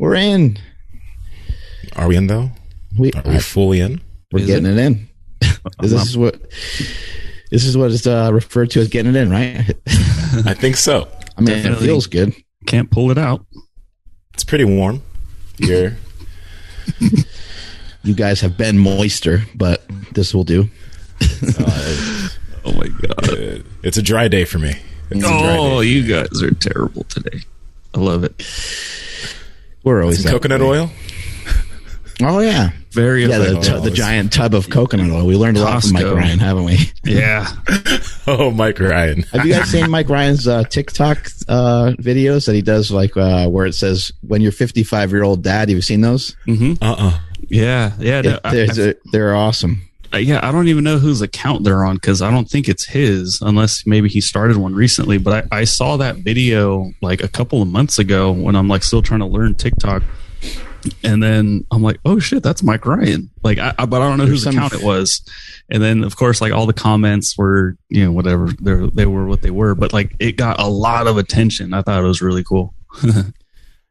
We're in. Are we in though? We Are we fully in? we're Is getting it, in. this is what this is what is uh, referred to as getting it in, right? I think so. I mean, it feels good. Can't pull it out. It's pretty warm here. You guys have been moister, but this will do. Oh my god. Uh, it's a dry day for me. It's a dry Oh, day. you guys are terrible today. I love it. We're always that coconut way. oil. Oh yeah, Very yeah. The, effective. tu- the giant tub of coconut oil. We learned a lot from Mike Ryan, haven't we? yeah. Oh, Mike Ryan. Have you guys seen Mike Ryan's uh, TikTok uh, videos that he does, like uh, where it says "When you're 55 year old dad"? Have you seen those? hmm Uh uh Yeah. Yeah. no, It- I- I- they're, they're awesome. Uh, yeah, I don't even know whose account they're on because I don't think it's his, unless maybe he started one recently. But I, I saw that video like a couple of months ago when I'm like still trying to learn TikTok, and then I'm like, oh shit, that's Mike Ryan. Like, I, I but I don't know There's whose account it was. And then of course, like all the comments were, you know, whatever they they were what they were, but like it got a lot of attention. I thought it was really cool.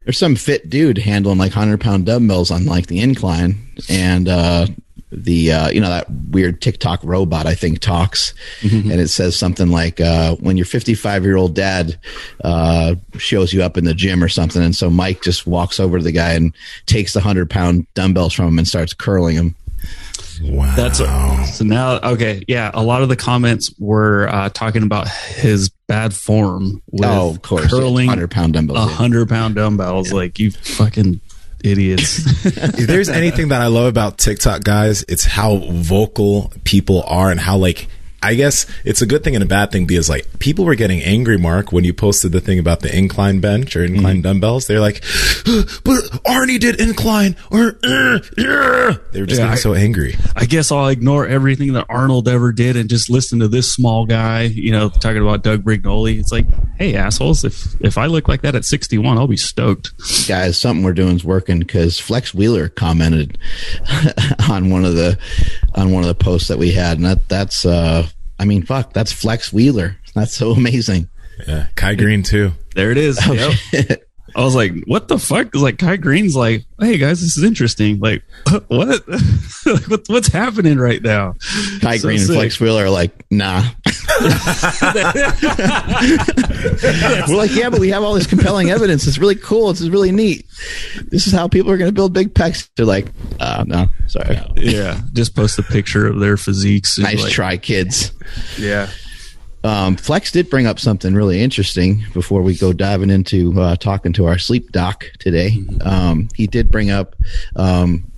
There's some fit dude handling like 100 pound dumbbells on like the incline, and uh, the uh, you know that weird TikTok robot I think talks, and it says something like uh, when your 55 year old dad uh, shows you up in the gym or something, and so Mike just walks over to the guy and takes the 100 pound dumbbells from him and starts curling them. Wow. That's so now. Okay, yeah. A lot of the comments were uh, talking about his bad form with oh, of course, curling 100 pound dumbbells. a hundred pound dumbbells. Like you fucking idiots. if there's anything that I love about TikTok, guys, it's how vocal people are and how like I guess it's a good thing and a bad thing because like people were getting angry, Mark, when you posted the thing about the incline bench or incline dumbbells. They're like, but Arnie did incline or uh, uh." they were just Yeah, getting I- so angry. I guess I'll ignore everything that Arnold ever did and just listen to this small guy. You know, talking about Doug Brignole. It's like, hey assholes, if if I look like that at sixty one, I'll be stoked. guys, something we're doing is working because Flex Wheeler commented on one of the on one of the posts that we had, and that that's uh, I mean, fuck, that's Flex Wheeler. That's so amazing. Yeah, Kai Greene too. There it is. Yep. I was like, what the fuck? It's like Kai Greene's like, hey guys, this is interesting. Like, what? what what's happening right now? Kai So Greene and. Flex Wheeler are like, nah. we're like, yeah, but we have all this compelling evidence. It's really cool. This is really neat. This is how people are going to build big pecs. They're like, uh, no, sorry. Yeah, just post a picture of their physiques. and Nice like, try, kids. Yeah. Um, Flex did bring up something really interesting before we go diving into uh, talking to our sleep doc today. Um, he did bring up um,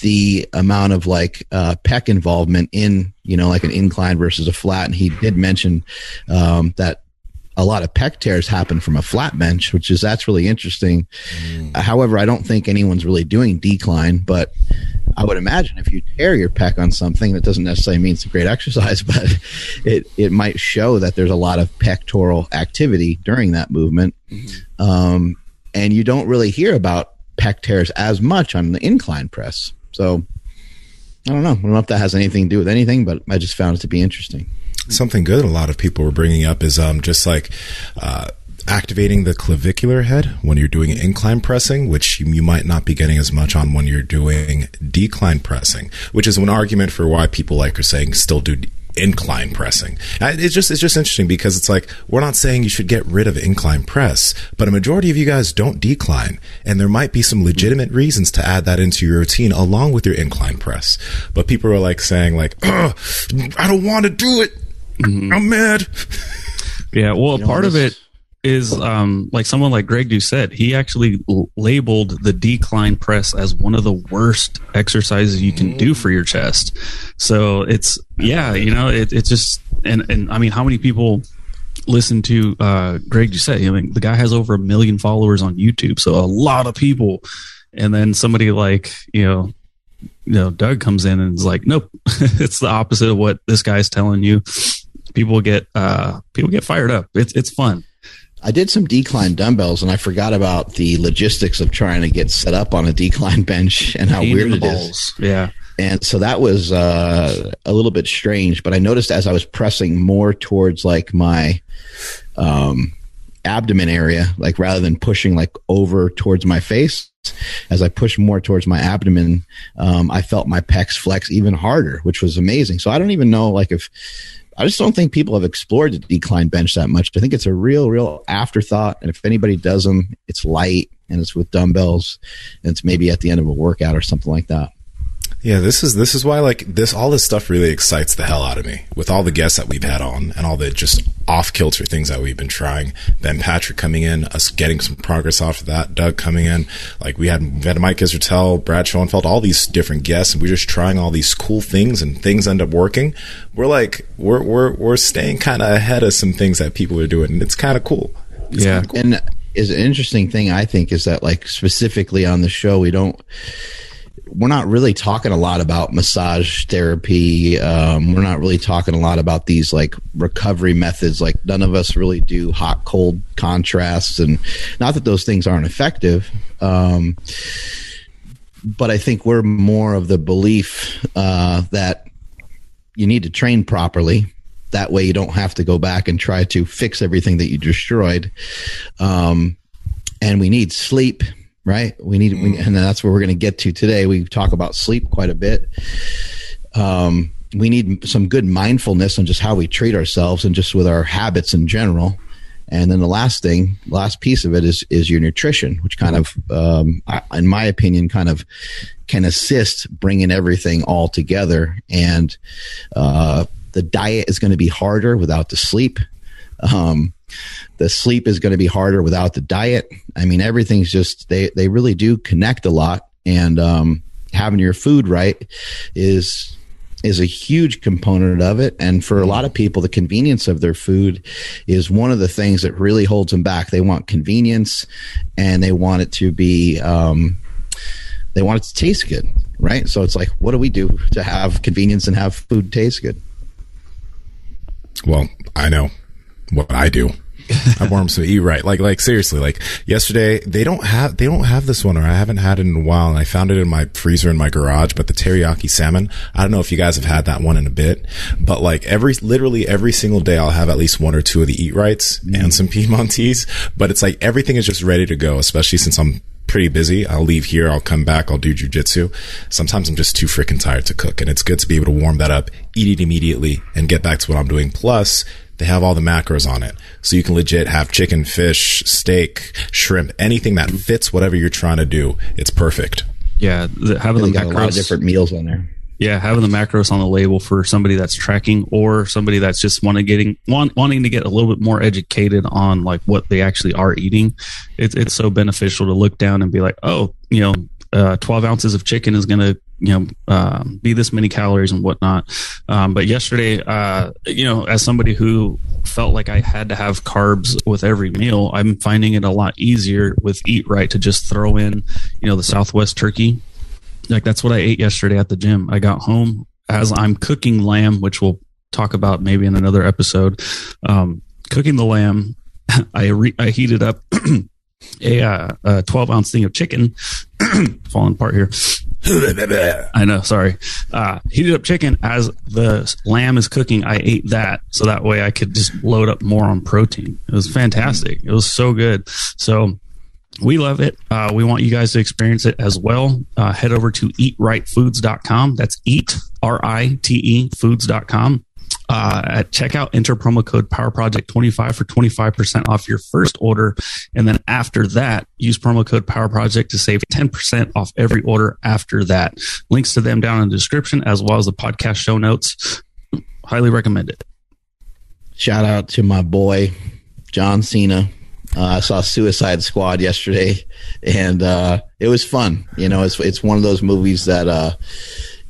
the amount of like uh, pec involvement in you know like an incline versus a flat, and he did mention um, that a lot of pec tears happen from a flat bench, which is that's really interesting. Uh, However, I don't think anyone's really doing decline, but I would imagine if you tear your pec on something, that doesn't necessarily mean it's a great exercise, but it it might show that there's a lot of pectoral activity during that movement, um, and you don't really hear about pec tears as much on the incline press. So I don't know. I don't know if that has anything to do with anything, but I just found it to be interesting. Something good a lot of people were bringing up is um, just like uh, activating the clavicular head when you're doing incline pressing, which you, might not be getting as much on when you're doing decline pressing, which is an argument for why people like are saying still do incline pressing. It's just it's just interesting because it's like we're not saying you should get rid of incline press, but a majority of you guys don't decline, and there might be some legitimate reasons to add that into your routine along with your incline press. But people are like saying like, I don't want to do it. I'm mad. Yeah, well, know, part of this- it is um, like someone like Greg Doucette. He actually l- labeled the decline press as one of the worst exercises you can do for your chest. So it's yeah, you know, it, it's just and and I mean, how many people listen to uh, Greg Doucette? I mean, the guy has over a million followers on YouTube, so a lot of people. And then somebody like you know you know, Doug comes in and is like, nope, it's the opposite of what this guy's telling you. People get uh people get fired up. It's it's fun. I did some decline dumbbells and I forgot about the logistics of trying to get set up on a decline bench and how weird it is. Yeah. And so that was uh, a little bit strange, but I noticed as I was pressing more towards like my um, abdomen area, like rather than pushing like over towards my face, as I pushed more towards my abdomen, um, I felt my pecs flex even harder, which was amazing. So I don't even know like if I just don't think people have explored the decline bench that much. I think it's a real, real afterthought. And if anybody does them, it's light and it's with dumbbells and it's maybe at the end of a workout or something like that. Yeah, this is this is why like this all this stuff really excites the hell out of me with all the guests that we've had on and all the just off kilter things that we've been trying. Ben Patrick coming in, us getting some progress off of that. Doug coming in, like we had we had Mike Israetel, Brad Schoenfeld, all these different guests, and we're just trying all these cool things and things end up working. We're like we're we're we're staying kind of ahead of some things that people are doing, and it's kind of cool. It's yeah, cool. and is an interesting thing I think is that like specifically on the show we don't we're not really talking a lot about massage therapy. Um, we're not really talking a lot about these like recovery methods. Like none of us really do hot cold contrasts, and not that those things aren't effective. Um, but I think we're more of the belief uh, that you need to train properly. That way, you don't have to go back and try to fix everything that you destroyed. Um, and we need sleep right? We need, mm. we, and that's where we're going to get to today. We talk about sleep quite a bit. Um, we need some good mindfulness on just how we treat ourselves and just with our habits in general. And then the last thing, last piece of it is is your nutrition, which kind of, um, in my opinion, kind of can assist bringing everything all together. And uh, the diet is going to be harder without the sleep. Um, the sleep is going to be harder without the diet. I mean, everything's just they they really do connect a lot, and um, having your food right is is a huge component of it. And for a lot of people, the convenience of their food is one of the things that really holds them back. They want convenience, and they want it to be. Um, they want it to taste good, right? So it's like, what do we do to have convenience and have food taste good? Well, I know what I do. I want them to eat right. Like, like seriously, like yesterday, they don't have, they don't have this one or I haven't had it in a while and I found it in my freezer in my garage, but the teriyaki salmon, I don't know if you guys have had that one in a bit, but like every, literally every single day I'll have at least one or two of the Eat Rites mm. and some Piedmontese, but it's like everything is just ready to go, especially since I'm pretty busy. I'll leave here. I'll come back. I'll do jujitsu. Sometimes I'm just too freaking tired to cook and it's good to be able to warm that up, eat it immediately and get back to what I'm doing. Plus they have all the macros on it. So you can legit have chicken, fish, steak, shrimp, anything that fits whatever you're trying to do. It's perfect. Yeah, the, having the macros, a lot of different meals on there. Yeah, having the macros on the label for somebody that's tracking or somebody that's just wanting getting want, wanting to get a little bit more educated on like what they actually are eating. It's it's so beneficial to look down and be like, oh, you know, uh, 12 ounces of chicken is going to you know uh, be this many calories and whatnot. Um, but yesterday uh, you know as somebody who felt like i had to have carbs with every meal i'm finding it a lot easier with Eat Rite to just throw in you know the southwest turkey. Like that's what i ate yesterday at the gym. I got home as i'm cooking lamb which we'll talk about maybe in another episode. Um, cooking the lamb i re- i heated up a, uh, a 12 ounce thing of chicken falling apart here I know, sorry. Uh, heated up chicken as the lamb is cooking. I ate that so that way I could just load up more on protein. It was fantastic. It was so good. So we love it. Uh, we want you guys to experience it as well. Uh, head over to eatritefoods.com. That's eat, R I T E foods.com uh, at checkout, enter promo code Power Project 25 for 25% off your first order. And then after that, use promo code Power Project to save 10% off every order after that. Links to them down in the description as well as the podcast show notes. Highly recommend it. Shout out to my boy, John Cena. Uh, I saw Suicide Squad yesterday, and uh, it was fun. You know, it's it's one of those movies that uh,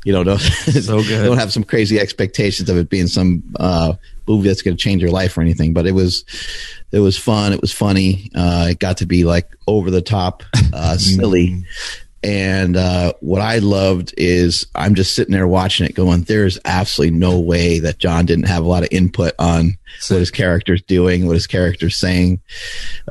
you know, don't, so don't have some crazy expectations of it being some uh, movie that's going to change your life or anything. But it was, it was fun. It was funny. Uh, it got to be like over the top, uh, silly. And uh, what I loved is I'm just sitting there watching it, going, "There's absolutely no way that John didn't have a lot of input on what his character's doing, what his character's saying."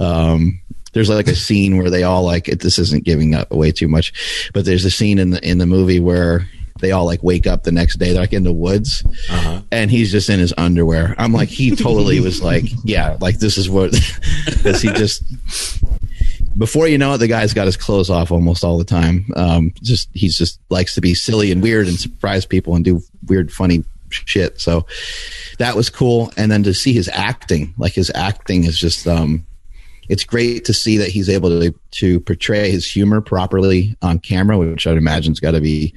Um, there's like a scene where they all like it, this isn't giving up away too much, but there's a scene in the in the movie where they all like wake up the next day. They're like in the woods, Uh-huh. and he's just in his underwear. I'm like, he totally was like, yeah, like this is what because he just before you know it, the guy's got his clothes off almost all the time. Um, just he's just likes to be silly and weird and surprise people and do weird, funny shit. So that was cool. And then to see his acting, like his acting is just um, it's great to see that he's able to to portray his humor properly on camera, which I'd imagine's got to be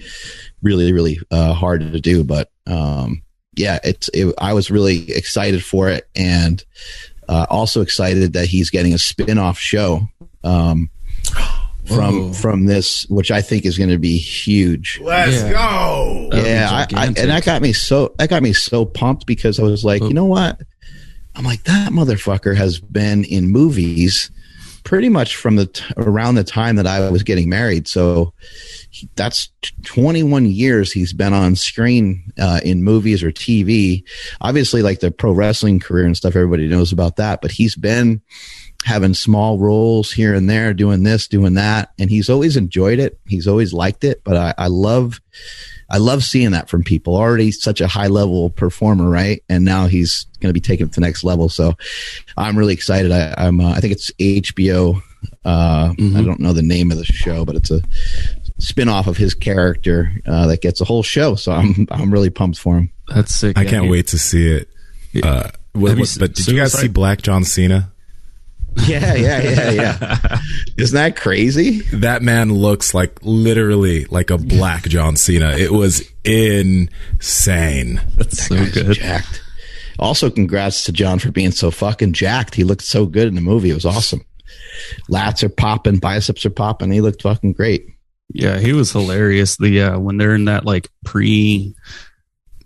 really, really uh, hard to do. But um, yeah, it's it, I was really excited for it, and uh, also excited that he's getting a spin off show um, from Whoa. from this, which I think is going to be huge. Let's Yeah. go. That'd yeah, I, I, and that got me so that got me so pumped because I was like, you know what? I'm like that motherfucker has been in movies pretty much from the t- around the time that I was getting married. So he, that's 21 years he's been on screen uh, in movies or TV. Obviously, like the pro wrestling career and stuff, everybody knows about that. But he's been having small roles here and there, doing this, doing that, and he's always enjoyed it. He's always liked it. But I, I love, I love seeing that from people. Already such a high level performer, right? And now he's going to be taken to the next level. So I'm really excited. I, I'm, uh, I think it's HBO. Uh, Mhm. I don't know the name of the show, but it's a spin off of his character uh, that gets a whole show. So I'm, I'm really pumped for him. That's sick. I Yeah, can't he- wait to see it. Uh, what- what- but did you guys see Black John Cena? Yeah, yeah, yeah, yeah. Isn't that crazy? That man looks like literally like a black John Cena. It was insane. That's so Guy's good. Jacked. Also, congrats to John for being so fucking jacked. He looked so good in the movie. It was awesome. Lats are popping, biceps are popping. He looked fucking great. Yeah, he was hilarious. The uh, when they're in that like pre,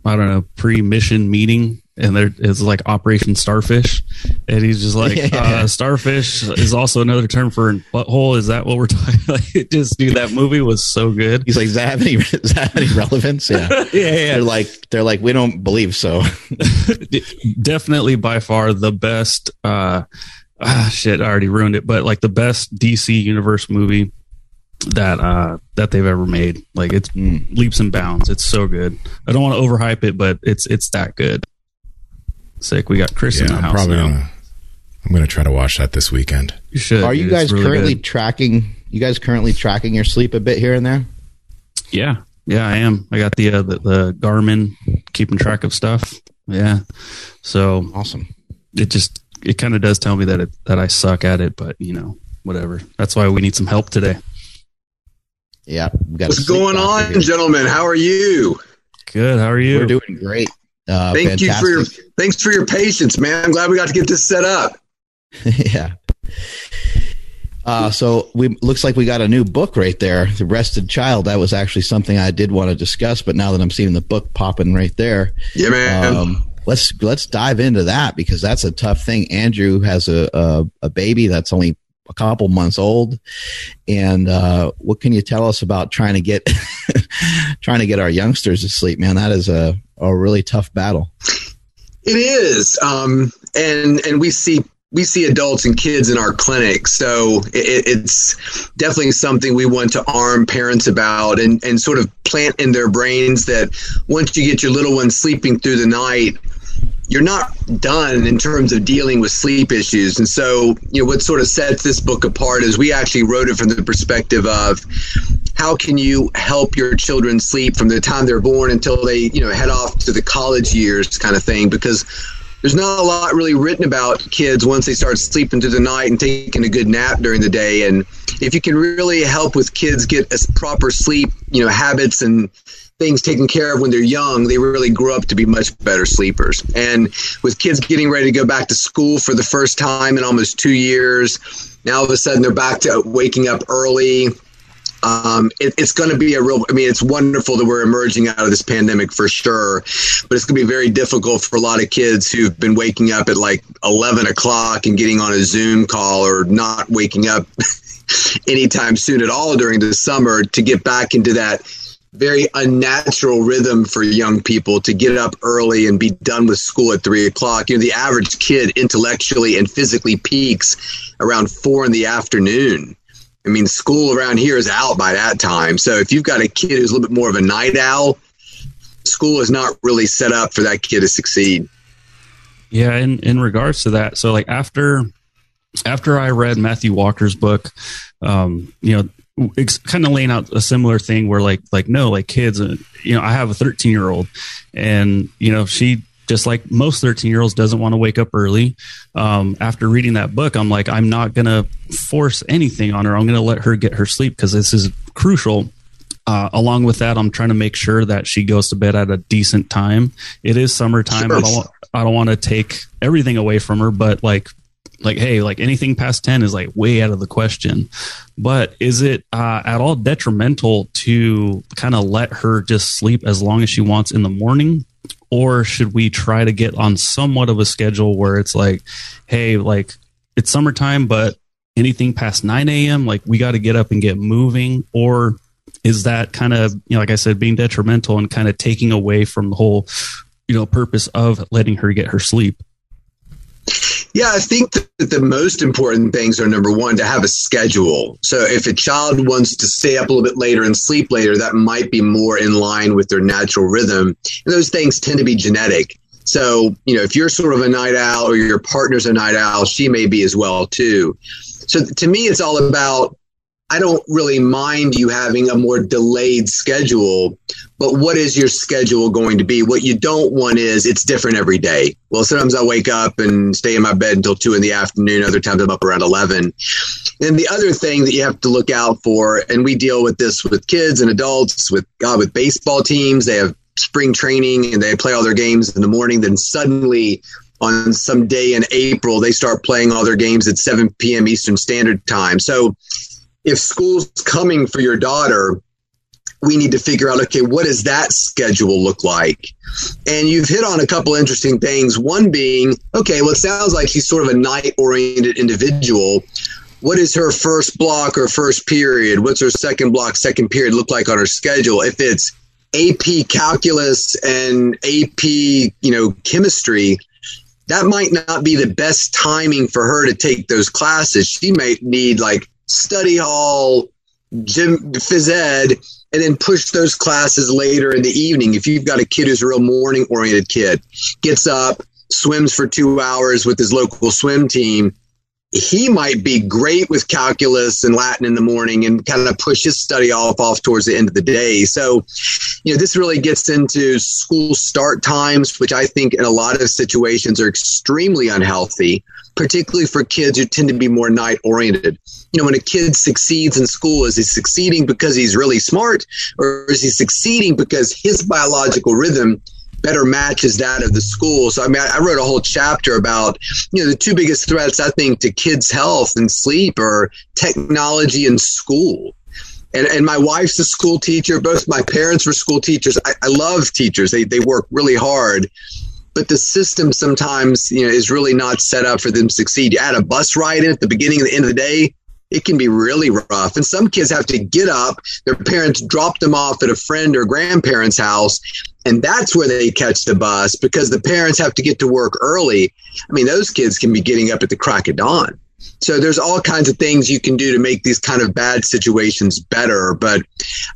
I don't know, pre mission meeting, and there is like Operation Starfish, and he's just like, Yeah. uh, Starfish is also another term for a butthole. Is that what we're talking? Like, it just dude, that movie was so good. He's like, does that have any, does that have any relevance? Yeah. yeah, They're like, they're like, we don't believe so. definitely by far the best. uh ah, shit, I already ruined it, but like the best DC universe movie that uh that they've ever made. Like it's Mm. leaps and bounds. It's so good. I don't want to overhype it, but it's it's that good. Sick. We got Chris in Yeah, the I'm house probably now. gonna. I'm gonna try to watch that this weekend. You should. Are you dude. It's guys really currently good. tracking? You guys currently tracking your sleep a bit here and there? Yeah, yeah, I am. I got the uh, the, the Garmin keeping track of stuff. Yeah, so Awesome. it just it kind of does tell me that it that I suck at it, but you know whatever. That's why we need some help today. Yeah. We got What's going on, here. gentlemen? How are you? Good. How are you? We're doing great. Uh, Thank you for your thanks for your patience, man. I'm glad we got to get this set up. yeah. Uh, so we looks like we got a new book right there, The Rested Child. That was actually something I did want to discuss, but now that I'm seeing the book popping right there, Yeah, man. um, let's let's dive into that because that's a tough thing. Andrew has a a, a baby that's only a couple months old, and uh, what can you tell us about trying to get trying to get our youngsters to sleep? Man, that is a a really tough battle. It is, um, and and we see we see adults and kids in our clinic, so it, it's definitely something we want to arm parents about and and sort of plant in their brains that once you get your little one sleeping through the night. You're not done in terms of dealing with sleep issues. And so, you know, what sort of sets this book apart is we actually wrote it from the perspective of how can you help your children sleep from the time they're born until they you know head off to the college years kind of thing because there's not a lot really written about kids once they start sleeping through the night and taking a good nap during the day and if you can really help with kids get a proper sleep you know habits and things taken care of when they're young they really grow up to be much better sleepers and with kids getting ready to go back to school for the first time in almost two years now all of a sudden they're back to waking up early um, it, it's going to be a real. I mean, it's wonderful that we're emerging out of this pandemic for sure, but it's going to be very difficult for a lot of kids who've been waking up at like eleven o'clock and getting on a Zoom call, or not waking up anytime soon at all during the summer to get back into that very unnatural rhythm for young people to get up early and be done with school at three o'clock. You know, the average kid intellectually and physically peaks around four in the afternoon I mean, school around here is out by that time. So if you've got a kid who's a little bit more of a night owl, school is not really set up for that kid to succeed. Yeah, in in regards to that, so like after after I read Matthew Walker's book, um, you know, it's kind of laying out a similar thing where like like no, like kids, uh, you know, I have a 13 year old, and you know, she just like most 13 year olds doesn't want to wake up early um, after reading that book i'm like i'm not going to force anything on her i'm going to let her get her sleep because this is crucial uh, along with that, I'm trying to make sure that she goes to bed at a decent time. It is summertime. Sure. I don't, I don't want to take everything away from her, but like, like, hey, like anything past 10 is like way out of the question. But is it uh, at all detrimental to kind of let her just sleep as long as she wants in the morning? Or should we try to get on somewhat of a schedule where it's like, hey, like it's summertime, but anything past 9 a.m., like we got to get up and get moving? Or is that kind of you know like i said being detrimental and kind of taking away from the whole you know purpose of letting her get her sleep yeah, I think that the most important things are number one, to have a schedule. So if a child wants to stay up a little bit later and sleep later, that might be more in line with their natural rhythm. And those things tend to be genetic. So, you know, if you're sort of a night owl or your partner's a night owl, she may be as well too. So to me, it's all about I don't really mind you having a more delayed schedule, but what is your schedule going to be? What you don't want is it's different every day. Well, sometimes I wake up and stay in my bed until two in the afternoon. Other times I'm up around 11. And the other thing that you have to look out for, and we deal with this with kids and adults, with God, with baseball teams, they have spring training and they play all their games in the morning. Then suddenly on some day in April, they start playing all their games at 7 p.m. Eastern Standard Time. So if school's coming for your daughter, we need to figure out okay, what does that schedule look like? And you've hit on a couple interesting things. One being, okay, well, it sounds like she's sort of a night oriented individual. What is her first block or first period? What's her second block, second period look like on her schedule? If it's AP calculus and AP, you know, chemistry, that might not be the best timing for her to take those classes. She might need like study hall, gym, phys ed, and then push those classes later in the evening. If you've got a kid who's a real morning oriented kid, gets up, swims for two hours with his local swim team, he might be great with calculus and Latin in the morning and kind of push his study off off towards the end of the day. So, you know, this really gets into school start times, which I think in a lot of situations are extremely unhealthy, particularly for kids who tend to be more night oriented. You know, when a kid succeeds in school, is he succeeding because he's really smart or is he succeeding because his biological rhythm better matches that of the school. So I mean, I, wrote a whole chapter about you know the two biggest threats I think to kids' health and sleep are technology and school. And, and my wife's a school teacher. Both my parents were school teachers. I, I love teachers. They, they work really hard but the system sometimes you know is really not set up for them to succeed. You add a bus ride in at the beginning and the end of the day, it can be really rough. And some kids have to get up. Their parents drop them off at a friend or grandparent's house, and that's where they catch the bus because the parents have to get to work early. I mean, those kids can be getting up at the crack of dawn. So there's all kinds of things you can do to make these kind of bad situations better. But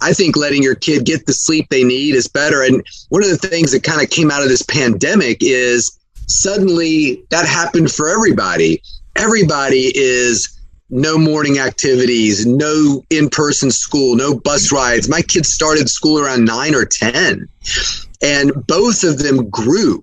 I think letting your kid get the sleep they need is better. And one of the things that kind of came out of this pandemic is suddenly that happened for everybody. Everybody is no morning activities, no in person school, no bus rides. My kids started school around nine or 10, and both of them grew.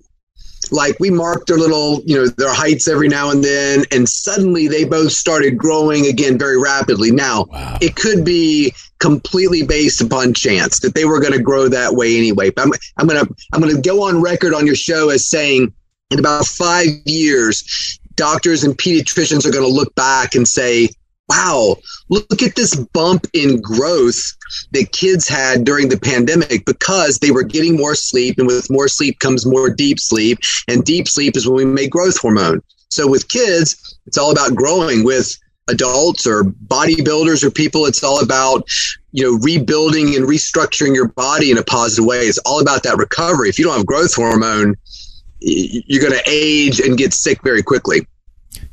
Like we marked their little, you know, their heights every now and then, and suddenly they both started growing again very rapidly. Now, wow. it could be completely based upon chance that they were going to grow that way anyway. But I'm, I'm going to, I'm going to go on record on your show as saying in about five years, doctors and pediatricians are going to look back and say, wow, look at this bump in growth that kids had during the pandemic because they were getting more sleep. And with more sleep comes more deep sleep. And deep sleep is when we make growth hormone. So with kids, it's all about growing. With adults or bodybuilders or people, it's all about, you know, rebuilding and restructuring your body in a positive way. It's all about that recovery. If you don't have growth hormone, you're going to age and get sick very quickly.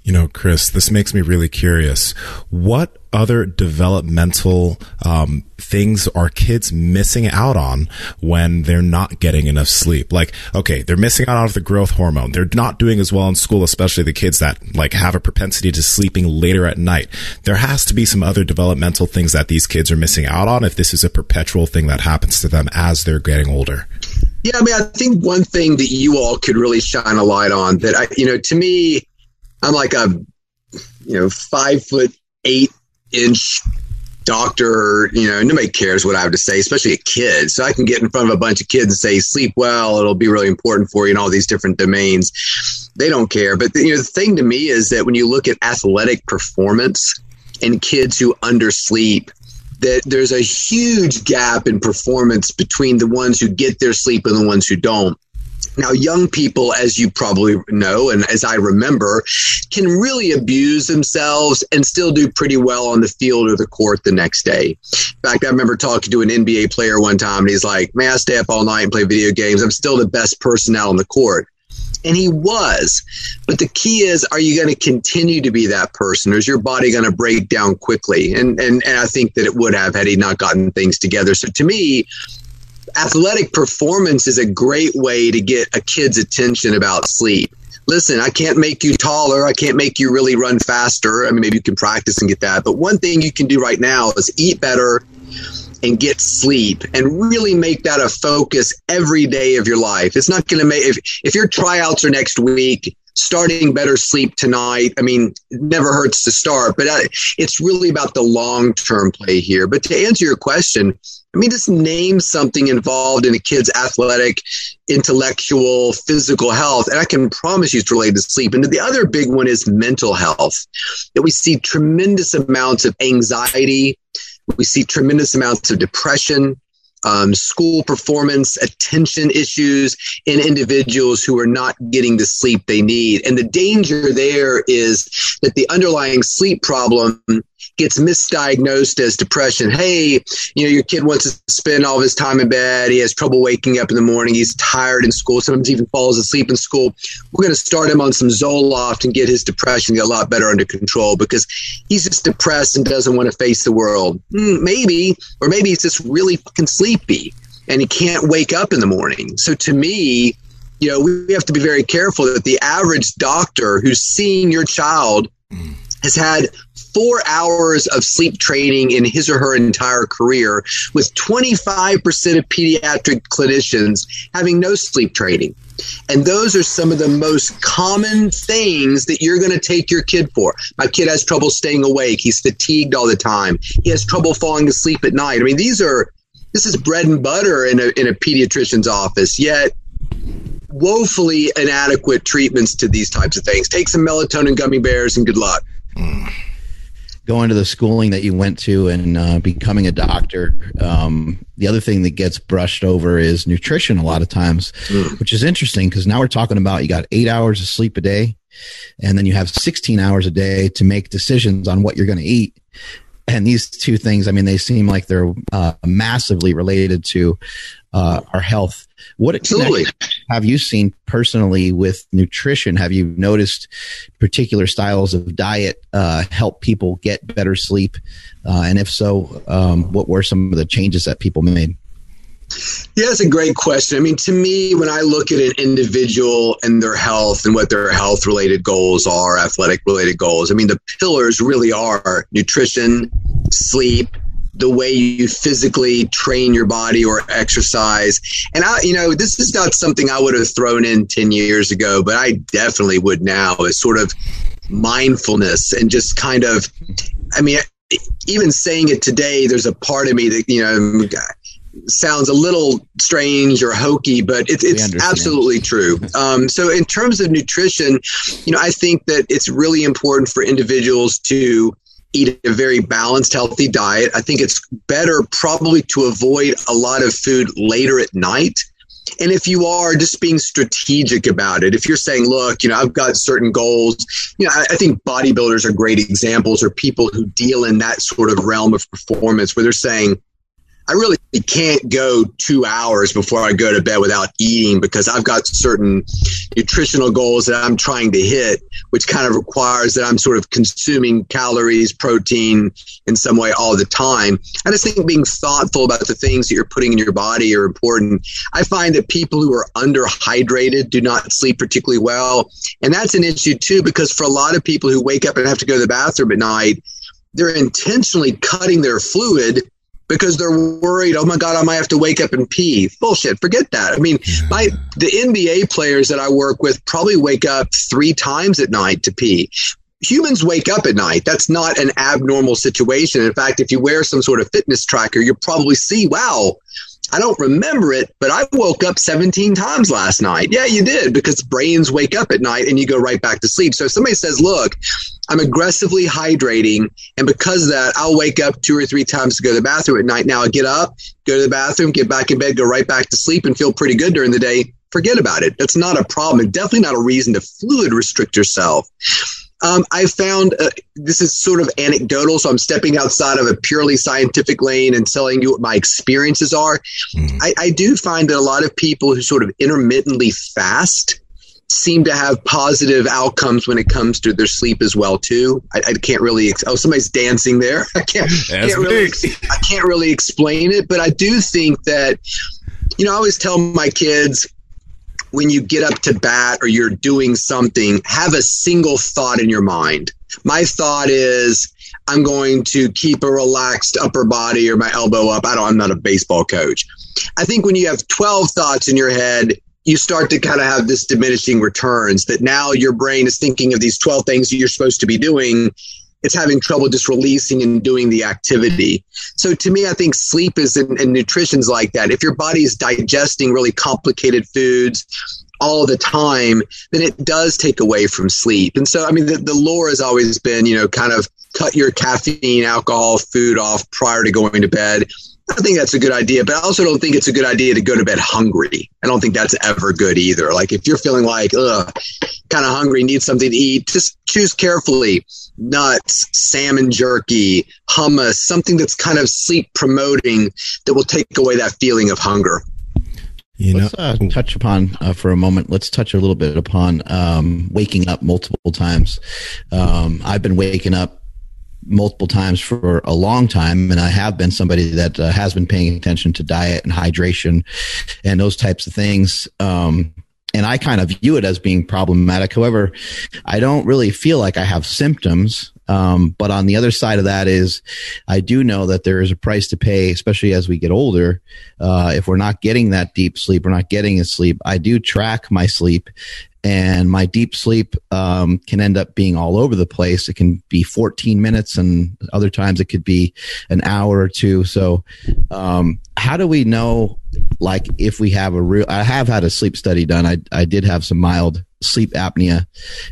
You know, Chris, this makes me really curious. What other developmental um, things are kids missing out on when they're not getting enough sleep? Like, okay, they're missing out on the growth hormone. They're not doing as well in school, especially the kids that like have a propensity to sleeping later at night. There has to be some other developmental things that these kids are missing out on if this is a perpetual thing that happens to them as they're getting older. Yeah, I mean, I think one thing that you all could really shine a light on that I, you know, to me, I'm like a, you know, five foot eight inch doctor, you know, nobody cares what I have to say, especially a kid. So I can get in front of a bunch of kids and say, sleep well, it'll be really important for you in all these different domains. They don't care. But, the, you know, the thing to me is that when you look at athletic performance and kids who undersleep, that there's a huge gap in performance between the ones who get their sleep and the ones who don't. Now, young people, as you probably know, and as I remember, can really abuse themselves and still do pretty well on the field or the court the next day. In fact, I remember talking to an NBA player one time, and he's like, Man, I stay up all night and play video games. I'm still the best person out on the court. And he was. But the key is, are you going to continue to be that person or is your body going to break down quickly? And, and, and I think that it would have had he not gotten things together. So to me, athletic performance is a great way to get a kid's attention about sleep. Listen, I can't make you taller. I can't make you really run faster. I mean, maybe you can practice and get that. But one thing you can do right now is eat better and get sleep and really make that a focus every day of your life. It's not going to make, if, if your tryouts are next week, starting better sleep tonight. I mean, never hurts to start, but uh, it's really about the long term play here. But to answer your question, I mean, just name something involved in a kid's athletic, intellectual, physical health, and I can promise you it's related to sleep. And the other big one is mental health, that we see tremendous amounts of anxiety, we see tremendous amounts of depression, um, school performance, attention issues in individuals who are not getting the sleep they need. And the danger there is that the underlying sleep problem gets misdiagnosed as depression. Hey, you know, your kid wants to spend all of his time in bed. He has trouble waking up in the morning. He's tired in school. Sometimes even falls asleep in school. We're going to start him on some Zoloft and get his depression a lot better under control because he's just depressed and doesn't want to face the world. Mm, maybe, or maybe he's just really fucking sleepy and he can't wake up in the morning. So to me, you know, we have to be very careful that the average doctor who's seeing your child has had four hours of sleep training in his or her entire career, with 25% of pediatric clinicians having no sleep training. And those are some of the most common things that you're going to take your kid for. My kid has trouble staying awake. He's fatigued all the time. He has trouble falling asleep at night. I mean, these are, this is bread and butter in a, in a pediatrician's office. Yet, woefully inadequate treatments to these types of things. Take some melatonin gummy bears and good luck. Mm going to the schooling that you went to and uh, becoming a doctor, um, the other thing that gets brushed over is nutrition a lot of times, mm. which is interesting because now we're talking about you got eight hours of sleep a day, and then you have 16 hours a day to make decisions on what you're going to eat. And these two things, I mean, they seem like they're uh, massively related to uh, our health. What Absolutely. Have you seen personally with nutrition? Have you noticed particular styles of diet uh, help people get better sleep? Uh, and if so, um, what were some of the changes that people made? Yeah, that's a great question. I mean, to me, when I look at an individual and their health and what their health related goals are, athletic related goals, I mean, the pillars really are nutrition, sleep, the way you physically train your body or exercise. And I, you know, this is not something I would have thrown in 10 years ago, but I definitely would now is sort of mindfulness and just kind of, I mean, even saying it today, there's a part of me that, you know, sounds a little strange or hokey, but it's, it's absolutely true. Um, so in terms of nutrition, you know, I think that it's really important for individuals to eat a very balanced, healthy diet. I think it's better probably to avoid a lot of food later at night. And if you are just being strategic about it, if you're saying, look, you know, I've got certain goals, you know, I, I think bodybuilders are great examples or people who deal in that sort of realm of performance where they're saying, I really can't go two hours before I go to bed without eating because I've got certain nutritional goals that I'm trying to hit, which kind of requires that I'm sort of consuming calories, protein in some way all the time. I just think being thoughtful about the things that you're putting in your body are important. I find that people who are underhydrated do not sleep particularly well. And that's an issue too, because for a lot of people who wake up and have to go to the bathroom at night, they're intentionally cutting their fluid because they're worried, oh my God, I might have to wake up and pee. Bullshit. Forget that. I mean, my the NBA players that I work with probably wake up three times at night to pee. Humans wake up at night. That's not an abnormal situation. In fact, if you wear some sort of fitness tracker, you'll probably see, wow, I don't remember it, but I woke up 17 times last night. Yeah, you did because brains wake up at night and you go right back to sleep. So if somebody says, look, I'm aggressively hydrating. And because of that, I'll wake up two or three times to go to the bathroom at night. Now I get up, go to the bathroom, get back in bed, go right back to sleep and feel pretty good during the day. Forget about it. That's not a problem. definitely not a reason to fluid restrict yourself. Um, I found uh, this is sort of anecdotal, so I'm stepping outside of a purely scientific lane and telling you what my experiences are. Mm. I, I do find that a lot of people who sort of intermittently fast seem to have positive outcomes when it comes to their sleep as well too. I, I can't really. Ex- oh, somebody's dancing there. I can't. can't really, I can't really explain it, but I do think that you know I always tell my kids when you get up to bat or you're doing something, have a single thought in your mind. My thought is. I'm going to keep a relaxed upper body or my elbow up. I don't, I'm not a baseball coach. I think when you have 12 thoughts in your head, you start to kind of have this diminishing returns that now your brain is thinking of these 12 things you're supposed to be doing. It's having trouble just releasing and doing the activity. So to me i think sleep is and, and nutrition's like that. If your body is digesting really complicated foods all the time then it does take away from sleep. And so i mean the, the lore has always been you know kind of cut your caffeine alcohol food off prior to going to bed think that's a good idea, but I also don't think it's a good idea to go to bed hungry. I don't think that's ever good either. Like if you're feeling like, ugh, kind of hungry, need something to eat, just choose carefully. Nuts, salmon jerky, hummus, something that's kind of sleep promoting that will take away that feeling of hunger. You know, let's uh, touch upon uh, for a moment. Let's touch a little bit upon um, waking up multiple times. Um, I've been waking up multiple times for a long time, and I have been somebody that uh, has been paying attention to diet and hydration and those types of things. Um, and I kind of view it as being problematic. However, I don't really feel like I have symptoms. Um, but on the other side of that is, I do know that there is a price to pay, especially as we get older. Uh, if we're not getting that deep sleep, we're not getting a sleep. I do track my sleep and my deep sleep um, can end up being all over the place. It can be 14 minutes, and other times it could be an hour or two. So, um, how do we know, like, if we have a real? I have had a sleep study done. I I did have some mild sleep apnea,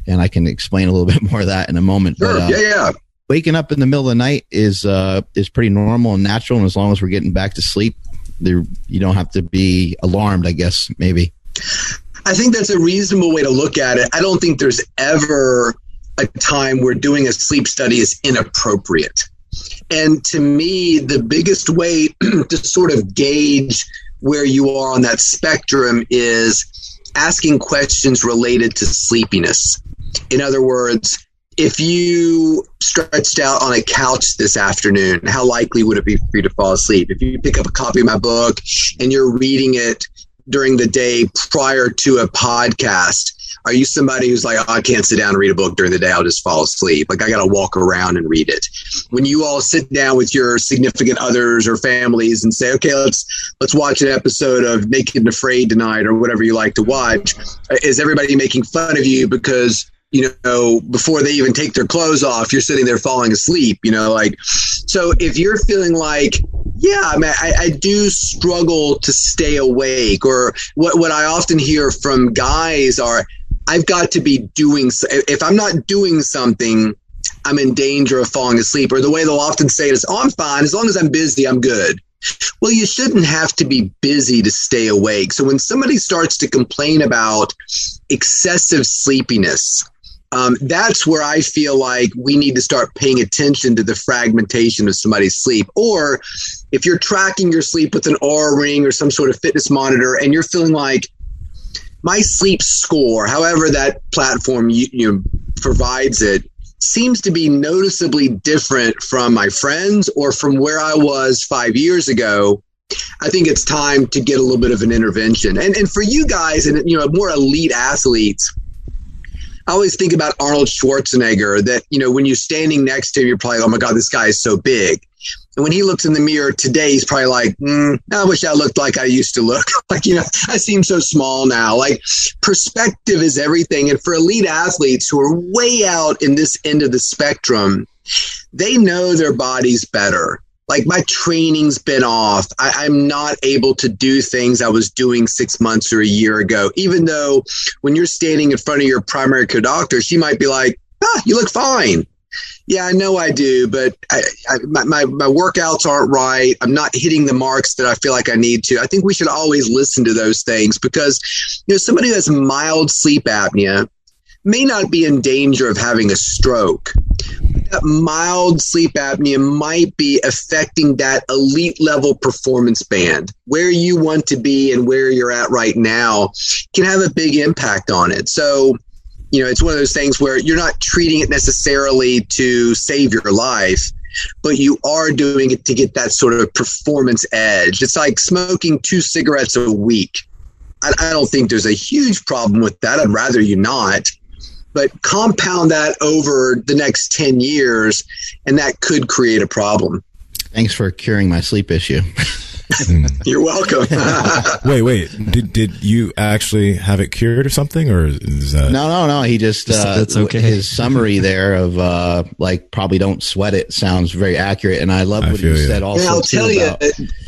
and I can explain a little bit more of that in a moment. Sure. But, uh, yeah, yeah. Waking up in the middle of the night is uh, is pretty normal and natural, and as long as we're getting back to sleep, there you don't have to be alarmed. I guess maybe. I think that's a reasonable way to look at it. I don't think there's ever a time where doing a sleep study is inappropriate. And to me, the biggest way to sort of gauge where you are on that spectrum is asking questions related to sleepiness. In other words, if you stretched out on a couch this afternoon, how likely would it be for you to fall asleep? If you pick up a copy of my book and you're reading it during the day prior to a podcast? Are you somebody who's like, oh, I can't sit down and read a book during the day. I'll just fall asleep. Like I got to walk around and read it. When you all sit down with your significant others or families and say, okay, let's, let's watch an episode of Naked and Afraid tonight or whatever you like to watch. Is everybody making fun of you because you know, before they even take their clothes off, you're sitting there falling asleep, you know, like, so if you're feeling like, yeah, I mean, I, I do struggle to stay awake, or what, what I often hear from guys are, I've got to be doing, if I'm not doing something, I'm in danger of falling asleep. Or the way they'll often say it is, oh, I'm fine. As long as I'm busy, I'm good. Well, you shouldn't have to be busy to stay awake. So when somebody starts to complain about excessive sleepiness, um, that's where I feel like we need to start paying attention to the fragmentation of somebody's sleep. Or if you're tracking your sleep with an Oura ring or some sort of fitness monitor and you're feeling like my sleep score, however that platform you, you provides it, seems to be noticeably different from my friends or from where I was five years ago. I think it's time to get a little bit of an intervention. And and for you guys and you know more elite athletes, I always think about Arnold Schwarzenegger that, you know, when you're standing next to him, you're probably, oh my God, this guy is so big. And when he looks in the mirror today, he's probably like, mm, I wish I looked like I used to look. like, you know, I seem so small now. Like, perspective is everything. And for elite athletes who are way out in this end of the spectrum, they know their bodies better like my training's been off. I, am not able to do things I was doing six months or a year ago. Even though when you're standing in front of your primary care doctor, she might be like, ah, you look fine. Yeah, I know I do, but I, I, my, my, my workouts aren't right. I'm not hitting the marks that I feel like I need to. I think we should always listen to those things because, you know, somebody who has mild sleep apnea may not be in danger of having a stroke, that mild sleep apnea might be affecting that elite level performance band. Where you want to be and where you're at right now can have a big impact on it. So, you know, it's one of those things where you're not treating it necessarily to save your life, but you are doing it to get that sort of performance edge. It's like smoking two cigarettes a week. I, I don't think there's a huge problem with that. I'd rather you not but compound that over the next 10 years and that could create a problem thanks for curing my sleep issue You're welcome. wait, wait. Did did you actually have it cured or something, or is that no, no, no? He just uh, that's okay. His summary there of uh, like probably don't sweat it sounds very accurate, and I love what you said. Also, I'll tell you, about-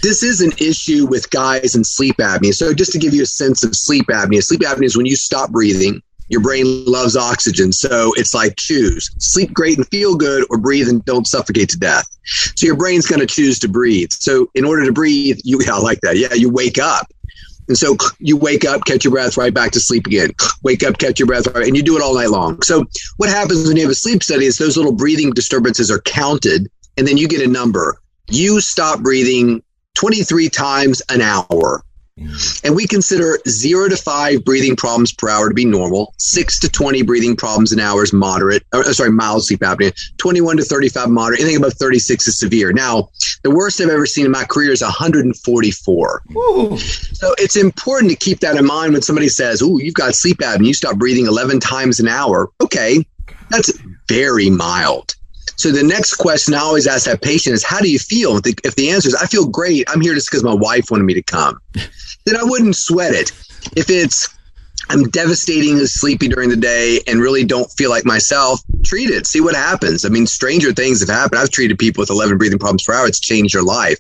this is an issue with guys and sleep apnea. So just to give you a sense of sleep apnea, sleep apnea is when you stop breathing your brain loves oxygen. So it's like choose sleep great and feel good or breathe and don't suffocate to death. So your brain's going to choose to breathe. So in order to breathe, you, yeah, I like that. Yeah. You wake up. And so you wake up, catch your breath, right back to sleep again. Wake up, catch your breath, right, and you do it all night long. So what happens when you have a sleep study is those little breathing disturbances are counted and then you get a number. You stop breathing 23 times an hour. Mm-hmm. And we consider zero to five breathing problems per hour to be normal, six to 20 breathing problems an hour is moderate, or, uh, sorry, mild sleep apnea, 21 to 35 moderate, anything above 36 is severe. Now, the worst I've ever seen in my career is 144. Ooh. So it's important to keep that in mind when somebody says, Oh, you've got sleep apnea, you stop breathing 11 times an hour. Okay, that's very mild. So the next question I always ask that patient is, how do you feel? If the, if the answer is, I feel great, I'm here just because my wife wanted me to come, then I wouldn't sweat it. If it's, I'm devastatingly sleepy during the day and really don't feel like myself, treat it. See what happens. I mean, stranger things have happened. I've treated people with 11 breathing problems per hour. It's changed your life.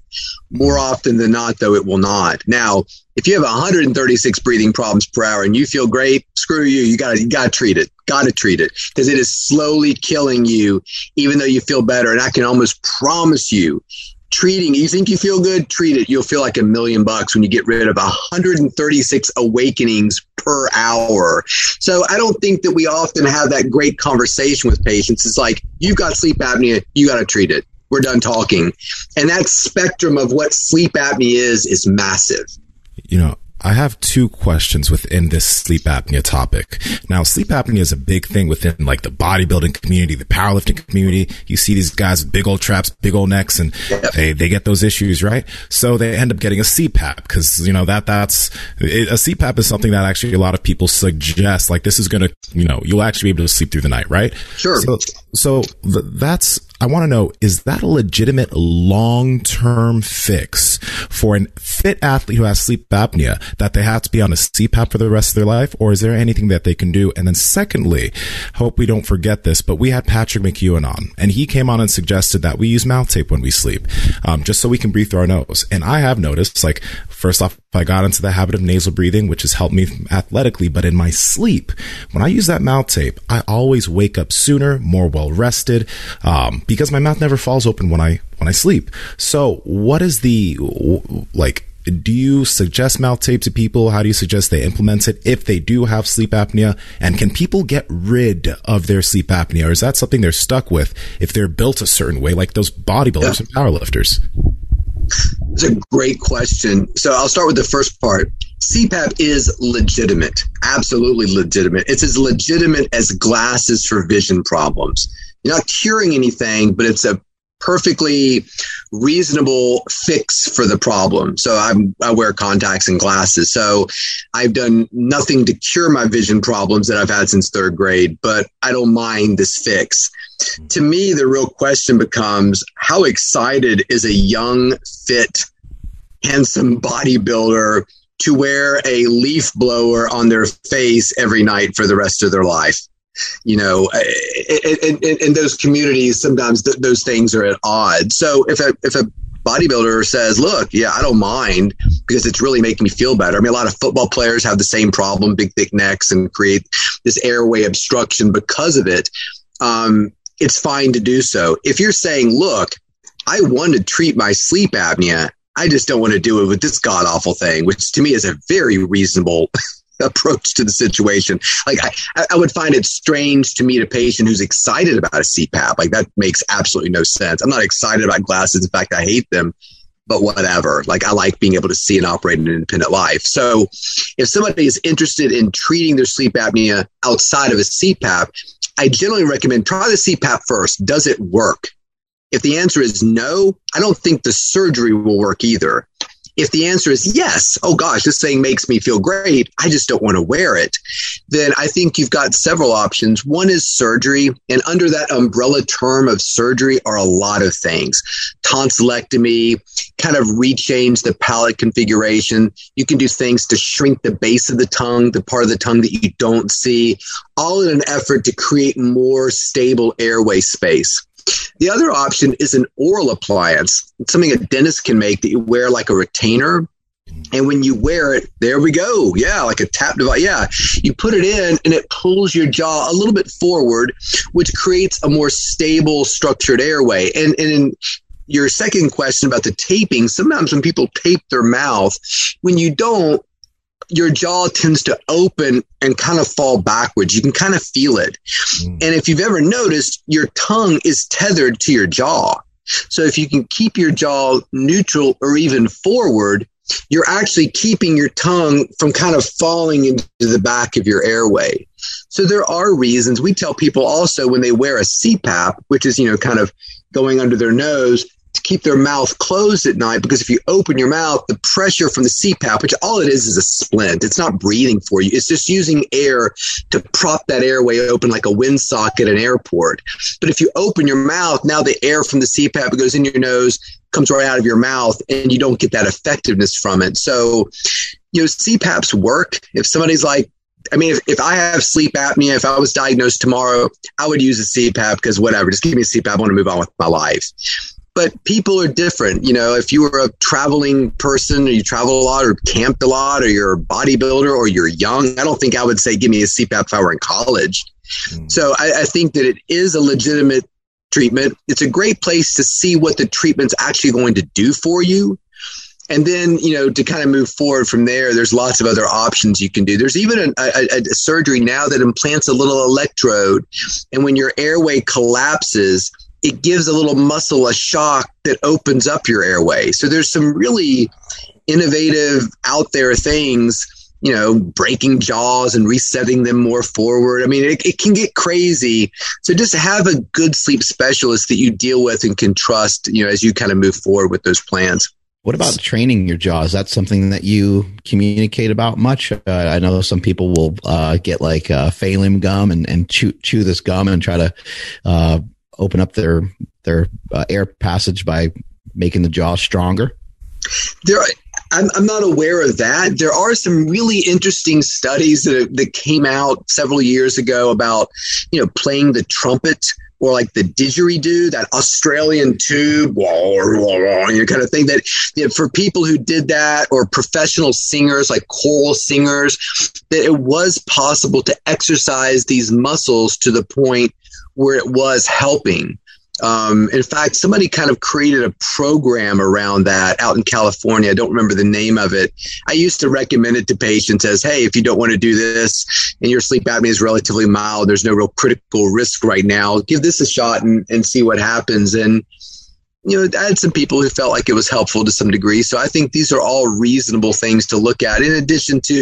More often than not, though, it will not. Now, if you have 136 breathing problems per hour and you feel great, screw you. You gotta, you gotta treat it. Gotta treat it because it is slowly killing you, even though you feel better. And I can almost promise you, treating, you think you feel good, treat it. You'll feel like a million bucks when you get rid of 136 awakenings per hour. So I don't think that we often have that great conversation with patients. It's like, you've got sleep apnea, you got to treat it. We're done talking. And that spectrum of what sleep apnea is, is massive you know, I have two questions within this sleep apnea topic. Now, sleep apnea is a big thing within like the bodybuilding community, the powerlifting community. You see these guys with big old traps, big old necks, and they, they get those issues, right? So they end up getting a CPAP because, you know, that, that's, it, a CPAP is something that actually a lot of people suggest, like this is going to, you know, you'll actually be able to sleep through the night, right? Sure. So, so th- that's, I want to know, is that a legitimate long-term fix for a fit athlete who has sleep apnea that they have to be on a CPAP for the rest of their life? Or is there anything that they can do? And then secondly, hope we don't forget this, but we had Patrick McKeown on and he came on and suggested that we use mouth tape when we sleep, um, just so we can breathe through our nose. And I have noticed like First off, I got into the habit of nasal breathing, which has helped me athletically, but in my sleep, when I use that mouth tape, I always wake up sooner, more well rested, um, because my mouth never falls open when I when I sleep. So, what is the like? do you suggest mouth tape to people? How do you suggest they implement it if they do have sleep apnea? And can people get rid of their sleep apnea? Or is that something they're stuck with if they're built a certain way, like those bodybuilders yeah. and powerlifters? It's a great question. So I'll start with the first part. CPAP is legitimate, absolutely legitimate. It's as legitimate as glasses for vision problems. You're not curing anything, but it's a perfectly reasonable fix for the problem. So I'm, I wear contacts and glasses. So I've done nothing to cure my vision problems that I've had since third grade, but I don't mind this fix. To me, the real question becomes how excited is a young, fit, handsome bodybuilder to wear a leaf blower on their face every night for the rest of their life? you know, in, in, in those communities, sometimes th- those things are at odds. So if a, if a bodybuilder says, look, yeah, I don't mind because it's really making me feel better. I mean, a lot of football players have the same problem, big, thick necks and create this airway obstruction because of it. Um, it's fine to do so. If you're saying, look, I want to treat my sleep apnea. I just don't want to do it with this god awful thing, which to me is a very reasonable approach to the situation. Like I, I would find it strange to meet a patient who's excited about a CPAP. Like that makes absolutely no sense. I'm not excited about glasses. In fact, I hate them, but whatever. Like I like being able to see and operate in an independent life. So if somebody is interested in treating their sleep apnea outside of a CPAP, I generally recommend try the CPAP first. Does it work? If the answer is no, I don't think the surgery will work either. If the answer is yes, oh gosh, this thing makes me feel great, I just don't want to wear it, then I think you've got several options. One is surgery, and under that umbrella term of surgery are a lot of things tonsillectomy, kind of rechange the palate configuration. You can do things to shrink the base of the tongue, the part of the tongue that you don't see, all in an effort to create more stable airway space. The other option is an oral appliance, it's something a dentist can make that you wear like a retainer. And when you wear it, there we go. Yeah, like a tap device. Yeah, you put it in and it pulls your jaw a little bit forward, which creates a more stable, structured airway. And, and in your second question about the taping, sometimes when people tape their mouth, when you don't, your jaw tends to open and kind of fall backwards. You can kind of feel it. Mm. And if you've ever noticed, your tongue is tethered to your jaw. So if you can keep your jaw neutral or even forward, you're actually keeping your tongue from kind of falling into the back of your airway. So there are reasons we tell people also when they wear a CPAP, which is, you know, kind of going under their nose, to keep their mouth closed at night because if you open your mouth, the pressure from the CPAP, which all it is is a splint, it's not breathing for you. It's just using air to prop that airway open like a windsock at an airport. But if you open your mouth, now the air from the CPAP goes in your nose, comes right out of your mouth, and you don't get that effectiveness from it. So, you know, CPAPs work. If somebody's like, I mean, if, if I have sleep apnea, if I was diagnosed tomorrow, I would use a CPAP because whatever, just give me a CPAP. I want to move on with my life but people are different. You know, if you were a traveling person or you travel a lot or camped a lot or you're a bodybuilder or you're young, I don't think I would say give me a CPAP if I were in college. Mm. So I, I think that it is a legitimate treatment. It's a great place to see what the treatment's actually going to do for you. And then, you know, to kind of move forward from there, there's lots of other options you can do. There's even a, a, a surgery now that implants a little electrode. And when your airway collapses, it gives a little muscle a shock that opens up your airway. So there's some really innovative out there things, you know, breaking jaws and resetting them more forward. I mean, it, it can get crazy. So just have a good sleep specialist that you deal with and can trust, you know, as you kind of move forward with those plans. What about training your jaws? That's something that you communicate about much. Uh, I know some people will uh, get like uh, Falim gum and, and chew, chew this gum and try to uh, open up their their uh, air passage by making the jaw stronger? There, I'm, I'm not aware of that. There are some really interesting studies that that came out several years ago about you know playing the trumpet or like the didgeridoo, that Australian tube, you kind of thing. That you know, for people who did that, or professional singers like choral singers, that it was possible to exercise these muscles to the point where it was helping. Um, in fact, somebody kind of created a program around that out in California. I don't remember the name of it. I used to recommend it to patients as, hey, if you don't want to do this and your sleep apnea is relatively mild, there's no real critical risk right now, give this a shot and, and see what happens. And you know, I had some people who felt like it was helpful to some degree. So I think these are all reasonable things to look at. In addition to,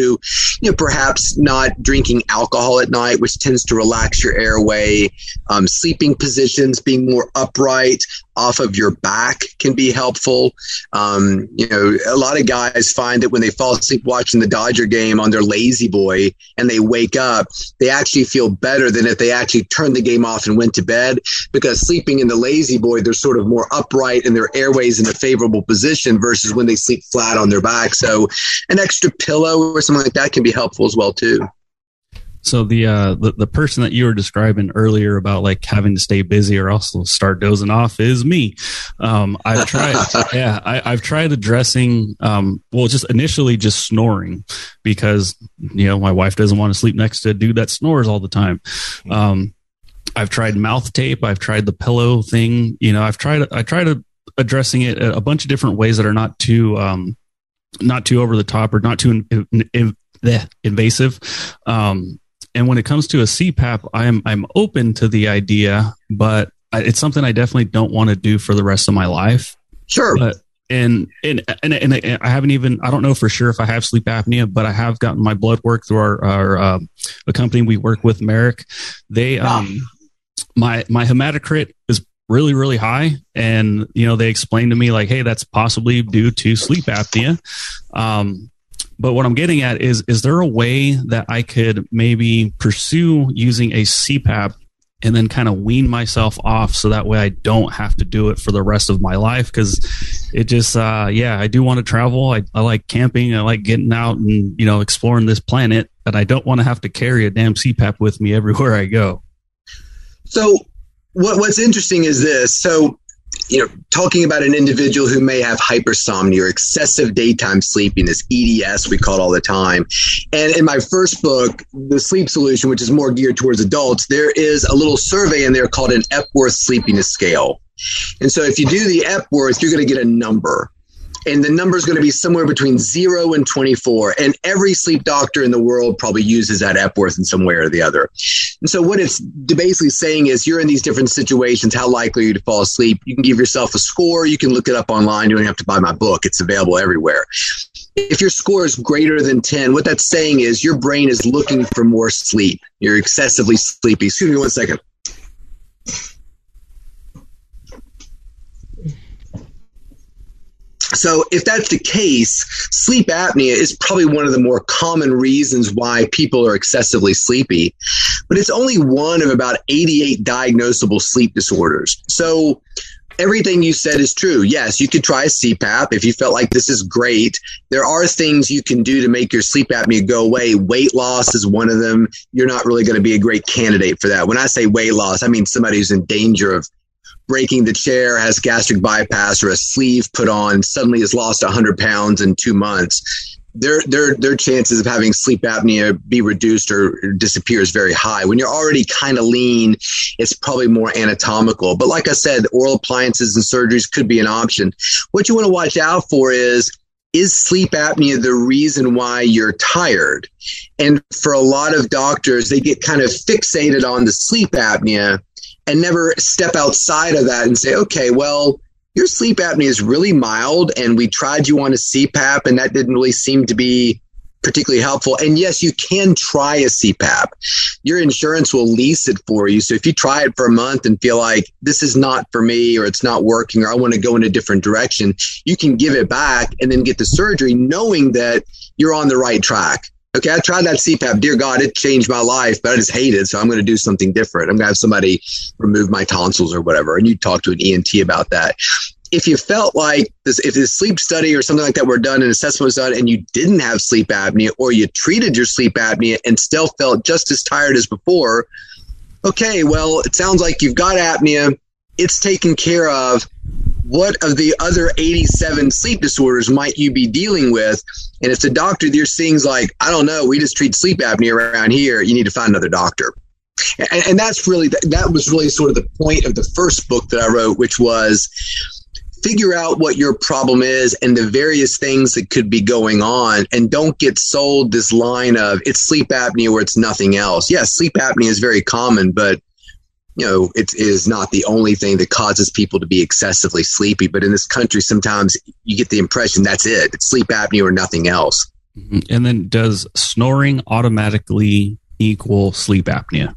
you know, perhaps not drinking alcohol at night, which tends to relax your airway, um, sleeping positions, being more upright, off of your back can be helpful. Um, you know, a lot of guys find that when they fall asleep watching the Dodger game on their La-Z-Boy and they wake up, they actually feel better than if they actually turned the game off and went to bed because sleeping in the La-Z-Boy, they're sort of more upright and their airways in a favorable position versus when they sleep flat on their back. So an extra pillow or something like that can be helpful as well too. So the, uh, the the person that you were describing earlier about like having to stay busy or also start dozing off is me. Um, I've tried, yeah, I, have tried addressing, um, well, just initially just snoring because you know my wife doesn't want to sleep next to a dude that snores all the time. Um, I've tried mouth tape. I've tried the pillow thing. You know, I've tried I tried addressing it a bunch of different ways that are not too um, not too over the top or not too in, in, in, invasive. Um, and when it comes to a CPAP, I'm I'm open to the idea, but it's something I definitely don't want to do for the rest of my life. Sure. But and, and and and I haven't even I don't know for sure if I have sleep apnea, but I have gotten my blood work through our our a company we work with, Marek. They um my my hematocrit is really really high, and you know they explained to me like, hey, that's possibly due to sleep apnea. Um, but what I'm getting at is, is there a way that I could maybe pursue using a CPAP and then kind of wean myself off so that way I don't have to do it for the rest of my life. Cause it just, uh, yeah, I do want to travel. I, I like camping. I like getting out and, you know, exploring this planet, but I don't want to have to carry a damn CPAP with me everywhere I go. So what, what's interesting is this. So you know, talking about an individual who may have hypersomnia or excessive daytime sleepiness, EDS, we call it all the time. And in my first book, The Sleep Solution, which is more geared towards adults, there is a little survey in there called an Epworth sleepiness scale. And so if you do the Epworth, you're going to get a number and the number is going to be somewhere between zero and 24. And every sleep doctor in the world probably uses that Epworth in some way or the other. And so what it's basically saying is you're in these different situations. How likely are you to fall asleep? You can give yourself a score. You can look it up online. You don't have to buy my book. It's available everywhere. If your score is greater than 10, what that's saying is your brain is looking for more sleep. You're excessively sleepy. Excuse me one second. So, if that's the case, sleep apnea is probably one of the more common reasons why people are excessively sleepy, but it's only one of about 88 diagnosable sleep disorders. So, everything you said is true. Yes, you could try a CPAP if you felt like this is great. There are things you can do to make your sleep apnea go away. Weight loss is one of them. You're not really going to be a great candidate for that. When I say weight loss, I mean somebody who's in danger of breaking the chair, has gastric bypass or a sleeve put on, suddenly has lost 100 pounds in two months, their their their chances of having sleep apnea be reduced or disappear is very high. When you're already kind of lean, it's probably more anatomical. But like I said, oral appliances and surgeries could be an option. What you want to watch out for is is sleep apnea the reason why you're tired? And for a lot of doctors, they get kind of fixated on the sleep apnea and never step outside of that and say, okay, well, your sleep apnea is really mild and we tried you on a CPAP and that didn't really seem to be particularly helpful. And yes, you can try a CPAP. Your insurance will lease it for you. So if you try it for a month and feel like this is not for me or it's not working or I want to go in a different direction, you can give it back and then get the surgery knowing that you're on the right track okay, I tried that CPAP. Dear God, it changed my life, but I just hate it. So I'm going to do something different. I'm going to have somebody remove my tonsils or whatever. And you talk to an ENT about that. If you felt like this, if the sleep study or something like that were done, an assessment was done, and you didn't have sleep apnea, or you treated your sleep apnea and still felt just as tired as before, okay, well, it sounds like you've got apnea. It's taken care of what of the other 87 sleep disorders might you be dealing with? And if the doctor seeing is like, I don't know, we just treat sleep apnea around here, you need to find another doctor. and, and that's really that was really sort of the point of the first book that I wrote, which was figure out what your problem is and the various things that could be going on and don't get sold this line of it's sleep apnea or it's nothing else. Yes, sleep apnea is very common, but you know, it is not the only thing that causes people to be excessively sleepy. But in this country, sometimes you get the impression that's it. It's sleep apnea or nothing else. Mm-hmm. And then does snoring automatically equal sleep apnea?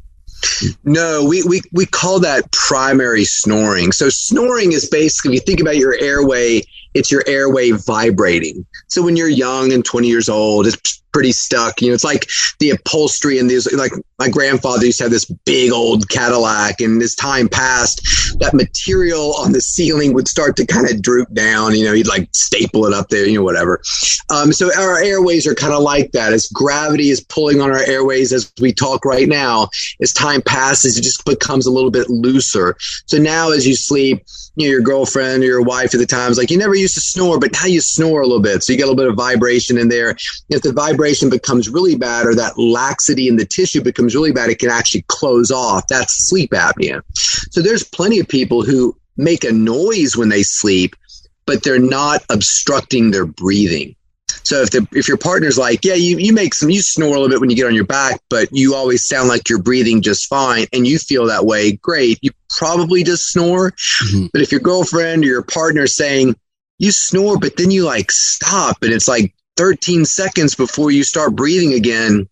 No, we, we, we call that primary snoring. So snoring is basically, if you think about your airway, it's your airway vibrating. So when you're young and 20 years old, it's pretty stuck. You know, it's like the upholstery and these, like my grandfather used to have this big old Cadillac and as time passed, that material on the ceiling would start to kind of droop down. You know, he'd like staple it up there, you know, whatever. Um, so our airways are kind of like that. As gravity is pulling on our airways as we talk right now, as time passes, it just becomes a little bit looser. So now as you sleep, you know, your girlfriend or your wife at the time is like, you never used to snore, but now you snore a little bit. So you get a little bit of vibration in there. If the vibration becomes really bad or that laxity in the tissue becomes really bad, it can actually close off. That's sleep apnea. So there's plenty of people who make a noise when they sleep, but they're not obstructing their breathing. So if the if your partner's like, yeah, you, you make some you snore a little bit when you get on your back, but you always sound like you're breathing just fine and you feel that way, great. You probably just snore. Mm-hmm. But if your girlfriend or your partner saying, you snore, but then you like stop and it's like 13 seconds before you start breathing again,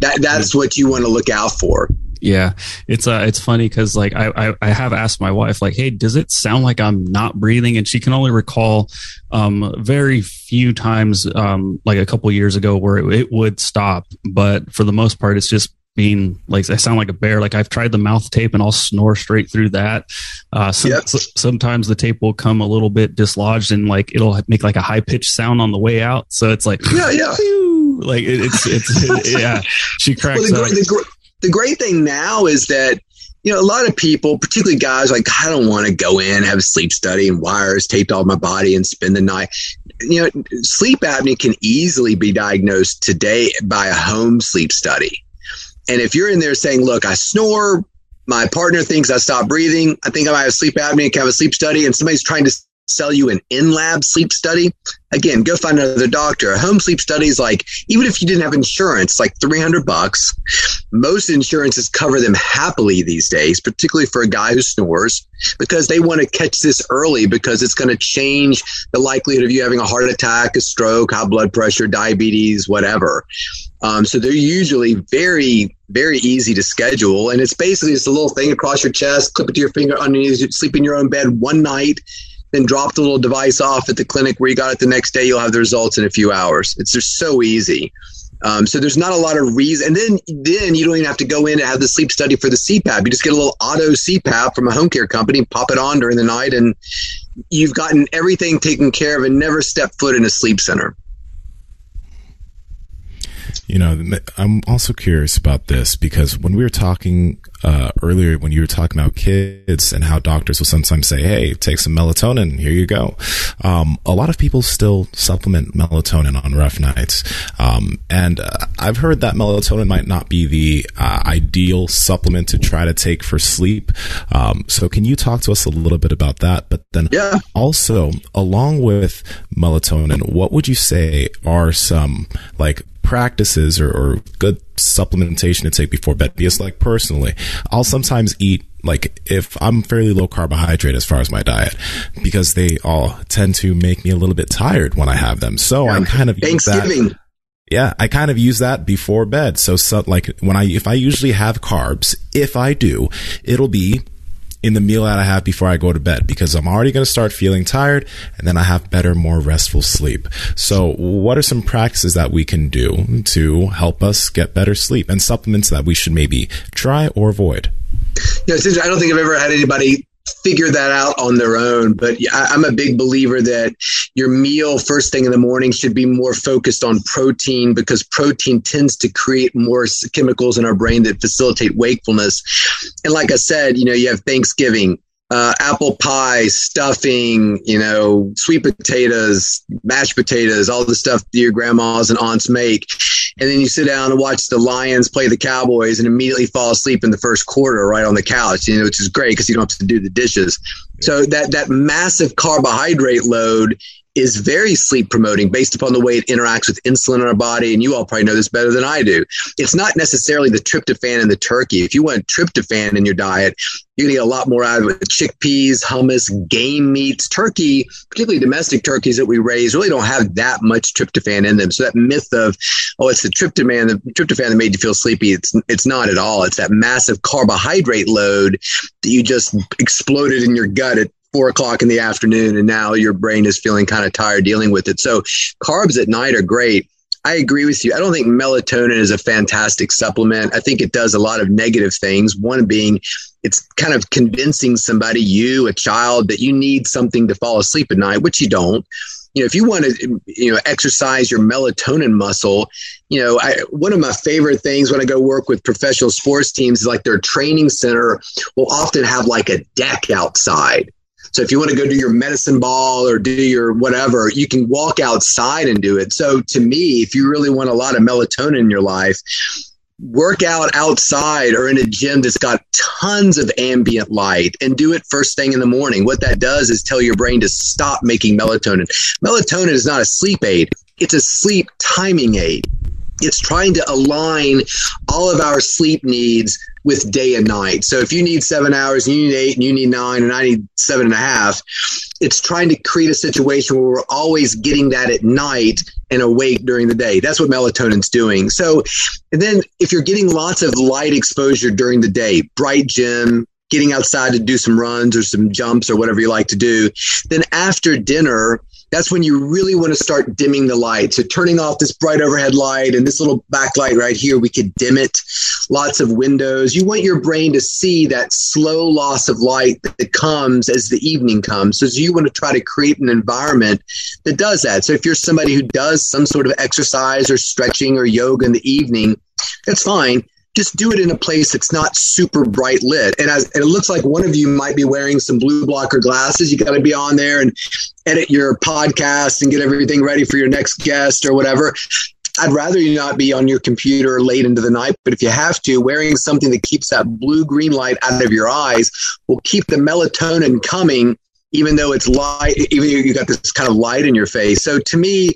that that's what you want to look out for. Yeah, it's uh, it's funny because like I, I, I have asked my wife like, hey, does it sound like I'm not breathing? And she can only recall um very few times um like a couple years ago where it, it would stop, but for the most part, it's just being like I sound like a bear. Like I've tried the mouth tape and I'll snore straight through that. Uh, some, yep. sometimes the tape will come a little bit dislodged and like it'll make like a high pitched sound on the way out. So it's like yeah, yeah, like it, it's it's it, yeah. She cracks well, the, the, the great thing now is that you know, a lot of people, particularly guys, like I don't want to go in, have a sleep study and wires taped all my body and spend the night. You know, sleep apnea can easily be diagnosed today by a home sleep study. And if you're in there saying, look, I snore, my partner thinks I stop breathing, I think I might have sleep apnea, can have a sleep study, and somebody's trying to sell you an in-lab sleep study, again, go find another doctor. A home sleep study is like, even if you didn't have insurance, like 300 bucks. Most insurances cover them happily these days, particularly for a guy who snores, because they want to catch this early because it's going to change the likelihood of you having a heart attack, a stroke, high blood pressure, diabetes, whatever. Um, so they're usually very, very easy to schedule. And it's basically just a little thing across your chest, clip it to your finger underneath, sleep in your own bed one night then drop the little device off at the clinic where you got it the next day. You'll have the results in a few hours. It's just so easy. Um, so there's not a lot of reason. And then, then you don't even have to go in and have the sleep study for the CPAP. You just get a little auto CPAP from a home care company, pop it on during the night, and you've gotten everything taken care of and never step foot in a sleep center. You know, I'm also curious about this because when we were talking uh, earlier, when you were talking about kids and how doctors will sometimes say, "Hey, take some melatonin. Here you go." Um, a lot of people still supplement melatonin on rough nights, um, and uh, I've heard that melatonin might not be the uh, ideal supplement to try to take for sleep. Um, so, can you talk to us a little bit about that? But then, yeah. also along with melatonin, what would you say are some like practices or, or good supplementation to take before bed because like personally i'll sometimes eat like if i'm fairly low carbohydrate as far as my diet because they all tend to make me a little bit tired when i have them so yeah. i kind of thanksgiving that, yeah, I kind of use that before bed. So, so, like when I, if I usually have carbs, if I do, it'll be in the meal that I have before I go to bed because I'm already going to start feeling tired and then I have better, more restful sleep. So what are some practices that we can do to help us get better sleep and supplements that we should maybe try or avoid? Yeah, I don't think I've ever had anybody figure that out on their own. But I'm a big believer that your meal first thing in the morning should be more focused on protein because protein tends to create more chemicals in our brain that facilitate wakefulness. And like I said, you know, you have Thanksgiving. Uh, apple pie, stuffing, you know, sweet potatoes, mashed potatoes, all the stuff that your grandmas and aunts make and then you sit down and watch the Lions play the Cowboys and immediately fall asleep in the first quarter right on the couch, you know, which is great because you don't have to do the dishes. So that that massive carbohydrate load is very sleep promoting based upon the way it interacts with insulin in our body. And you all probably know this better than I do. It's not necessarily the tryptophan in the turkey. If you want tryptophan in your diet, you get a lot more out of it. Chickpeas, hummus, game meats, turkey, particularly domestic turkeys that we raise, really don't have that much tryptophan in them. So that myth of, oh, it's the tryptophan, the tryptophan that made you feel sleepy. It's it's not at all. It's that massive carbohydrate load that you just exploded in your gut at four o'clock in the afternoon and now your brain is feeling kind of tired dealing with it. So carbs at night are great. I agree with you. I don't think melatonin is a fantastic supplement. I think it does a lot of negative things. One being it's kind of convincing somebody, you, a child, that you need something to fall asleep at night, which you don't. You know, if you want to, you know, exercise your melatonin muscle, you know, I, one of my favorite things when I go work with professional sports teams is like their training center will often have like a deck outside so if you want to go do your medicine ball or do your whatever, you can walk outside and do it. So to me, if you really want a lot of melatonin in your life, work out outside or in a gym that's got tons of ambient light and do it first thing in the morning. What that does is tell your brain to stop making melatonin. Melatonin is not a sleep aid. It's a sleep timing aid. It's trying to align all of our sleep needs with day and night. So if you need seven hours and you need eight and you need nine and I need seven and a half, it's trying to create a situation where we're always getting that at night and awake during the day. That's what melatonin's doing. So, and then if you're getting lots of light exposure during the day, bright gym, getting outside to do some runs or some jumps or whatever you like to do, then after dinner, that's when you really want to start dimming the light. So turning off this bright overhead light and this little backlight right here, we could dim it. Lots of windows. You want your brain to see that slow loss of light that comes as the evening comes. So you want to try to create an environment that does that. So if you're somebody who does some sort of exercise or stretching or yoga in the evening, that's fine just do it in a place that's not super bright lit. And, as, and it looks like one of you might be wearing some blue blocker glasses. You got to be on there and edit your podcast and get everything ready for your next guest or whatever. I'd rather you not be on your computer late into the night, but if you have to, wearing something that keeps that blue green light out of your eyes will keep the melatonin coming even though it's light, even though you got this kind of light in your face. So to me,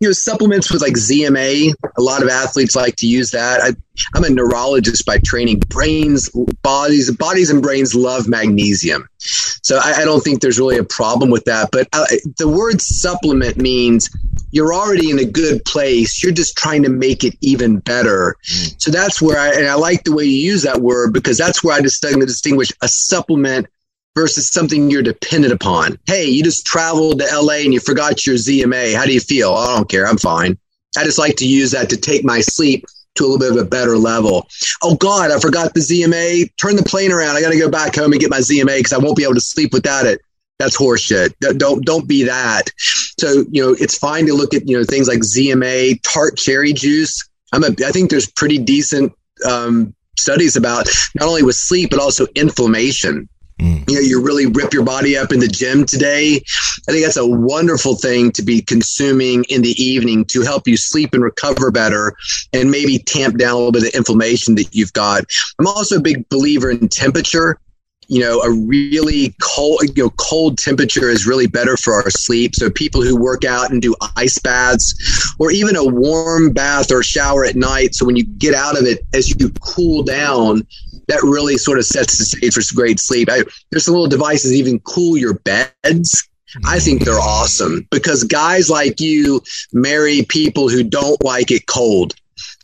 you know, supplements with like ZMA, a lot of athletes like to use that. I, I'm a neurologist by training. Brains, bodies, bodies and brains love magnesium. So I, I don't think there's really a problem with that. But uh, the word supplement means you're already in a good place. You're just trying to make it even better. Mm. So that's where I, and I like the way you use that word because that's where I just starting to distinguish a supplement versus something you're dependent upon. Hey, you just traveled to LA and you forgot your ZMA. How do you feel? I don't care. I'm fine. I just like to use that to take my sleep to a little bit of a better level. Oh God, I forgot the ZMA. Turn the plane around. I got to go back home and get my ZMA because I won't be able to sleep without it. That's horseshit. Don't don't be that. So you know it's fine to look at you know things like ZMA, tart cherry juice. I'm a, I think there's pretty decent um, studies about not only with sleep but also inflammation. Mm. You know, you really rip your body up in the gym today. I think that's a wonderful thing to be consuming in the evening to help you sleep and recover better and maybe tamp down a little bit of inflammation that you've got. I'm also a big believer in temperature you know, a really cold, you know, cold temperature is really better for our sleep. So people who work out and do ice baths or even a warm bath or shower at night. So when you get out of it, as you cool down, that really sort of sets the stage for great sleep. I, there's some little devices even cool your beds. I mm-hmm. think they're awesome because guys like you marry people who don't like it cold.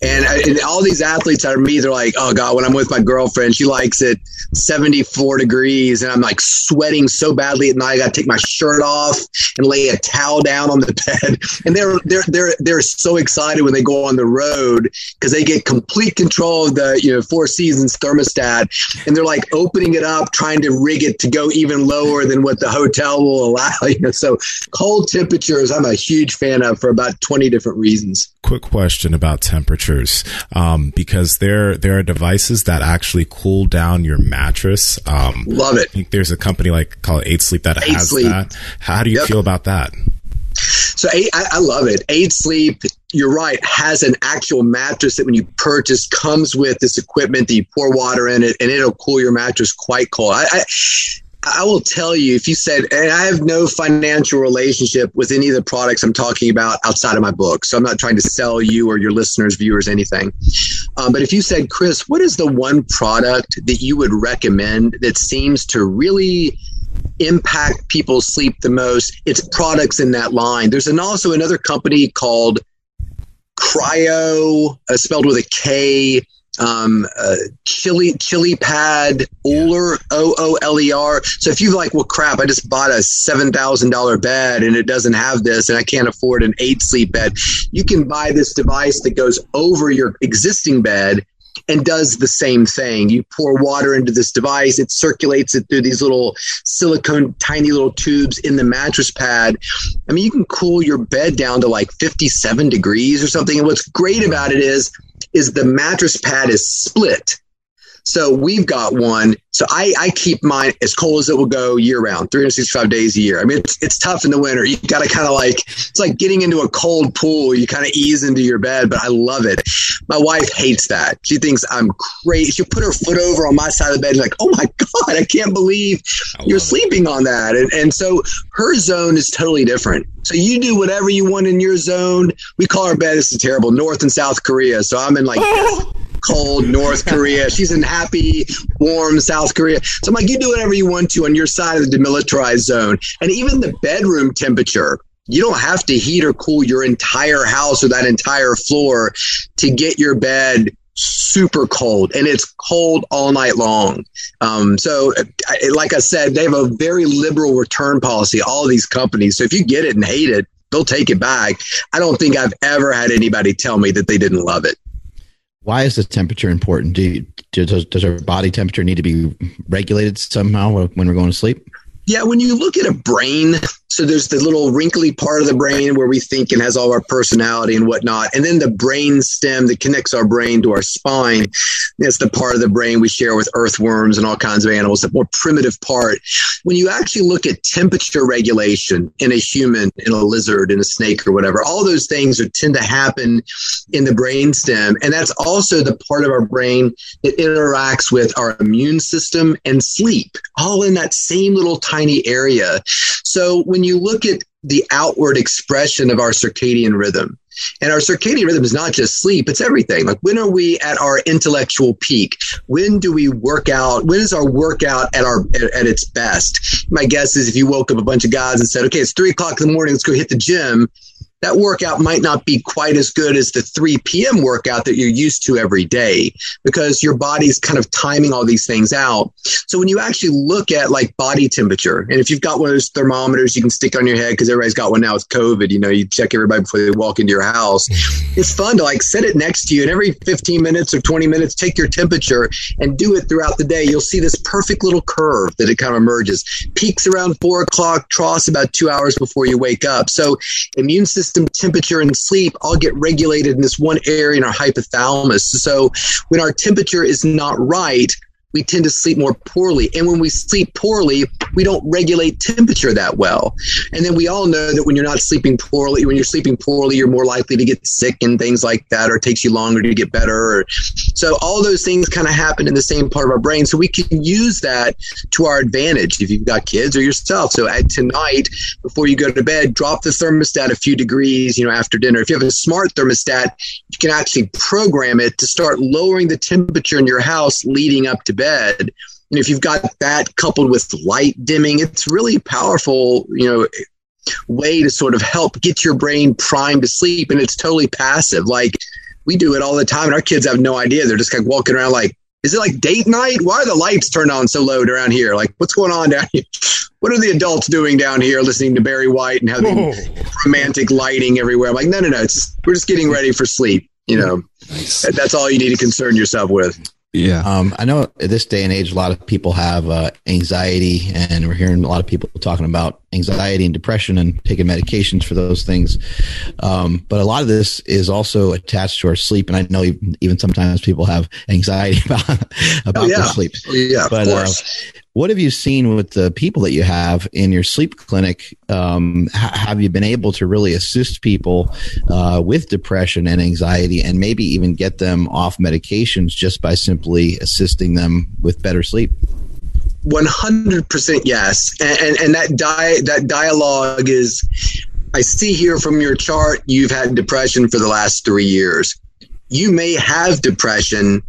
And, uh, and, all these athletes are me, they're like, oh God, when I'm with my girlfriend, she likes it 74 degrees. And I'm like sweating so badly at night. I got to take my shirt off and lay a towel down on the bed. And they're, they're, they're, they're so excited when they go on the road because they get complete control of the, you know, four seasons thermostat. And they're like opening it up, trying to rig it to go even lower than what the hotel will allow. You know, so cold temperatures, I'm a huge fan of for about 20 different reasons quick question about um, because there there are devices that actually cool down your mattress. Um, Love it. I think there's a company like called Eight Sleep that Eight has Sleep. that. How do you yep. feel about that? So I, I love it. Eight Sleep, you're right, has an actual mattress that when you purchase comes with this equipment that you pour water in it and it'll cool your mattress quite cold. I, I, I will tell you if you said, and I have no financial relationship with any of the products I'm talking about outside of my book. So I'm not trying to sell you or your listeners, viewers, anything. Um, but if you said, Chris, what is the one product that you would recommend that seems to really impact people's sleep the most? It's products in that line. There's an, also another company called Kryo, uh, spelled with a K um, uh, chili chili pad Ooler O O L E R. So if you like, well, crap, I just bought a seven thousand dollar bed and it doesn't have this, and I can't afford an eight sleep bed, you can buy this device that goes over your existing bed and does the same thing. You pour water into this device, it circulates it through these little silicone, tiny little tubes in the mattress pad. I mean, you can cool your bed down to like 57 degrees or something. And what's great about it is is the mattress pad is split. So we've got one. So I, I keep mine as cold as it will go year round, 365 days a year. I mean, it's, it's tough in the winter. You got to kind of like, it's like getting into a cold pool. You kind of ease into your bed, but I love it. My wife hates that. She thinks I'm crazy. She'll put her foot over on my side of the bed and like, oh my God, I can't believe you're sleeping on that. And, and so her zone is totally different. So you do whatever you want in your zone. We call our bed, this is terrible, North and South Korea. So I'm in like cold North Korea. She's in happy, warm South Korea. So I'm like, you do whatever you want to on your side of the demilitarized zone. And even the bedroom temperature, you don't have to heat or cool your entire house or that entire floor to get your bed super cold and it's cold all night long. Um, so, like I said, they have a very liberal return policy, all these companies. So, if you get it and hate it, they'll take it back. I don't think I've ever had anybody tell me that they didn't love it. Why is the temperature important? Do you, does, does our body temperature need to be regulated somehow when we're going to sleep? Yeah, when you look at a brain, so there's the little wrinkly part of the brain where we think and has all our personality and whatnot. And then the brain stem that connects our brain to our spine. That's the part of the brain we share with earthworms and all kinds of animals, the more primitive part. When you actually look at temperature regulation in a human, in a lizard, in a snake or whatever, all those things are, tend to happen in the brain stem. And that's also the part of our brain that interacts with our immune system and sleep, all in that same little tiny area. So when you look at the outward expression of our circadian rhythm, and our circadian rhythm is not just sleep, it's everything. Like when are we at our intellectual peak? When do we work out? When is our workout at our at, at its best? My guess is if you woke up a bunch of guys and said, okay, it's three o'clock in the morning, let's go hit the gym that workout might not be quite as good as the 3 p.m. workout that you're used to every day because your body's kind of timing all these things out. So when you actually look at like body temperature, and if you've got one of those thermometers you can stick on your head because everybody's got one now with COVID, you know, you check everybody before they walk into your house. Mm-hmm. It's fun to like set it next to you and every 15 minutes or 20 minutes, take your temperature and do it throughout the day. You'll see this perfect little curve that it kind of emerges. Peaks around four o'clock, troughs about two hours before you wake up. So immune system system, temperature, and sleep all get regulated in this one area in our hypothalamus. So when our temperature is not right, we tend to sleep more poorly. And when we sleep poorly, we don't regulate temperature that well. And then we all know that when you're not sleeping poorly, when you're sleeping poorly, you're more likely to get sick and things like that, or it takes you longer to get better. So all those things kind of happen in the same part of our brain. So we can use that to our advantage if you've got kids or yourself. So at tonight, before you go to bed, drop the thermostat a few degrees, you know, after dinner. If you have a smart thermostat, you can actually program it to start lowering the temperature in your house leading up to bed bed. And if you've got that coupled with light dimming, it's really powerful, you know, way to sort of help get your brain primed to sleep. And it's totally passive. Like we do it all the time. And our kids have no idea. They're just kind of walking around like, is it like date night? Why are the lights turned on so low around here? Like, what's going on down here? What are the adults doing down here listening to Barry White and having romantic lighting everywhere? I'm like, no, no, no. It's just, we're just getting ready for sleep. You know, nice. that's all you need to concern yourself with. Yeah. Um, I know at this day and age, a lot of people have uh, anxiety, and we're hearing a lot of people talking about anxiety and depression and taking medications for those things. Um, but a lot of this is also attached to our sleep, and I know even sometimes people have anxiety about about oh, yeah. their sleep. Yeah, but, of uh, course. Uh, what have you seen with the people that you have in your sleep clinic? Um, have you been able to really assist people uh, with depression and anxiety, and maybe even get them off medications just by simply assisting them with better sleep? 100% yes and, and, and that di- that dialogue is i see here from your chart you've had depression for the last three years you may have depression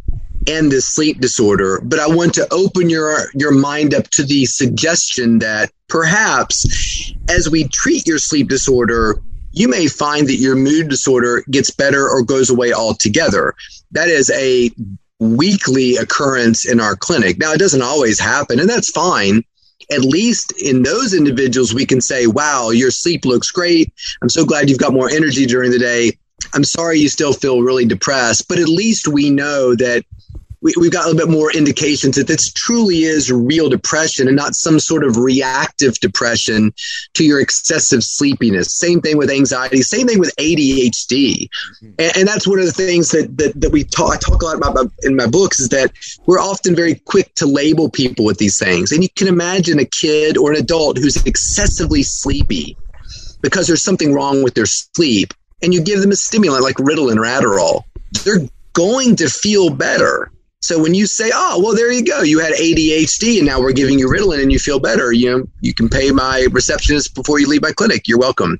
and this sleep disorder, but I want to open your your mind up to the suggestion that perhaps as we treat your sleep disorder, you may find that your mood disorder gets better or goes away altogether. That is a weekly occurrence in our clinic. Now, it doesn't always happen, and that's fine. At least in those individuals, we can say, wow, your sleep looks great. I'm so glad you've got more energy during the day. I'm sorry you still feel really depressed, but at least we know that we, have got a little bit more indications that this truly is real depression and not some sort of reactive depression to your excessive sleepiness. Same thing with anxiety. Same thing with ADHD. Mm-hmm. And, and, that's one of the things that, that, that we talk, I talk a lot about in my books is that we're often very quick to label people with these things. And you can imagine a kid or an adult who's excessively sleepy because there's something wrong with their sleep and you give them a stimulant like Ritalin or Adderall. They're going to feel better so when you say, "Oh, well, there you go, you had ADHD, and now we're giving you Ritalin, and you feel better," you know, you can pay my receptionist before you leave my clinic. You're welcome.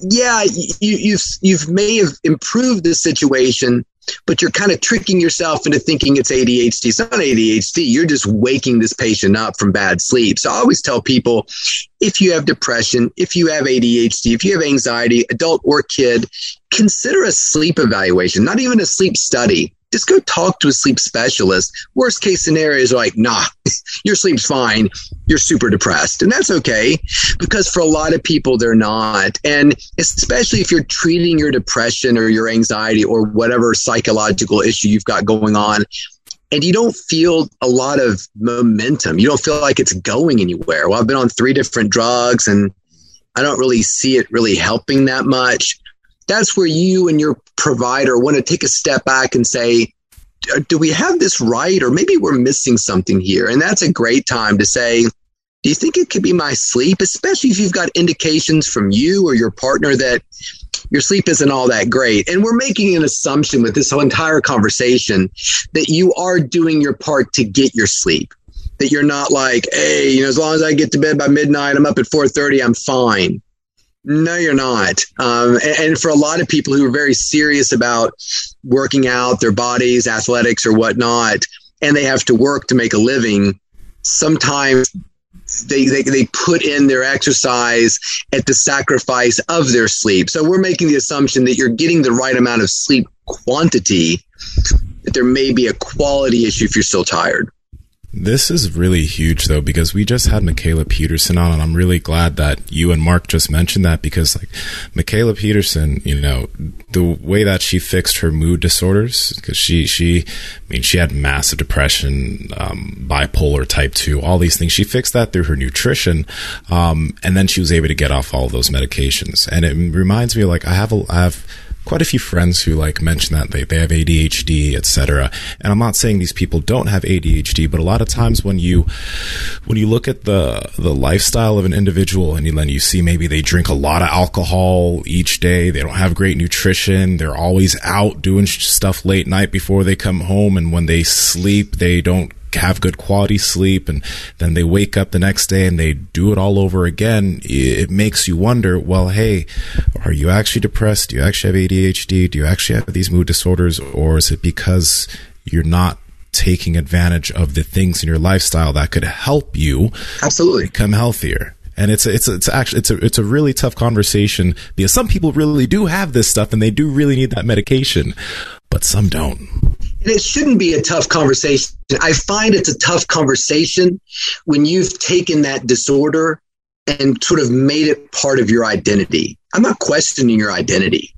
Yeah, you, you've you've may have improved the situation, but you're kind of tricking yourself into thinking it's ADHD. It's not ADHD. You're just waking this patient up from bad sleep. So I always tell people if you have depression, if you have ADHD, if you have anxiety, adult or kid, consider a sleep evaluation, not even a sleep study just go talk to a sleep specialist. Worst case scenario is like, nah, your sleep's fine. You're super depressed. And that's okay because for a lot of people, they're not. And especially if you're treating your depression or your anxiety or whatever psychological issue you've got going on, and you don't feel a lot of momentum. You don't feel like it's going anywhere. Well, I've been on three different drugs and I don't really see it really helping that much that's where you and your provider want to take a step back and say, do we have this right? Or maybe we're missing something here. And that's a great time to say, do you think it could be my sleep? Especially if you've got indications from you or your partner that your sleep isn't all that great. And we're making an assumption with this whole entire conversation that you are doing your part to get your sleep. That you're not like, hey, you know, as long as I get to bed by midnight, I'm up at 4:30, I'm fine. No, you're not. Um, and, and, for a lot of people who are very serious about working out their bodies, athletics, or whatnot, and they have to work to make a living, sometimes they, they, they put in their exercise at the sacrifice of their sleep. So we're making the assumption that you're getting the right amount of sleep quantity, that there may be a quality issue if you're still tired. This is really huge though, because we just had Mikhaila Peterson on, and I'm really glad that you and Mark just mentioned that because like Mikhaila Peterson, you know, the way that she fixed her mood disorders, because she, she, I mean, she had massive depression, um, bipolar type two, all these things. She fixed that through her nutrition. Um, and then she was able to get off all those medications. And it reminds me like I have a, I have, quite a few friends who like mention that they, they have ADHD, etc. And I'm not saying these people don't have ADHD, but a lot of times when you when you look at the the lifestyle of an individual and you, then you see maybe they drink a lot of alcohol each day, they don't have great nutrition, they're always out doing stuff late night before they come home, and when they sleep, they don't have good quality sleep and then they wake up the next day and they do it all over again, it makes you wonder, well, hey, are you actually depressed? Do you actually have ADHD? Do you actually have these mood disorders? Or is it because you're not taking advantage of the things in your lifestyle that could help you absolutely become healthier? and it's a, it's it's actually it's a it's a really tough conversation because some people really do have this stuff and they do really need that medication, but some don't. It shouldn't be a tough conversation. I find it's a tough conversation when you've taken that disorder and sort of made it part of your identity. I'm not questioning your identity.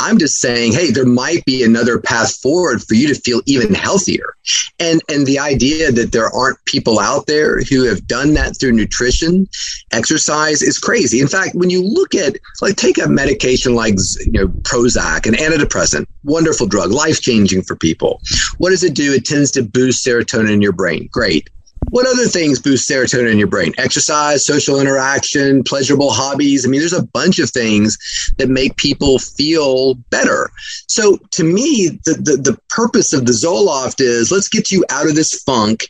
I'm just saying, hey, there might be another path forward for you to feel even healthier. And and the idea that there aren't people out there who have done that through nutrition, exercise is crazy. In fact, when you look at like take a medication like you know Prozac, an antidepressant, wonderful drug, life changing for people. What does it do? It tends to boost serotonin in your brain. Great. What other things boost serotonin in your brain? Exercise, social interaction, pleasurable hobbies. I mean, there's a bunch of things that make people feel better. So to me, the, the, the purpose of the Zoloft is let's get you out of this funk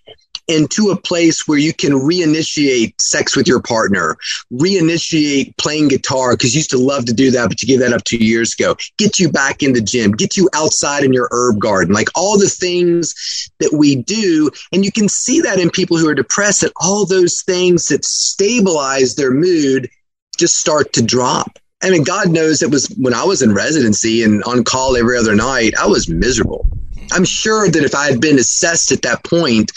into a place where you can reinitiate sex with your partner, reinitiate playing guitar because you used to love to do that, but you gave that up two years ago. Get you back in the gym, get you outside in your herb garden, like all the things that we do. And you can see that in people who are depressed that all those things that stabilize their mood just start to drop. I mean, God knows it was when I was in residency and on call every other night, I was miserable. I'm sure that if I had been assessed at that point,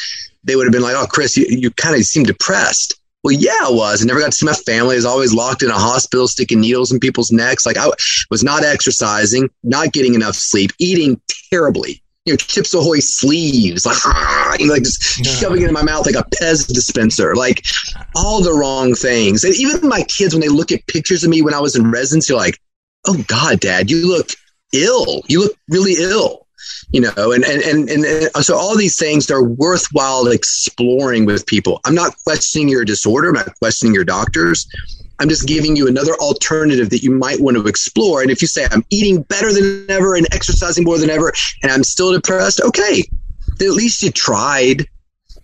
they would have been like, "Oh, Chris, you, you kind of seem depressed." Well, yeah, I was. I never got to see my family. I was always locked in a hospital, sticking needles in people's necks. Like I was not exercising, not getting enough sleep, eating terribly. You know, Chips Ahoy sleeves, like, like just yeah. shoving it in my mouth like a Pez dispenser, like all the wrong things. And even my kids, when they look at pictures of me when I was in residency, like, "Oh God, Dad, you look ill. You look really ill." You know, and, and, and, and uh, so all these things are worthwhile exploring with people. I'm not questioning your disorder. I'm not questioning your doctors. I'm just giving you another alternative that you might want to explore. And if you say, I'm eating better than ever and exercising more than ever, and I'm still depressed, okay, at least you tried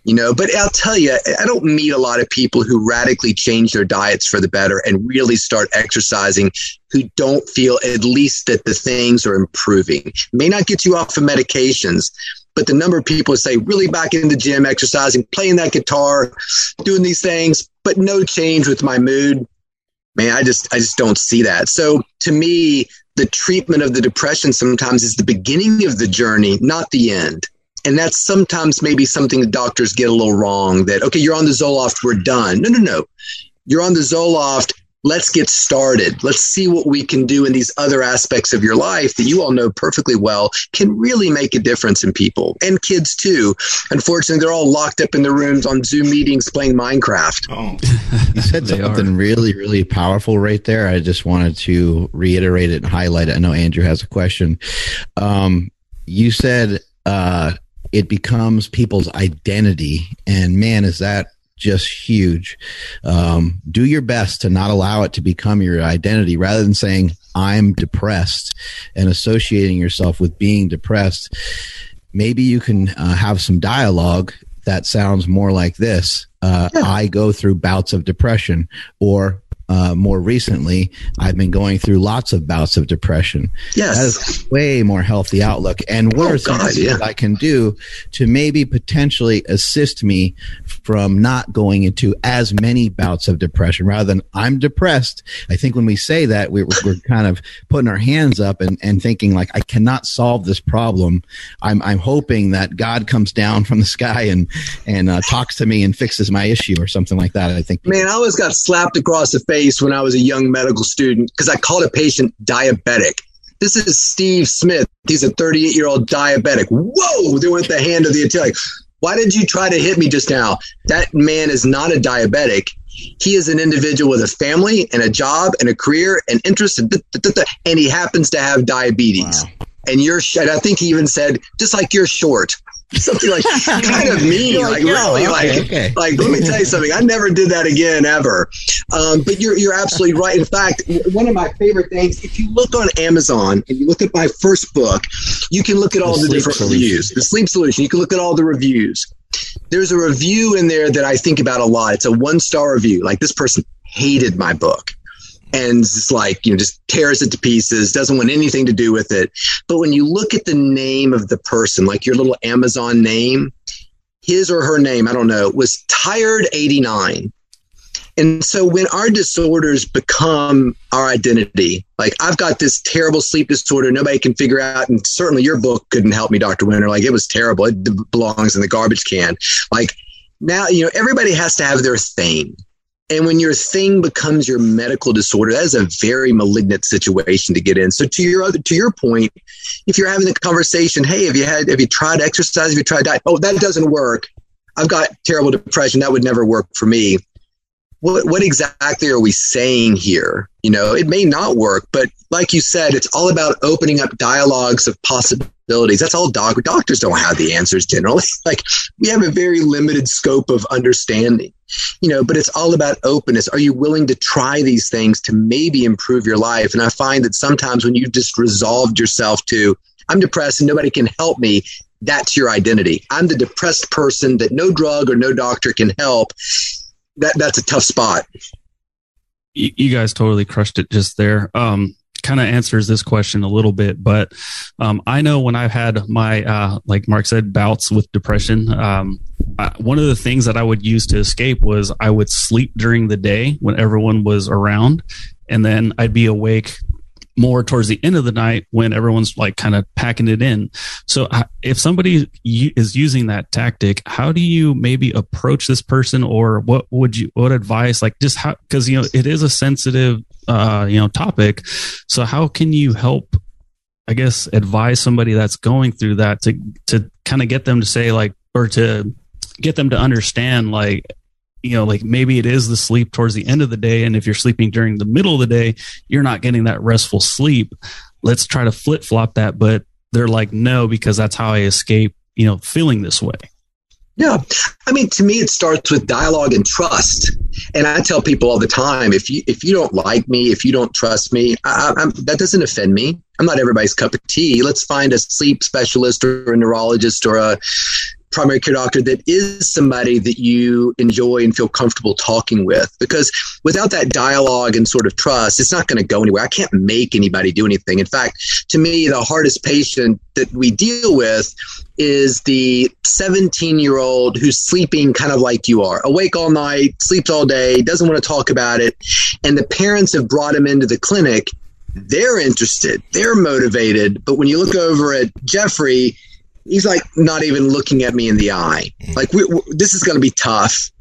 you know but i'll tell you i don't meet a lot of people who radically change their diets for the better and really start exercising who don't feel at least that the things are improving. May not get you off of medications but the number of people say really back in the gym exercising playing that guitar doing these things but no change with my mood. Man i just i just don't see that. So to me the treatment of the depression sometimes is the beginning of the journey not the end and that's sometimes maybe something the doctors get a little wrong that, okay, you're on the Zoloft, we're done. No, no, no. You're on the Zoloft. Let's get started. Let's see what we can do in these other aspects of your life that you all know perfectly well can really make a difference in people and kids too. Unfortunately, they're all locked up in their rooms on Zoom meetings playing Minecraft. Oh. you said something are. really, really powerful right there. I just wanted to reiterate it and highlight it. I know Andrew has a question. Um, you said uh, it becomes people's identity. And man, is that just huge. Um, do your best to not allow it to become your identity rather than saying, I'm depressed and associating yourself with being depressed. Maybe you can uh, have some dialogue that sounds more like this. Uh, yeah. I go through bouts of depression, or uh, more recently, I've been going through lots of bouts of depression. Yes. That is way more healthy outlook. And what oh, are some God, things yeah. I can do to maybe potentially assist me from not going into as many bouts of depression rather than I'm depressed? I think when we say that, we're, we're kind of putting our hands up and, and thinking like, I cannot solve this problem. I'm, I'm hoping that God comes down from the sky and, and uh, talks to me and fixes my issue or something like that. I think. Man, I always got slapped across the face when I was a young medical student because I called a patient diabetic. This is Steve Smith. He's a 38 year old diabetic. Whoa! They went the hand of the attack. Why did you try to hit me just now? That man is not a diabetic. He is an individual with a family and a job and a career and interest, and, and he happens to have diabetes. Wow. And you're, and I think he even said, just like you're short something like kind of mean, like, like really, okay, like, okay. like let me tell you something. I never did that again ever. Um, but you're you're absolutely right. In fact, one of my favorite things, if you look on Amazon and you look at my first book, you can look at all the, the different solution. reviews. The sleep solution. You can look at all the reviews. There's a review in there that I think about a lot. It's a one star review. Like this person hated my book and it's like, you know, just tears it to pieces, doesn't want anything to do with it. But when you look at the name of the person, like your little Amazon name, his or her name, I don't know, was Tired 89. And so when our disorders become our identity, like I've got this terrible sleep disorder nobody can figure out, and certainly your book couldn't help me, Dr. Winter. Like it was terrible. It belongs in the garbage can. Like now, you know, everybody has to have their thing. And when your thing becomes your medical disorder, that is a very malignant situation to get in. So to your other, to your point, if you're having the conversation, hey, have you had have you tried exercise? Have you tried diet? Oh, that doesn't work. I've got terrible depression. That would never work for me. What, what exactly are we saying here? You know, it may not work, but like you said, it's all about opening up dialogues of possibilities. That's all doc- doctors don't have the answers generally. like we have a very limited scope of understanding, you know, but it's all about openness. Are you willing to try these things to maybe improve your life? And I find that sometimes when you've just resolved yourself to, I'm depressed and nobody can help me, that's your identity. I'm the depressed person that no drug or no doctor can help that that's a tough spot. You, guys totally crushed it just there. Um, kind of answers this question a little bit, but um, I know when I've had my, uh, like Mark said, bouts with depression, um, I, one of the things that I would use to escape was I would sleep during the day when everyone was around, and then I'd be awake more towards the end of the night when everyone's like kind of packing it in. So if somebody is using that tactic, how do you maybe approach this person or what would you, what advice, like just how, cause you know, it is a sensitive, uh, you know, topic. So how can you help, I guess, advise somebody that's going through that to, to kind of get them to say like, or to get them to understand like, you know, like maybe it is the sleep towards the end of the day. And if you're sleeping during the middle of the day, you're not getting that restful sleep. Let's try to flip flop that. But they're like, no, because that's how I escape, you know, feeling this way. Yeah. I mean, to me, it starts with dialogue and trust. And I tell people all the time, if you, if you don't like me, if you don't trust me, I, that doesn't offend me. I'm not everybody's cup of tea. Let's find a sleep specialist or a neurologist or a primary care doctor that is somebody that you enjoy and feel comfortable talking with. Because without that dialogue and sort of trust, it's not going to go anywhere. I can't make anybody do anything. In fact, to me, the hardest patient that we deal with is the 17 year old who's sleeping kind of like you are, awake all night, sleeps all day, doesn't want to talk about it. And the parents have brought him into the clinic. They're interested, they're motivated. But when you look over at Jeffrey, he's like not even looking at me in the eye. Like we, we, this is going to be tough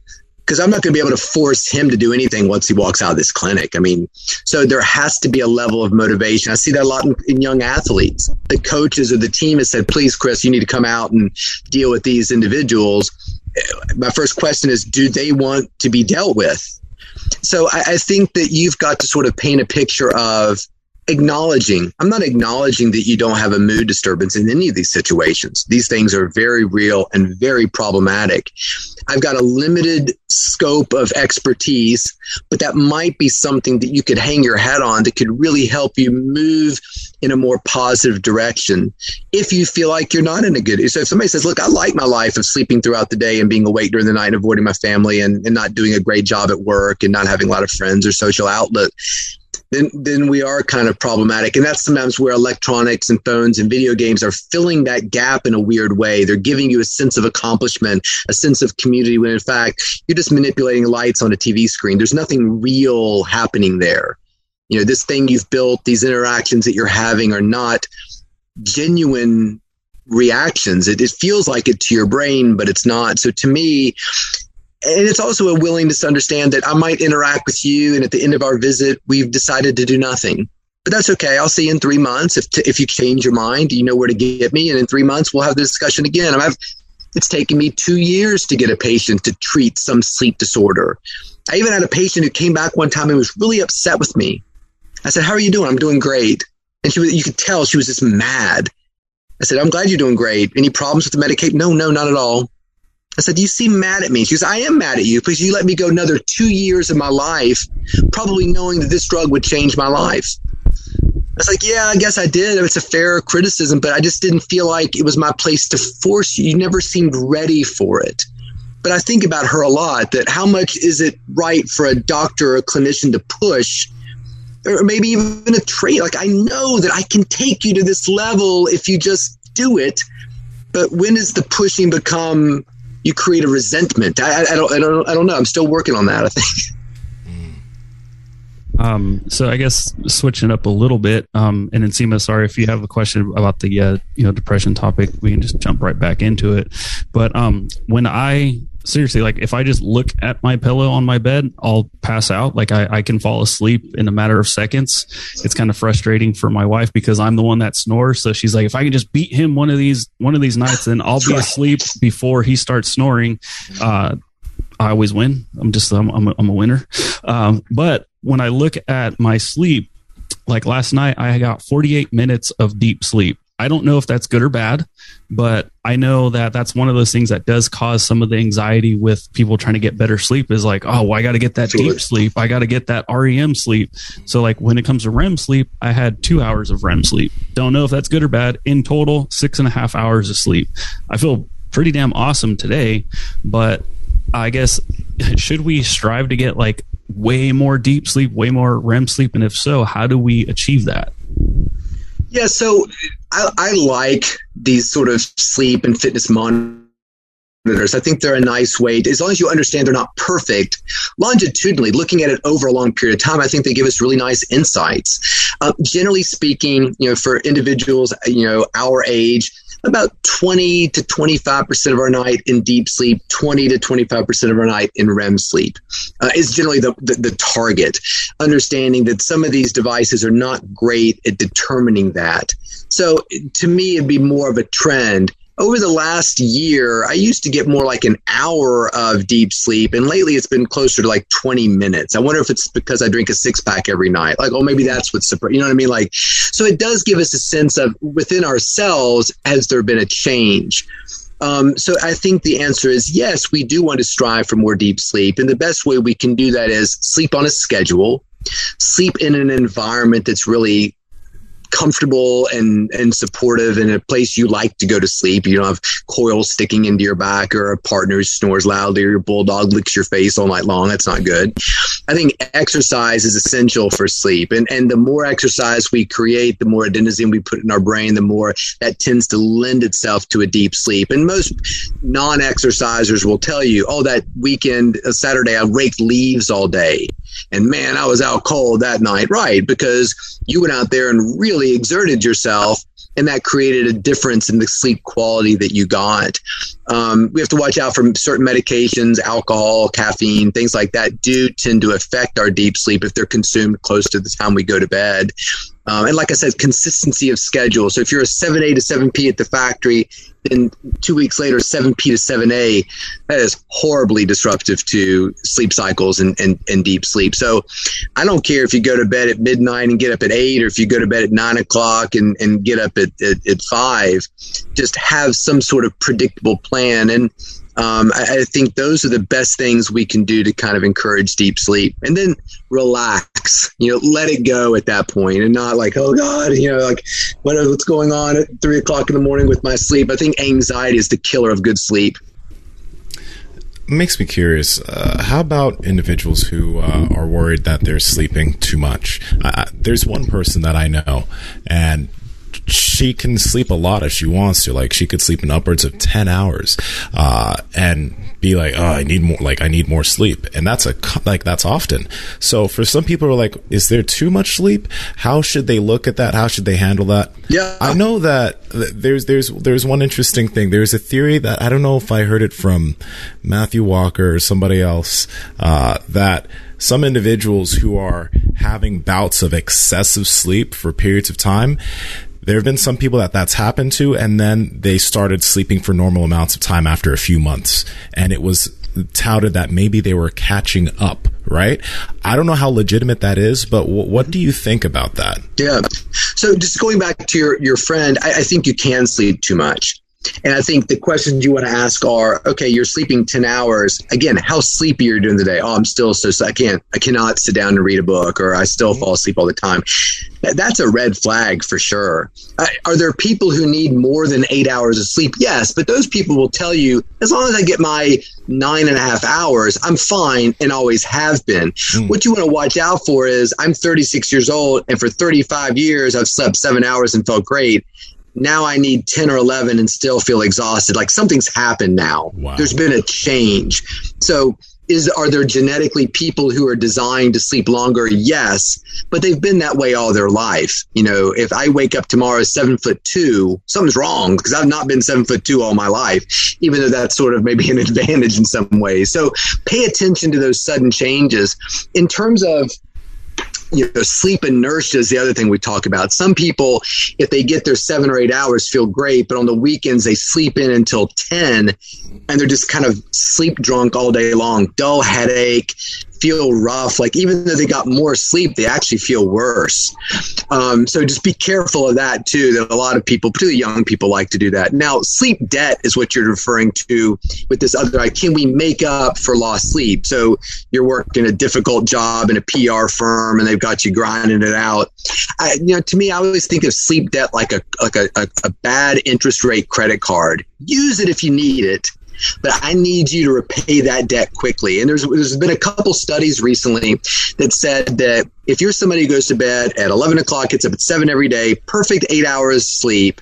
because I'm not going to be able to force him to do anything once he walks out of this clinic. I mean, so there has to be a level of motivation. I see that a lot in, in young athletes. The coaches or the team has said, "Please, Chris, you need to come out and deal with these individuals." My first question is, do they want to be dealt with? So I, I think that you've got to sort of paint a picture of acknowledging i'm not acknowledging that you don't have a mood disturbance in any of these situations. These things are very real and very problematic. I've got a limited scope of expertise but that might be something that you could hang your hat on that could really help you move in a more positive direction if you feel like you're not in a good so if somebody says look i like my life of sleeping throughout the day and being awake during the night and avoiding my family and, and not doing a great job at work and not having a lot of friends or social outlet then then we are kind of problematic. And that's sometimes where electronics and phones and video games are filling that gap in a weird way. They're giving you a sense of accomplishment, a sense of community, when in fact you're just manipulating lights on a TV screen. There's nothing real happening there. You know, this thing you've built, these interactions that you're having are not genuine reactions. It, it feels like it to your brain, but it's not. So to me, and it's also a willingness to understand that I might interact with you, and at the end of our visit, we've decided to do nothing. But that's okay. I'll see you in three months. If t- if you change your mind, you know where to get me, and in three months we'll have the discussion again. I've, it's taken me two years to get a patient to treat some sleep disorder. I even had a patient who came back one time and was really upset with me. I said, "How are you doing?" I'm doing great, and she was, you could tell she was just mad. I said, "I'm glad you're doing great. Any problems with the medication?" No, no, not at all. I said, You seem mad at me. She goes, I am mad at you because you let me go another two years of my life, probably knowing that this drug would change my life. I was like, Yeah, I guess I did. It's a fair criticism, but I just didn't feel like it was my place to force you. You never seemed ready for it. But I think about her a lot that how much is it right for a doctor or a clinician to push? Or maybe even a trade. Like, I know that I can take you to this level if you just do it. But when does the pushing become you create a resentment. I, I, don't, I don't, I don't know. I'm still working on that. I think. Um, so I guess switching up a little bit, um, and Nsima, sorry if you have a question about the uh, you know depression topic, we can just jump right back into it. But um, when I seriously like if I just look at my pillow on my bed, I'll pass out. Like I, I can fall asleep in a matter of seconds. It's kind of frustrating for my wife because I'm the one that snores. So she's like, if I can just beat him one of these one of these nights, then I'll be asleep before he starts snoring. Uh, I always win. I'm just I'm I'm a, I'm a winner. Um, but when I look at my sleep, like last night, I got 48 minutes of deep sleep. I don't know if that's good or bad, but I know that that's one of those things that does cause some of the anxiety with people trying to get better sleep is like, oh, well, I got to get that deep sleep. I got to get that REM sleep. So, like, when it comes to REM sleep, I had two hours of REM sleep. Don't know if that's good or bad. In total, six and a half hours of sleep. I feel pretty damn awesome today, but I guess should we strive to get like way more deep sleep, way more REM sleep? And if so, how do we achieve that? Yeah, so I, I like these sort of sleep and fitness monitors. I think they're a nice way, to, as long as you understand they're not perfect, longitudinally, looking at it over a long period of time, I think they give us really nice insights. Uh, generally speaking, you know, for individuals, you know, our age, about 20 to 25% of our night in deep sleep, 20 to 25% of our night in REM sleep uh, is generally the, the, the target. Understanding that some of these devices are not great at determining that. So to me, it'd be more of a trend over the last year, I used to get more like an hour of deep sleep, and lately it's been closer to like 20 minutes. I wonder if it's because I drink a six pack every night. Like, oh, maybe that's what's, you know what I mean? Like, so it does give us a sense of within ourselves, has there been a change? Um, so I think the answer is yes, we do want to strive for more deep sleep. And the best way we can do that is sleep on a schedule, sleep in an environment that's really comfortable and and supportive in a place you like to go to sleep. You don't have coils sticking into your back or a partner who snores loudly or your bulldog licks your face all night long. That's not good. I think exercise is essential for sleep. And and the more exercise we create, the more adenosine we put in our brain, the more that tends to lend itself to a deep sleep. And most non-exercisers will tell you, oh, that weekend, uh, Saturday, I raked leaves all day. And man, I was out cold that night. Right. Because you went out there and really exerted yourself and that created a difference in the sleep quality that you got. Um, we have to watch out for certain medications, alcohol, caffeine, things like that do tend to affect our deep sleep if they're consumed close to the time we go to bed. Um, and like I said, consistency of schedule. So if you're a 7A to 7P at the factory then two weeks later, 7P to 7A, that is horribly disruptive to sleep cycles and, and, and deep sleep. So I don't care if you go to bed at midnight and get up at 8 or if you go to bed at 9 o'clock and, and get up at, at, at 5. Just have some sort of predictable plan. And um, I, I, think those are the best things we can do to kind of encourage deep sleep and then relax, you know, let it go at that point and not like, oh God, you know, like what, what's going on at three o'clock in the morning with my sleep. I think anxiety is the killer of good sleep. Makes me curious. Uh, how about individuals who uh, are worried that they're sleeping too much? Uh, there's one person that I know, and she can sleep a lot if she wants to. Like she could sleep in upwards of 10 hours, uh, and be like, oh, I need more, like I need more sleep. And that's a, like, that's often. So for some people are like, is there too much sleep? How should they look at that? How should they handle that? Yeah. I know that there's, there's, there's one interesting thing. There's a theory that I don't know if I heard it from Matthew Walker or somebody else, uh, that some individuals who are having bouts of excessive sleep for periods of time, there have been some people that that's happened to, and then they started sleeping for normal amounts of time after a few months, and it was touted that maybe they were catching up. Right? I don't know how legitimate that is, but w- what do you think about that? Yeah. So just going back to your your friend, I, I think you can sleep too much. And I think the questions you want to ask are, okay, you're sleeping 10 hours. Again, how sleepy are you during the day? Oh, I'm still so, I can't, I cannot sit down and read a book or I still fall asleep all the time. That's a red flag for sure. Uh, are there people who need more than eight hours of sleep? Yes, but those people will tell you, as long as I get my nine and a half hours, I'm fine and always have been. Mm. What you want to watch out for is I'm 36 years old and for 35 years I've slept seven hours and felt great now I need 10 or 11 and still feel exhausted. Like something's happened now. Wow. There's been a change. So is are there genetically people who are designed to sleep longer? Yes, but they've been that way all their life. You know, if I wake up tomorrow seven foot two, something's wrong because I've not been seven foot two all my life, even though that's sort of maybe an advantage in some ways. So pay attention to those sudden changes. In terms of you know, sleep inertia is the other thing we talk about. Some people, if they get their seven or eight hours, feel great, but on the weekends they sleep in until 10 and they're just kind of sleep drunk all day long, dull headache, feel rough. Like even though they got more sleep, they actually feel worse. Um, so just be careful of that too. That a lot of people, particularly young people, like to do that. Now, sleep debt is what you're referring to with this other. Like, can we make up for lost sleep? So you're working a difficult job in a PR firm, and they've got you grinding it out. I, you know, to me, I always think of sleep debt like a like a, a, a bad interest rate credit card. Use it if you need it but I need you to repay that debt quickly. And there's there's been a couple studies recently that said that if you're somebody who goes to bed at 11 o'clock, gets up at seven every day, perfect eight hours sleep,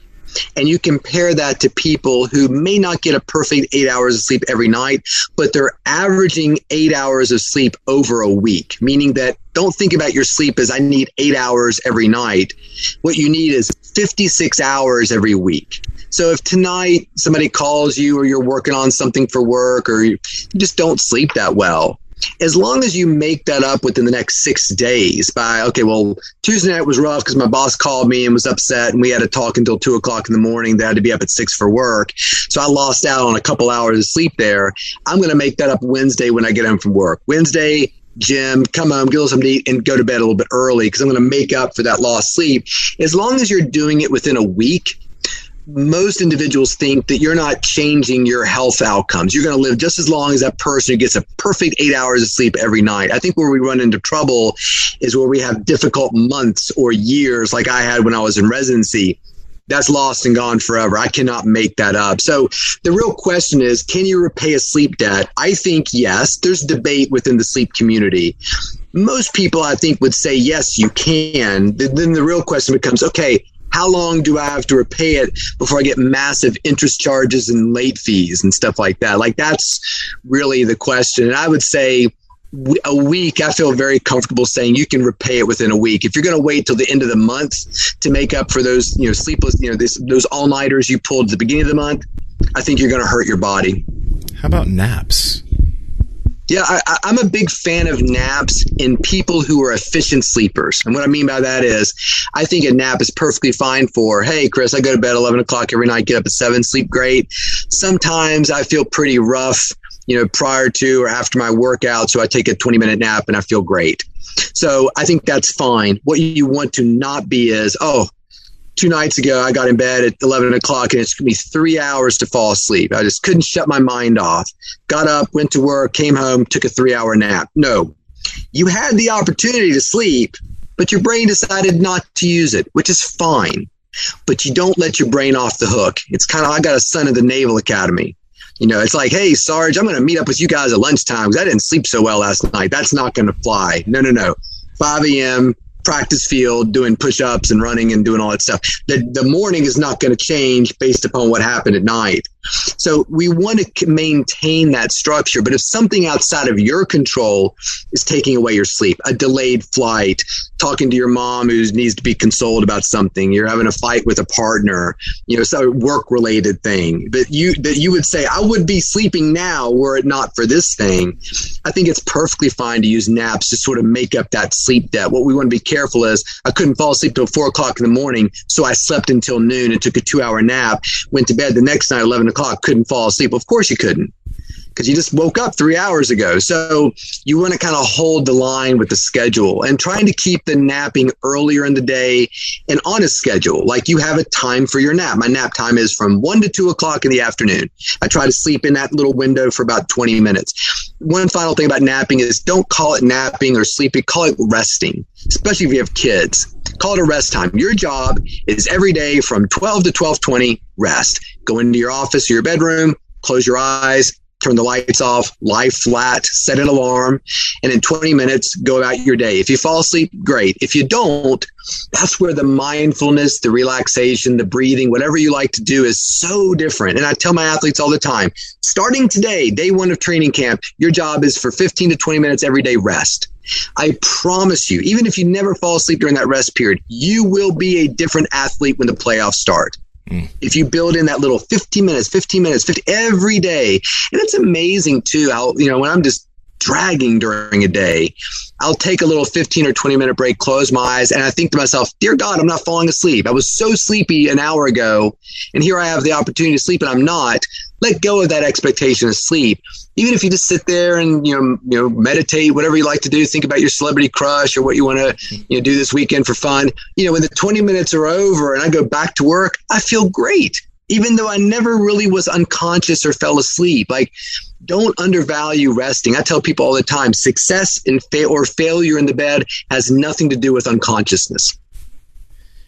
and you compare that to people who may not get a perfect eight hours of sleep every night, but they're averaging eight hours of sleep over a week, meaning that don't think about your sleep as I need eight hours every night. What you need is 56 hours every week. So if tonight somebody calls you or you're working on something for work or you just don't sleep that well, as long as you make that up within the next six days by okay well tuesday night was rough because my boss called me and was upset and we had to talk until two o'clock in the morning. They had to be up at six for work. So i lost out on a couple hours of sleep there. I'm going to make that up wednesday when i get home from work. Wednesday gym, come home, get something to eat, and go to bed a little bit early because I'm going to make up for that lost sleep. As long as you're doing it within a week, most individuals think that you're not changing your health outcomes. You're going to live just as long as that person who gets a perfect eight hours of sleep every night. I think where we run into trouble is where we have difficult months or years, like I had when I was in residency. That's lost and gone forever. I cannot make that up. So the real question is, can you repay a sleep debt? I think yes. There's debate within the sleep community most people I think would say yes, you can. Then the real question becomes, okay, how long do I have to repay it before I get massive interest charges and late fees and stuff like that? Like that's really the question. And I would say a week, I feel very comfortable saying you can repay it within a week. If you're going to wait till the end of the month to make up for those, you know, sleepless, you know, this, those all nighters you pulled at the beginning of the month, I think you're going to hurt your body. How about naps? Yeah, I, am a big fan of naps in people who are efficient sleepers. And what I mean by that is, I think a nap is perfectly fine for, hey, Chris, I go to bed 11 o'clock every night, get up at 7, sleep great. Sometimes I feel pretty rough, you know, prior to or after my workout. So I take a 20 minute nap and I feel great. So I think that's fine. What you want to not be is, oh, two nights ago, I got in bed at 11 o'clock and it took me three hours to fall asleep. I just couldn't shut my mind off. Got up, went to work, came home, took a three hour nap. No, you had the opportunity to sleep, but your brain decided not to use it, which is fine. But you don't let your brain off the hook. It's kind of, I got a son at the Naval Academy. You know, it's like, hey, Sarge, I'm going to meet up with you guys at lunchtime because I didn't sleep so well last night. That's not going to fly. No, no, no. 5 a.m., practice field doing push-ups and running and doing all that stuff. The, the morning is not going to change based upon what happened at night. So we want to maintain that structure. But if something outside of your control is taking away your sleep, a delayed flight, talking to your mom who needs to be consoled about something, you're having a fight with a partner, you know, some work related thing that you, that you would say, I would be sleeping now were it not for this thing. I think it's perfectly fine to use naps to sort of make up that sleep debt. What we want to be careful is I couldn't fall asleep till four o'clock in the morning. So I slept until noon and took a two hour nap, went to bed the next night, 11 o'clock, couldn't fall asleep. Of course you couldn't because you just woke up three hours ago. So you want to kind of hold the line with the schedule and trying to keep the napping earlier in the day and on a schedule. Like you have a time for your nap. My nap time is from one to two o'clock in the afternoon. I try to sleep in that little window for about 20 minutes. One final thing about napping is don't call it napping or sleeping, call it resting, especially if you have kids. Call it a rest time. Your job is every day from 12 to 1220 rest. Go into your office or your bedroom, close your eyes, turn the lights off, lie flat, set an alarm, and in 20 minutes, go about your day. If you fall asleep, great. If you don't, that's where the mindfulness, the relaxation, the breathing, whatever you like to do is so different. And I tell my athletes all the time, starting today, day one of training camp, your job is for 15 to 20 minutes every day rest. I promise you, even if you never fall asleep during that rest period, you will be a different athlete when the playoffs start. Mm. If you build in that little 15 minutes, 15 minutes, 50 every day, and it's amazing too how, you know, when I'm just dragging during a day, I'll take a little 15 or 20 minute break, close my eyes, and I think to myself, Dear God, I'm not falling asleep. I was so sleepy an hour ago, and here I have the opportunity to sleep, and I'm not. Let go of that expectation of sleep. Even if you just sit there and you know, you know, meditate, whatever you like to do, think about your celebrity crush or what you want to you know, do this weekend for fun. You know, when the 20 minutes are over and I go back to work, I feel great, even though I never really was unconscious or fell asleep. Like don't undervalue resting. I tell people all the time, success in fa- or failure in the bed has nothing to do with unconsciousness.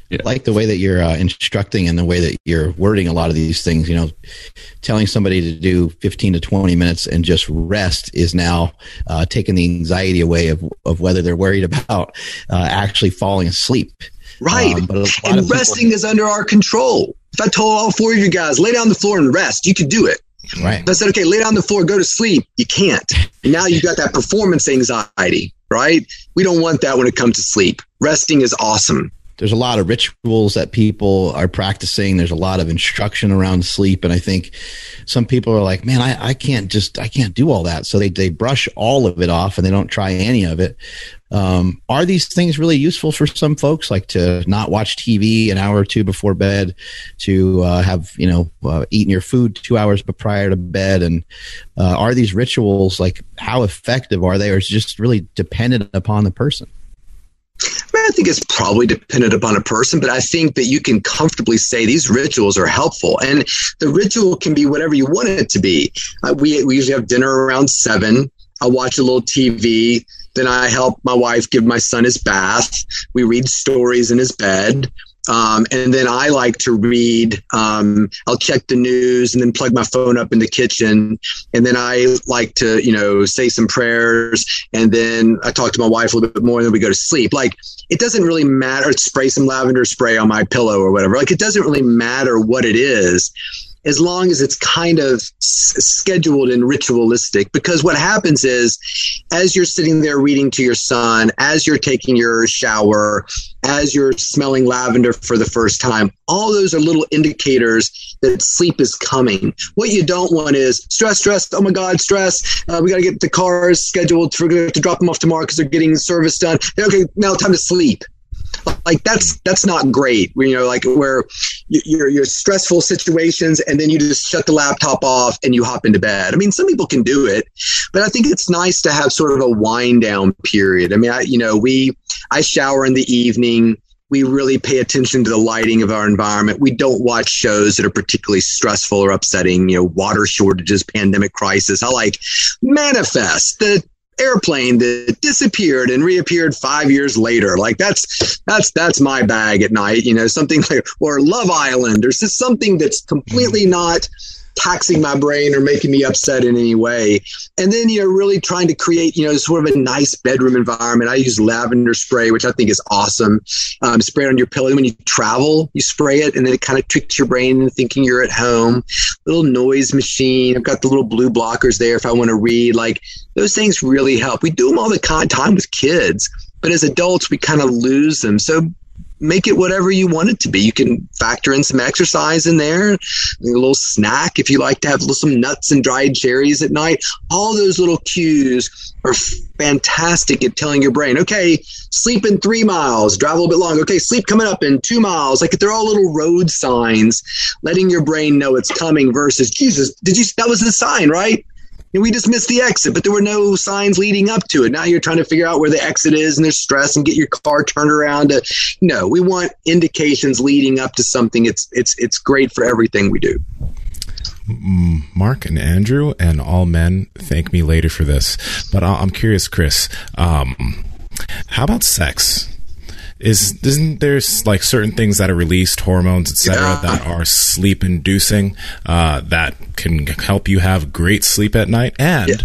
Yeah. like the way that you're uh, instructing and the way that you're wording a lot of these things. You know, telling somebody to do 15 to 20 minutes and just rest is now uh, taking the anxiety away of, of whether they're worried about uh, actually falling asleep. Right. Um, and resting people- is under our control. If I told all four of you guys, lay down the floor and rest, you could do it. Right. If I said, okay, lay down the floor, go to sleep, you can't. And now you've got that performance anxiety, right? We don't want that when it comes to sleep. Resting is awesome there's a lot of rituals that people are practicing. There's a lot of instruction around sleep. And I think some people are like, man, I, I can't just, I can't do all that. So they, they brush all of it off and they don't try any of it. Um, are these things really useful for some folks, like to not watch TV an hour or two before bed, to uh, have you know uh, eaten your food two hours prior to bed, and uh, are these rituals like how effective are they, or is it just really dependent upon the person? I think it's probably dependent upon a person, but I think that you can comfortably say these rituals are helpful. And the ritual can be whatever you want it to be. Uh, we, we usually have dinner around seven. I'll watch a little TV. Then I help my wife give my son his bath. We read stories in his bed. Um, and then I like to read. Um, I'll check the news and then plug my phone up in the kitchen. And then I like to, you know, say some prayers. And then I talk to my wife a little bit more. And then we go to sleep. Like it doesn't really matter. Spray some lavender spray on my pillow or whatever. Like it doesn't really matter what it is as long as it's kind of s- scheduled and ritualistic. Because what happens is, as you're sitting there reading to your son, as you're taking your shower, as you're smelling lavender for the first time, all those are little indicators that sleep is coming. What you don't want is stress, stress. Oh my God, stress. Uh, we got to get the cars scheduled. We're going to drop them off tomorrow because they're getting service done. Okay, now time to sleep like that's that's not great you know like where you're you're stressful situations and then you just shut the laptop off and you hop into bed i mean some people can do it but i think it's nice to have sort of a wind down period i mean i you know we i shower in the evening we really pay attention to the lighting of our environment. We don't watch shows that are particularly stressful or upsetting, you know, water shortages, pandemic crisis. I like manifest the airplane that disappeared and reappeared five years later. Like that's that's that's my bag at night. You know, something like or Love Island or just something that's completely mm-hmm. not taxing my brain or making me upset in any way. And then, you know, really trying to create, you know, sort of a nice bedroom environment. I use lavender spray, which I think is awesome. Um, spray it on your pillow. When you travel, you spray it and then it kind of tricks your brain into thinking you're at home. Little noise machine. I've got the little blue blockers there if I want to read. Like those things really help. We do them all the time with kids. But as adults, we kind of lose them. So make it whatever you want it to be. You can factor in some exercise in there, a little snack if you like to have some nuts and dried cherries at night. All those little cues are fantastic at telling your brain, okay, sleep in three miles, drive a little bit long. Okay, sleep coming up in two miles. Like they're all little road signs, letting your brain know it's coming versus Jesus, did you, that was the sign, right? We just missed the exit, but there were no signs leading up to it. Now you're trying to figure out where the exit is and there's stress and get your car turned around. To, no, we want indications leading up to something. It's, it's, it's great for everything we do. Mark and Andrew and all men thank me later for this, but I'm curious, Chris. Um, how about sex? Is isn't there like certain things that are released hormones etc yeah. that are sleep inducing uh, that can help you have great sleep at night and yeah.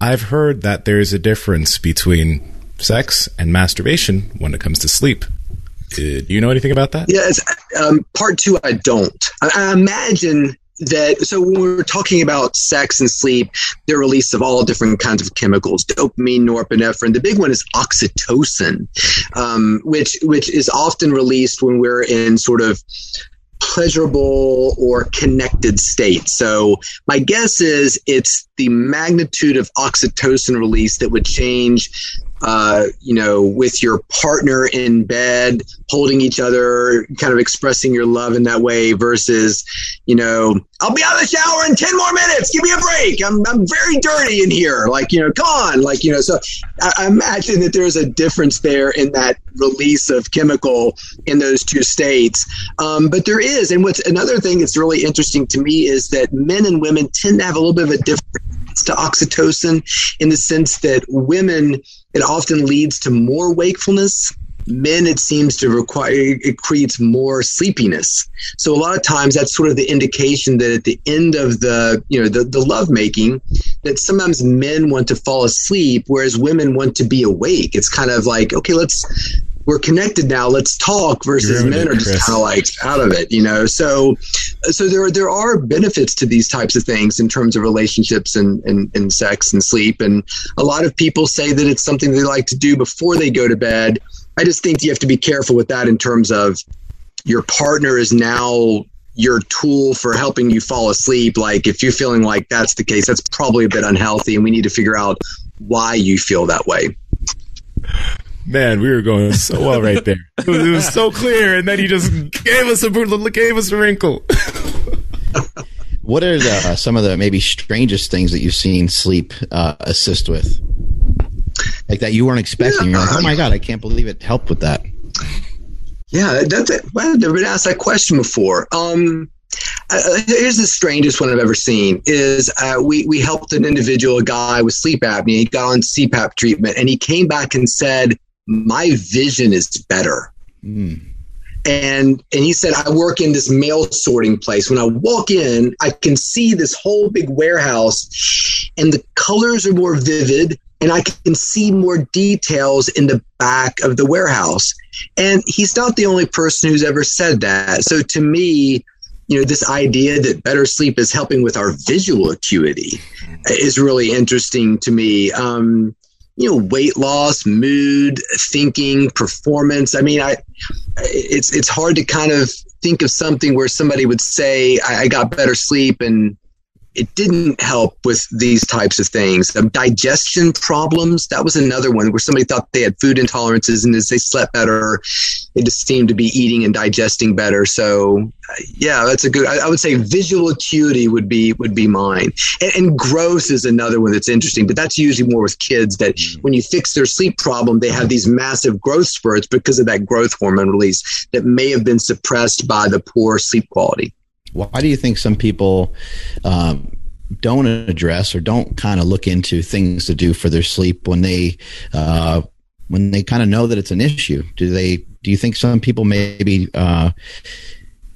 i've heard that there's a difference between sex and masturbation when it comes to sleep uh, do you know anything about that yeah um, part two i don't I, I imagine that so when we're talking about sex and sleep, they're release of all different kinds of chemicals, dopamine, norepinephrine. The big one is oxytocin, um, which which is often released when we're in sort of pleasurable or connected state. So my guess is it's the magnitude of oxytocin release that would change uh, you know, with your partner in bed, holding each other, kind of expressing your love in that way versus, you know, I'll be out of the shower in 10 more minutes. Give me a break. I'm, I'm very dirty in here. Like, you know, come on. Like, you know, so I, I imagine that there's a difference there in that release of chemical in those two states. Um, but there is. And what's another thing that's really interesting to me is that men and women tend to have a little bit of a difference to oxytocin in the sense that women, it often leads to more wakefulness. Men it seems to require it creates more sleepiness. So a lot of times that's sort of the indication that at the end of the you know the, the love making that sometimes men want to fall asleep whereas women want to be awake. It's kind of like okay let's we're connected now. Let's talk versus men are just kind of like out of it you know? So so there there are benefits to these types of things in terms of relationships and, and, and sex and sleep. And a lot of people say that it's something they like to do before they go to bed. I just think you have to be careful with that in terms of your partner is now your tool for helping you fall asleep. Like if you're feeling like that's the case, that's probably a bit unhealthy, and we need to figure out why you feel that way. Man, we were going so well right there. It was, it was so clear, and then he just gave us a gave us a wrinkle. what are the, some of the maybe strangest things that you've seen sleep uh, assist with? like that you weren't expecting. Yeah. You're like, oh my god, I can't believe it helped with that. Yeah, that's it. Well, I've never been asked that question before. Um, uh, here's the strangest one I've ever seen. Is uh, we we helped an individual, a guy with sleep apnea. He got on CPAP treatment, and he came back and said, "My vision is better." Mm. And and he said, I work in this mail sorting place. When I walk in, I can see this whole big warehouse, and the colors are more vivid and I can see more details in the back of the warehouse. And he's not the only person who's ever said that. So to me, you know, this idea that better sleep is helping with our visual acuity is really interesting to me. Um, you know, weight loss, mood, thinking, performance. I mean, I it's it's hard to kind of think of something where somebody would say, I, I got better sleep and it didn't help with these types of things. Um, digestion problems, that was another one where somebody thought they had food intolerances and as they slept better, they just seemed to be eating and digesting better. So, uh, yeah, that's a good, I, I, would say visual acuity would be, would be mine. And, and, growth is another one that's interesting, but that's usually more with kids that mm. when you fix their sleep problem, they have these massive growth spurts because of that growth hormone release that may have been suppressed by the poor sleep quality. Why do you think some people um, don't address or don't kind of look into things to do for their sleep when they uh, when they kind of know that it's an issue? Do they? Do you think some people maybe uh,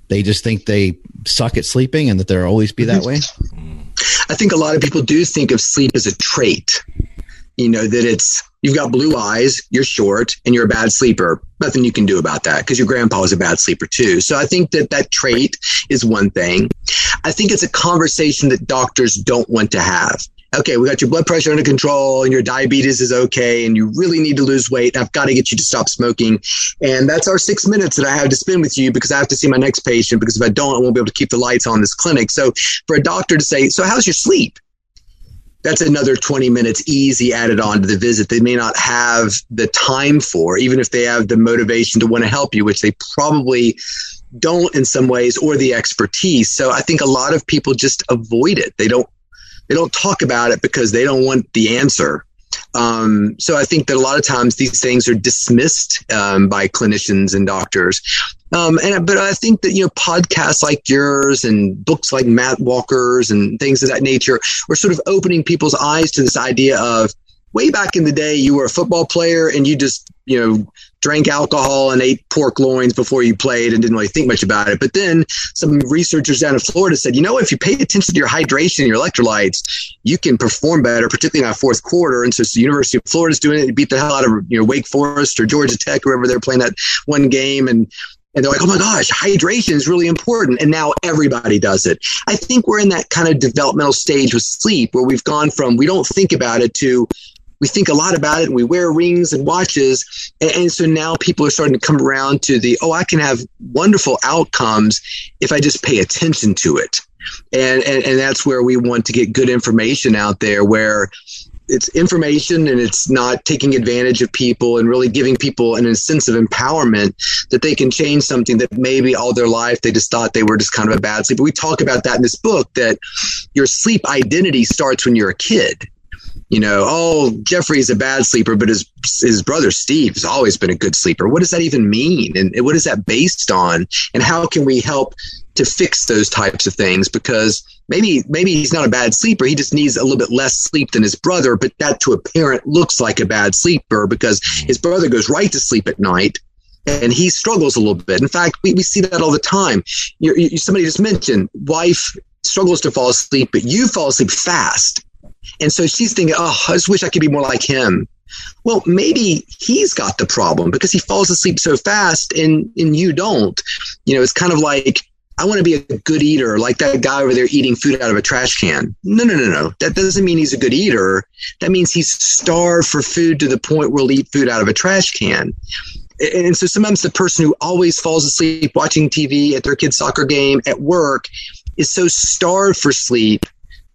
they just think they suck at sleeping and that they'll always be that way? I think a lot of people do think of sleep as a trait you know, that it's, you've got blue eyes, you're short, and you're a bad sleeper. Nothing you can do about that because your grandpa was a bad sleeper too. So I think that that trait is one thing. I think it's a conversation that doctors don't want to have. Okay, we got your blood pressure under control and your diabetes is okay and you really need to lose weight. I've got to get you to stop smoking. And that's our six minutes that I have to spend with you because I have to see my next patient because if I don't, I won't be able to keep the lights on this clinic. So for a doctor to say, so how's your sleep? That's another 20 minutes easy added on to the visit. They may not have the time for even if they have the motivation to want to help you which they probably don't in some ways or the expertise. So i think a lot of people just avoid it. They don't they don't talk about it because they don't want the answer um, so I think that a lot of times these things are dismissed um, by clinicians and doctors. Um, and but I think that you know podcasts like yours and books like Matt Walker's and things of that nature are sort of opening people's eyes to this idea of way back in the day you were a football player and you just you know drank alcohol and ate pork loins before you played and didn't really think much about it. But then some researchers down in Florida said, you know, if you pay attention to your hydration and your electrolytes, you can perform better, particularly in that fourth quarter. And so the University of Florida is doing it. It beat the hell out of you know Wake Forest or Georgia Tech, wherever they're playing that one game. And and they're like, oh my gosh, hydration is really important. And now everybody does it. I think we're in that kind of developmental stage with sleep where we've gone from we don't think about it to we think a lot about it and we wear rings and watches. And, and, so now people are starting to come around to the, oh, I can have wonderful outcomes if I just pay attention to it. And, and, and that's where we want to get good information out there where it's information and it's not taking advantage of people and really giving people an sense of empowerment that they can change something that maybe all their life they just thought they were just kind of a bad sleeper. We talk about that in this book that your sleep identity starts when you're a kid. You know, oh, Jeffrey's a bad sleeper, but his his brother Steve has always been a good sleeper. What does that even mean? And what is that based on? And how can we help to fix those types of things? Because maybe maybe he's not a bad sleeper. He just needs a little bit less sleep than his brother, but that to a parent looks like a bad sleeper because his brother goes right to sleep at night and he struggles a little bit. In fact, we, we see that all the time. you you, somebody just mentioned wife struggles to fall asleep, but you fall asleep fast. And so she's thinking, oh, I just wish I could be more like him. Well, maybe he's got the problem because he falls asleep so fast and, and you don't. You know, it's kind of like I want to be a good eater, like that guy over there eating food out of a trash can. No, no, no, no. That doesn't mean he's a good eater. That means he's starved for food to the point where he'll eat food out of a trash can. And so sometimes the person who always falls asleep watching TV at their kid's soccer game at work is so starved for sleep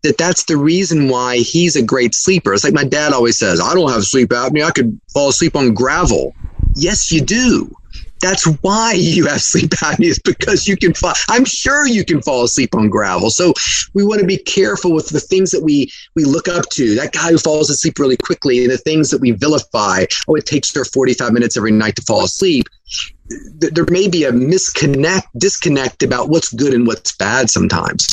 that that's the reason why he's a great sleeper. It's like my dad always says, I don't have sleep apnea. I could fall asleep on gravel. Yes, you do. That's why you have sleep apnea is because you can fall. I'm sure you can fall asleep on gravel. So we want to be careful with the things that we we look up to. That guy who falls asleep really quickly, and the things that we vilify. Oh, it takes her 45 minutes every night to fall asleep. There may be a misconnect, disconnect about what's good and what's bad sometimes.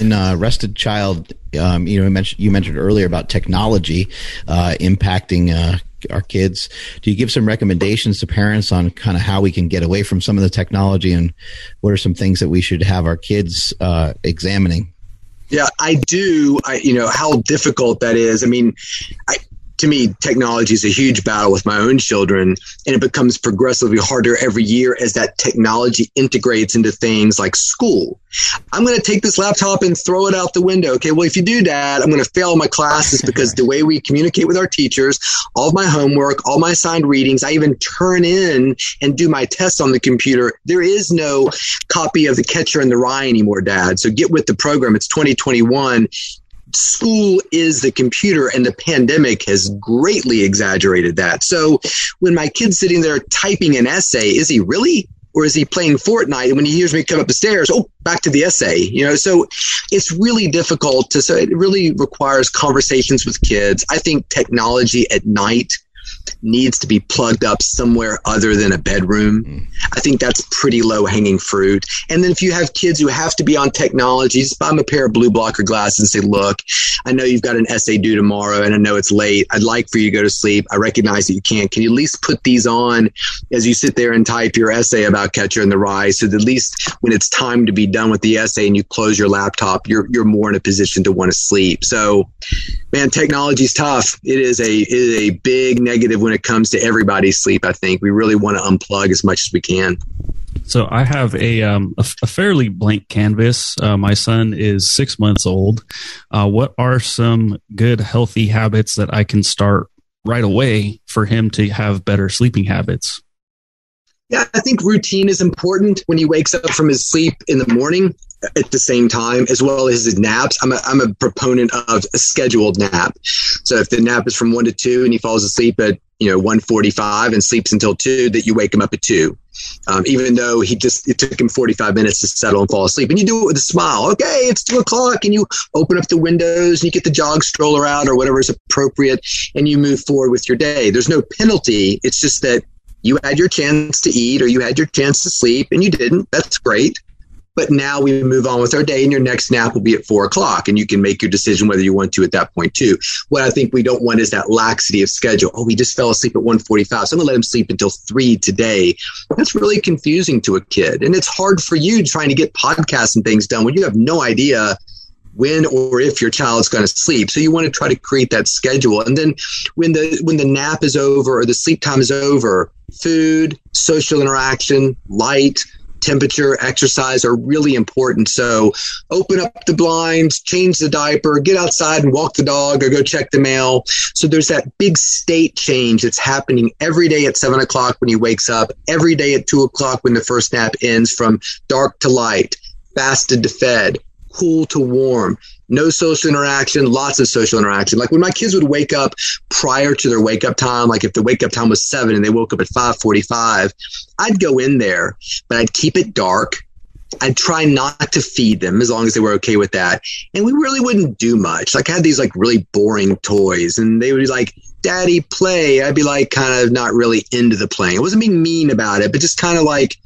In uh, Rested Child, um, you know, you mentioned, you mentioned earlier about technology uh, impacting uh, our kids. Do you give some recommendations to parents on kind of how we can get away from some of the technology and what are some things that we should have our kids uh, examining? Yeah, I do. I, you know, how difficult that is. I mean, I, to me, technology is a huge battle with my own children, and it becomes progressively harder every year as that technology integrates into things like school. I'm going to take this laptop and throw it out the window. Okay, well, if you do that, I'm going to fail my classes because the way we communicate with our teachers, all of my homework, all my assigned readings, I even turn in and do my tests on the computer. There is no copy of The Catcher in the Rye anymore, Dad. So get with the program. It's 2021 school is the computer and the pandemic has greatly exaggerated that. So when my kid's sitting there typing an essay, is he really? Or is he playing Fortnite? And when he hears me come up the stairs, oh, back to the essay, you know? So it's really difficult to, so it really requires conversations with kids. I think technology at night needs to be plugged up somewhere other than a bedroom. Mm. I think that's pretty low hanging fruit. And then if you have kids who have to be on technology, just buy them a pair of blue blocker glasses and say, look, I know you've got an essay due tomorrow and I know it's late. I'd like for you to go to sleep. I recognize that you can't. Can you at least put these on as you sit there and type your essay about Catcher in the Rye so that at least when it's time to be done with the essay and you close your laptop, you're, you're more in a position to want to sleep. So, man, technology's tough. It is a, it is a big negative when it comes to everybody's sleep. I think we really want to unplug as much as we can. So I have a um, a, a, fairly blank canvas. Uh, my son is six months old. Uh, what are some good healthy habits that I can start right away for him to have better sleeping habits? Yeah, I think routine is important when he wakes up from his sleep in the morning at the same time, as well as his naps. I'm a, I'm a proponent of a scheduled nap. So if the nap is from one to two and he falls asleep at, you know, 145 and sleeps until two, that you wake him up at two. Um, even though he just, it took him 45 minutes to settle and fall asleep. And you do it with a smile. Okay, it's two o'clock. And you open up the windows and you get the jog stroller out or whatever is appropriate and you move forward with your day. There's no penalty. It's just that you had your chance to eat or you had your chance to sleep and you didn't. That's great. But now we move on with our day, and your next nap will be at four o'clock, and you can make your decision whether you want to at that point too. What I think we don't want is that laxity of schedule. Oh, he just fell asleep at 1.45, so I'm gonna let him sleep until three today. That's really confusing to a kid, and it's hard for you trying to get podcasts and things done when you have no idea when or if your child's going to sleep. So you want to try to create that schedule. And then when the when the nap is over or the sleep time is over, food, social interaction, light, temperature, exercise are really important. So open up the blinds, change the diaper, get outside and walk the dog or go check the mail. So there's that big state change that's happening every day at seven o'clock when he wakes up, every day at two o'clock when the first nap ends from dark to light, fasted to fed, cool to warm no social interaction, lots of social interaction. Like when my kids would wake up prior to their wake up time, like if the wake up time was seven and they woke up at 545, I'd go in there, but I'd keep it dark. I'd try not to feed them as long as they were okay with that. And we really wouldn't do much. Like I had these like really boring toys and they would be like, daddy play. I'd be like kind of not really into the playing. I wasn't being mean about it, but just kind of like,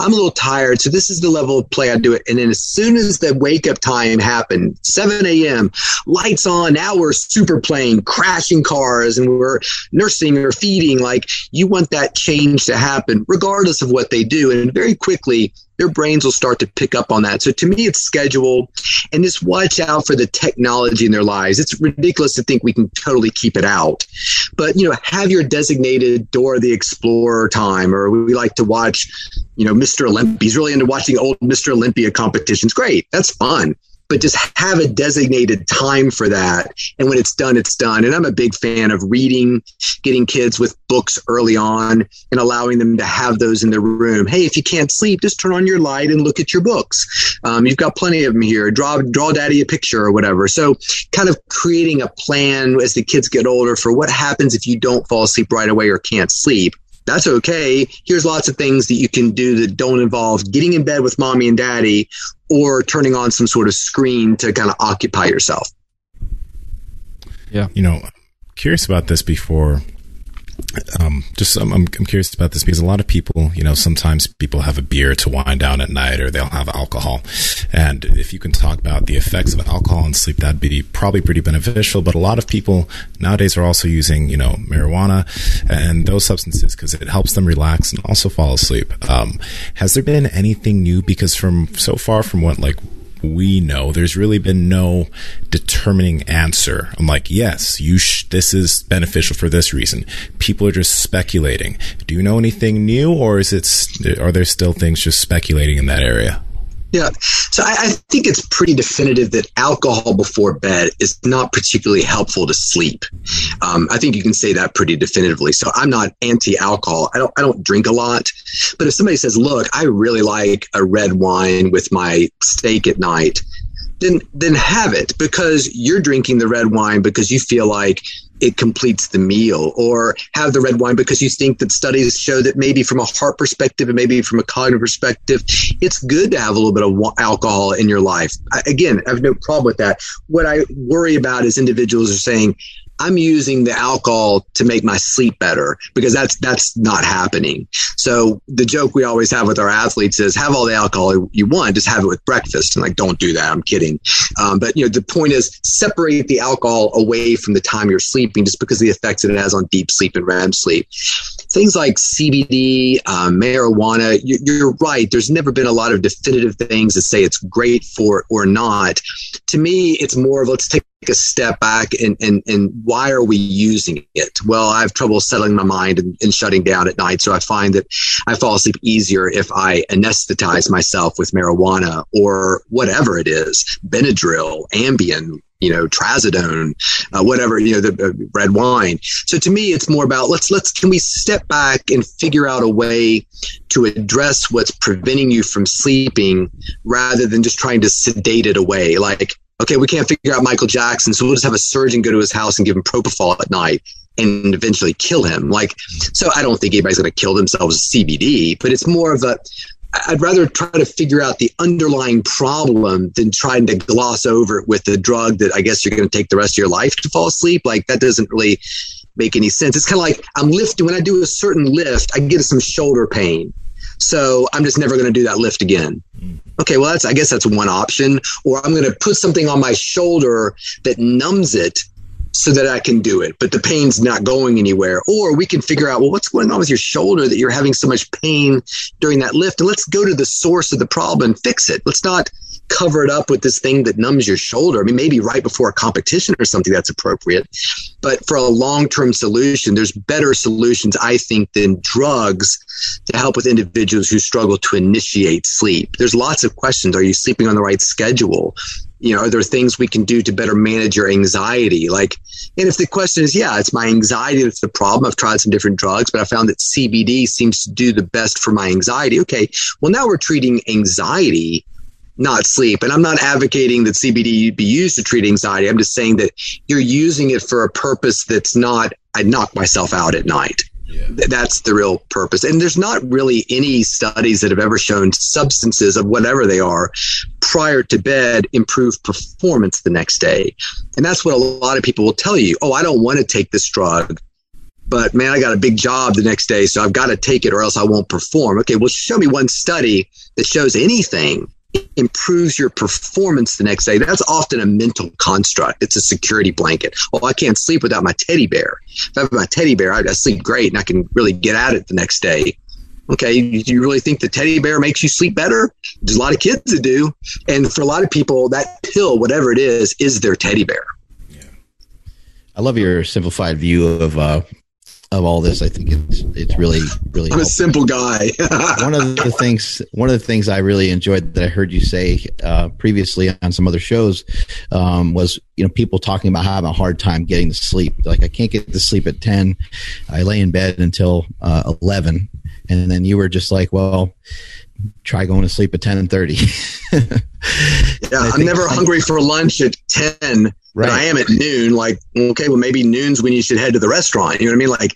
I'm a little tired. So this is the level of play I do it. And then as soon as the wake up time happened, 7 a.m., lights on. Now we're super playing, crashing cars, and we're nursing or feeding. Like you want that change to happen, regardless of what they do. And very quickly, their brains will start to pick up on that. So to me, it's schedule and just watch out for the technology in their lives. It's ridiculous to think we can totally keep it out, but you know, have your designated Dora the Explorer time, or we like to watch, you know, Mr. Olympia. He's really into watching old Mr. Olympia competitions. Great. That's fun but just have a designated time for that. And when it's done, it's done. And I'm a big fan of reading, getting kids with books early on and allowing them to have those in their room. Hey, if you can't sleep, just turn on your light and look at your books. Um, you've got plenty of them here. Draw, draw daddy a picture or whatever. So kind of creating a plan as the kids get older for what happens if you don't fall asleep right away or can't sleep that's okay. Here's lots of things that you can do that don't involve getting in bed with mommy and daddy or turning on some sort of screen to kind of occupy yourself. Yeah. You know, curious about this before um, just I'm, I'm curious about this because a lot of people, you know, sometimes people have a beer to wind down at night, or they'll have alcohol. And if you can talk about the effects of alcohol on sleep, that'd be probably pretty beneficial. But a lot of people nowadays are also using, you know, marijuana and those substances because it helps them relax and also fall asleep. Um, has there been anything new? Because from so far from what like we know. There's really been no determining answer. I'm like, yes, you sh- this is beneficial for this reason. People are just speculating. Do you know anything new, or is it are there still things just speculating in that area? Yeah. So I, I, think it's pretty definitive that alcohol before bed is not particularly helpful to sleep. Um, I think you can say that pretty definitively. So I'm not anti-alcohol. I don't. I don't drink a lot. But if somebody says, "Look, I really like a red wine with my steak at night," then then have it because you're drinking the red wine because you feel like it completes the meal or have the red wine because you think that studies show that maybe from a heart perspective and maybe from a cognitive perspective it's good to have a little bit of alcohol in your life. I, again i have no problem with that. What i worry about is individuals are saying I'm using the alcohol to make my sleep better because that's that's not happening. So the joke we always have with our athletes is have all the alcohol you want, just have it with breakfast. And like, don't do that. I'm kidding. Um, but you know, the point is separate the alcohol away from the time you're sleeping, just because the effects that it has on deep sleep and REM sleep. Things like CBD, um, marijuana. You, you're right. There's never been a lot of definitive things that say it's great for or not. To me, it's more of let's take a step back and, and, and why are we using it? Well, I have trouble settling my mind and, and, shutting down at night. So I find that I fall asleep easier if I anesthetize myself with marijuana or whatever it is, Benadryl, Ambien, you know, trazodone, uh, whatever, you know, the uh, red wine. So to me, it's more about let's, let's, can we step back and figure out a way to address what's preventing you from sleeping rather than just trying to sedate it away? Like, okay, we can't figure out Michael Jackson, so we'll just have a surgeon go to his house and give him propofol at night and eventually kill him. Like, so I don't think anybody's going to kill themselves with CBD, but it's more of a, I'd rather try to figure out the underlying problem than trying to gloss over it with the drug that I guess you're going to take the rest of your life to fall asleep. Like, that doesn't really make any sense. It's kind of like I'm lifting, when I do a certain lift, I get some shoulder pain. So I'm just never going to do that lift again. Mm-hmm. Okay, well, that's I guess that's one option. Or I'm going to put something on my shoulder that numbs it so that I can do it, but the pain's not going anywhere. Or we can figure out, well, what's going on with your shoulder that you're having so much pain during that lift? And let's go to the source of the problem and fix it. Let's not cover it up with this thing that numbs your shoulder. I mean, maybe right before a competition or something that's appropriate. But for a long term solution, there's better solutions, I think, than drugs to help with individuals who struggle to initiate sleep. There's lots of questions. Are you sleeping on the right schedule? You know, are there things we can do to better manage your anxiety? Like, and if the question is, yeah, it's my anxiety that's the problem. I've tried some different drugs, but I found that CBD seems to do the best for my anxiety. Okay. Well, now we're treating anxiety not sleep. And I'm not advocating that CBD be used to treat anxiety. I'm just saying that you're using it for a purpose that's not, I knock myself out at night. Yeah. That's the real purpose. And there's not really any studies that have ever shown substances of whatever they are prior to bed improve performance the next day. And that's what a lot of people will tell you. Oh, I don't want to take this drug, but man, I got a big job the next day, so I've got to take it or else I won't perform. Okay, well, show me one study that shows anything improves your performance the next day. That's often a mental construct. It's a security blanket. Oh, I can't sleep without my teddy bear. If I have my teddy bear, I, I sleep great and I can really get at it the next day. Okay, you really think the teddy bear makes you sleep better? There's a lot of kids that do. And for a lot of people, that pill, whatever it is, is their teddy bear. Yeah. I love your simplified view of uh, of all this. I think it's it's really really. I'm helpful. a simple guy. one of the things one of the things I really enjoyed that I heard you say uh, previously on some other shows um, was you know people talking about having a hard time getting to sleep. Like I can't get to sleep at ten. I lay in bed until uh, eleven, and then you were just like, well try going to sleep at 10 and 30 yeah i'm never hungry for lunch at 10 Right. But I am at noon. Like, okay, well, maybe noon's when you should head to the restaurant. You know what I mean? Like,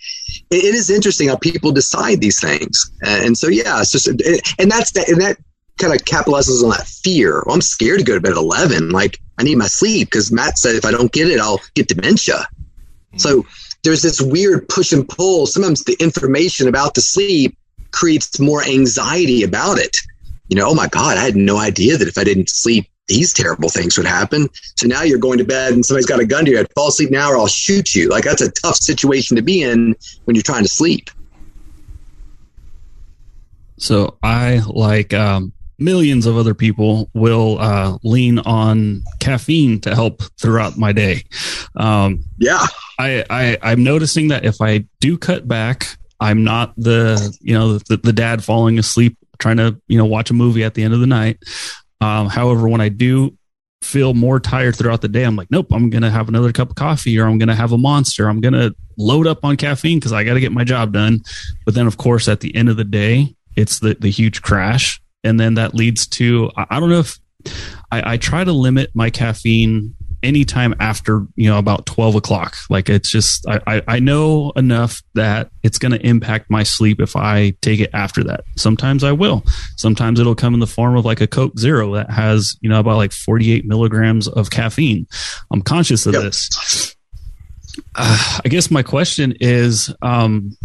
it, it is interesting how people decide these things. And, so, yeah, it's just, and that's that, and that kind of capitalizes on that fear. Well, I'm scared to go to bed at 11. Like, I need my sleep because Matt said if I don't get it, I'll get dementia. So there's this weird push and pull. Sometimes the information about the sleep creates more anxiety about it. You know, oh my God, I had no idea that if I didn't sleep these terrible things would happen. So now you're going to bed and somebody's got a gun to your head. Fall asleep now or I'll shoot you. Like that's a tough situation to be in when you're trying to sleep. So I, like um, millions of other people, will uh, lean on caffeine to help throughout my day. Um, yeah, I, I I'm noticing that if I do cut back, I'm not the you know the, the dad falling asleep trying to you know watch a movie at the end of the night. Um, however, when I do feel more tired throughout the day, I'm like, nope, I'm to have another cup of coffee or I'm to have a monster. I'm to load up on caffeine because I got to get my job done. But then, of course, at the end of the day, it's the, the huge crash. And then that leads to, I, I don't know if I, I try to limit my caffeine anytime after you know about 12 o'clock. Like it's just i i know enough that it's going to impact my sleep if i take it after that. Sometimes i will. Sometimes it'll come in the form of like a coke zero that has you know about like 48 milligrams of caffeine. I'm conscious of yep. this. Uh, i guess my question is um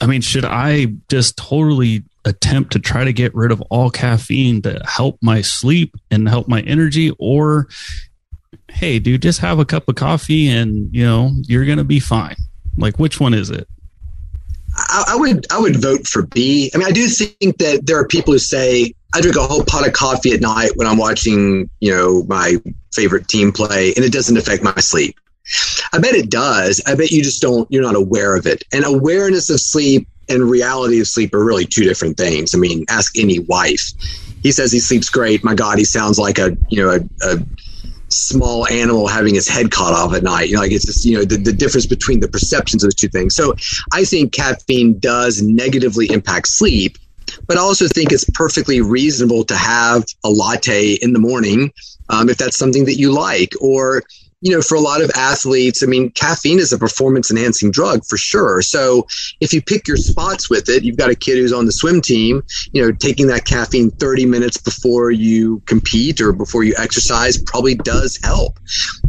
i mean should i just totally attempt to try to get rid of all caffeine to help my sleep and help my energy or hey, dude, just have a cup of coffee and you know you're gonna be fine. Like, which one is it? I, I would I would vote for B. I mean, I do think that there are people who say I drink a whole pot of coffee at night when I'm watching, you know, my favorite team play, and it doesn't affect my sleep. I bet it does. I bet you just don't. You're not aware of it. And awareness of sleep and reality of sleep are really two different things. I mean, ask any wife. He says he sleeps great. My God, he sounds like a you know a, a small animal having its head cut off at night. You know, like it's just, you know, the, the difference between the perceptions of the two things. So I think caffeine does negatively impact sleep, but I also think it's perfectly reasonable to have a latte in the morning um, if that's something that you like, or you know, for a lot of athletes, I mean, caffeine is a performance enhancing drug for sure. So if you pick your spots with it, you've got a kid who's on the swim team, you know, taking that caffeine 30 minutes before you compete or before you exercise probably does help.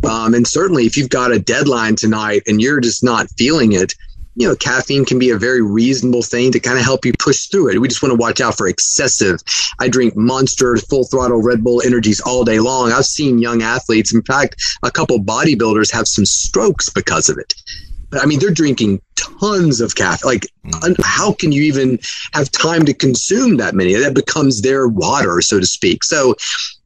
Um, and certainly if you've got a deadline tonight and you're just not feeling it, you know, caffeine can be a very reasonable thing to kind of help you push through it. We just want to watch out for excessive. I drink Monster, full throttle Red Bull energies all day long. I've seen young athletes, in fact, a couple bodybuilders have some strokes because of it. But I mean, they're drinking tons of caffeine. Like, mm. how can you even have time to consume that many? That becomes their water, so to speak. So,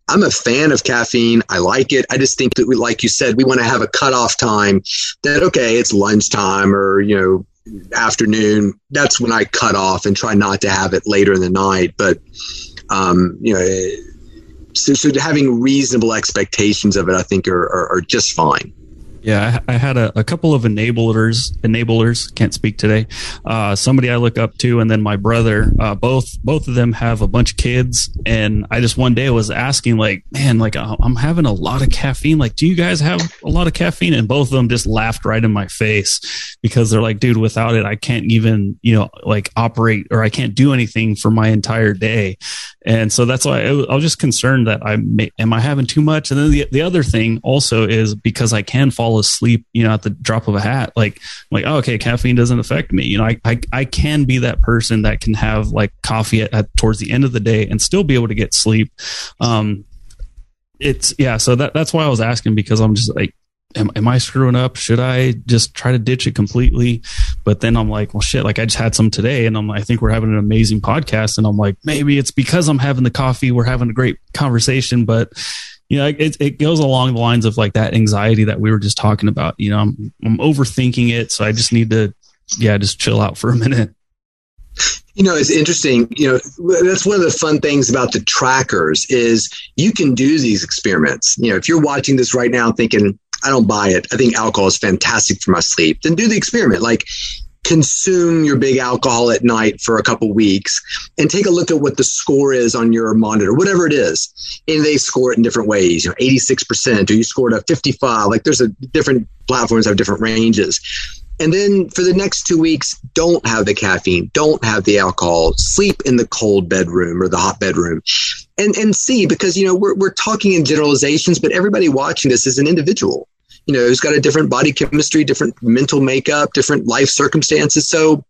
I'm a fan of caffeine. I like it. I just think that we, like you said, we want to have a cutoff time that, okay, it's lunchtime or, you know, afternoon. That's when I cut off and try not to have it later in the night. But, um, you know, so, so having reasonable expectations of it, I think are, are, are just fine. Yeah, I, I had a, a, couple of enablers. Enablers can't speak today. Uh, somebody I look up to, and then my brother. Uh, both both of them have a bunch of kids, and I just one day was asking, like, man, like uh, I'm having a lot of caffeine. Like, do you guys have a lot of caffeine? And both of them just laughed right in my face because they're like, dude, without it, I can't even you know like operate or I can't do anything for my entire day. And so that's why I, I was just concerned that I may, am I having too much. And then the the other thing also is because I can fall asleep, you know, at the drop of a hat. Like, like, oh, okay, caffeine doesn't affect me. You know, I, I, I can be that person that can have like coffee at, at towards the end of the day and still be able to get sleep. Um, it's yeah. So that, that's why I was asking because I'm just like, Am, am, I screwing up? Should I just try to ditch it completely? But then I'm like, well, shit, like I just had some today and I'm, I think we're having an amazing podcast. And I'm like, maybe it's because I'm having the coffee. We're having a great conversation, but you know, it, it goes along the lines of like that anxiety that we were just talking about. You know, I'm, I'm overthinking it. So I just need to, yeah, just chill out for a minute. You know, it's interesting. You know, that's one of the fun things about the trackers is you can do these experiments. You know, if you're watching this right now thinking, I don't buy it. I think alcohol is fantastic for my sleep. Then do the experiment. Like consume your big alcohol at night for a couple weeks and take a look at what the score is on your monitor, whatever it is. And they score it in different ways, you know, 86%, or you scored a 55. Like there's a different platforms have different ranges. And then for the next two weeks, don't have the caffeine, don't have the alcohol, sleep in the cold bedroom or the hot bedroom. And, and see, because, you know, we're, we're talking in generalizations, but everybody watching this is an individual you know, who's got a different body chemistry, different mental makeup, different life circumstances. So,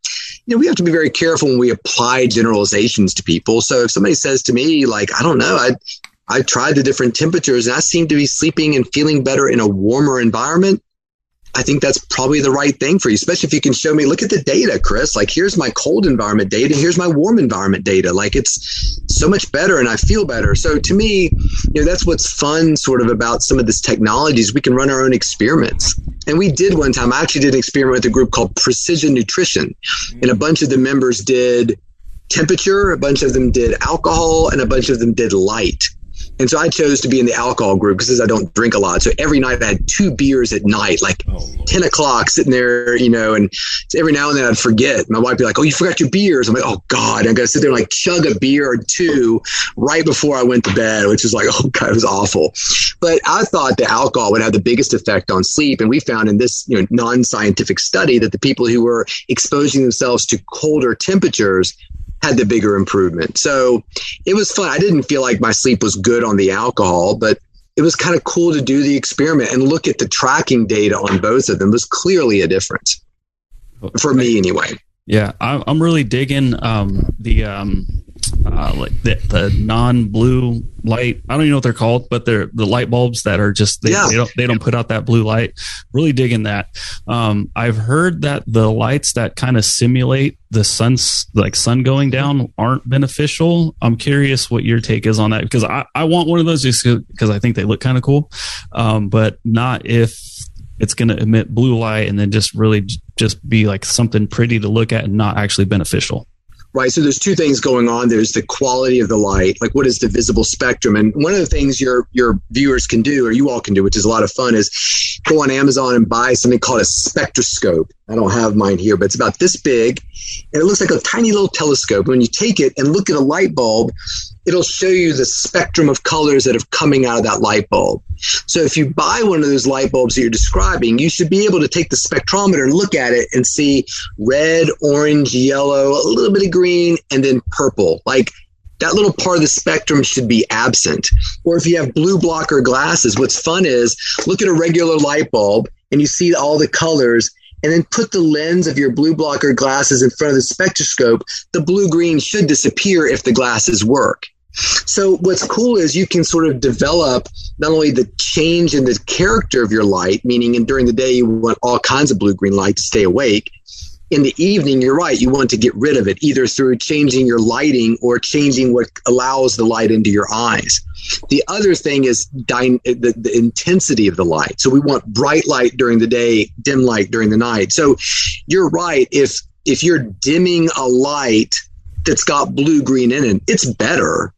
you know, we have to be very careful when we apply generalizations to people. So if somebody says to me, like, I don't know, I, I tried the different temperatures and I seem to be sleeping and feeling better in a warmer environment. I think that's probably the right thing for you, especially if you can show me, look at the data, Chris. Like, here's my cold environment data, here's my warm environment data. Like, it's so much better and I feel better. So, to me, you know, that's what's fun sort of about some of this technologies. We can run our own experiments. And we did one time, I actually did an experiment with a group called Precision Nutrition, and a mm. bunch of the members did temperature, a bunch of them did alcohol, and a bunch of them did light. And so I chose to be in the alcohol group because I don't drink a lot. So every night I had two beers at night, like oh, 10 o'clock sitting there, you know, and every now and then I'd forget. My wife would be like, Oh, you forgot your beers. I'm like, Oh God, I'm going to sit there and like chug a beer or two right before I went to bed, which is like, Oh God, it was awful. But I thought the alcohol would have the biggest effect on sleep. And we found in this, you know, non-scientific study that the people who were exposing themselves to colder temperatures had the bigger improvement. So it was fun. I didn't feel like my sleep was good on the alcohol, but it was kind of cool to do the experiment and look at the tracking data on both of them. It was clearly a difference for me anyway. Yeah, I'm really digging um, the um, uh, like the, the non-blue light. I don't even know what they're called, but they're the light bulbs that are just they, yeah. they don't they don't put out that blue light. Really digging that. Um, I've heard that the lights that kind of simulate the sun's like sun going down aren't beneficial. I'm curious what your take is on that because I, I want one of those just because I think they look kind of cool, um, but not if it's going to emit blue light and then just really just be like something pretty to look at and not actually beneficial right? So there's two things going on. There's the quality of the light, like what is the visible spectrum, and one of the things your your viewers can do, or you all can do, which is a lot of fun, is go on Amazon and buy something called a spectroscope. I don't have mine here, but it's about this big, and it looks like a tiny little telescope. When you take it and look at a light bulb, it'll show you the spectrum of colors that are coming out of that light bulb. So if you buy one of those light bulbs that you're describing, you should be able to take the spectrometer and look at it and see red, orange, yellow, a little bit of green, and then purple. Like that little part of the spectrum should be absent. Or if you have blue blocker glasses, what's fun is look at a regular light bulb and you see all the colors and then put the lens of your blue blocker glasses in front of the spectroscope, the blue green should disappear if the glasses work. So what's cool is you can sort of develop not only the change in the character of your light, meaning during the day you want all kinds of blue green light to stay awake, in the evening, you're right, you want to get rid of it either through changing your lighting or changing what allows the light into your eyes. The other thing is dy- the, the intensity of the light. So we want bright light during the day, dim light during the night. So you're right. If if you're dimming a light that's got blue green in it, it's better.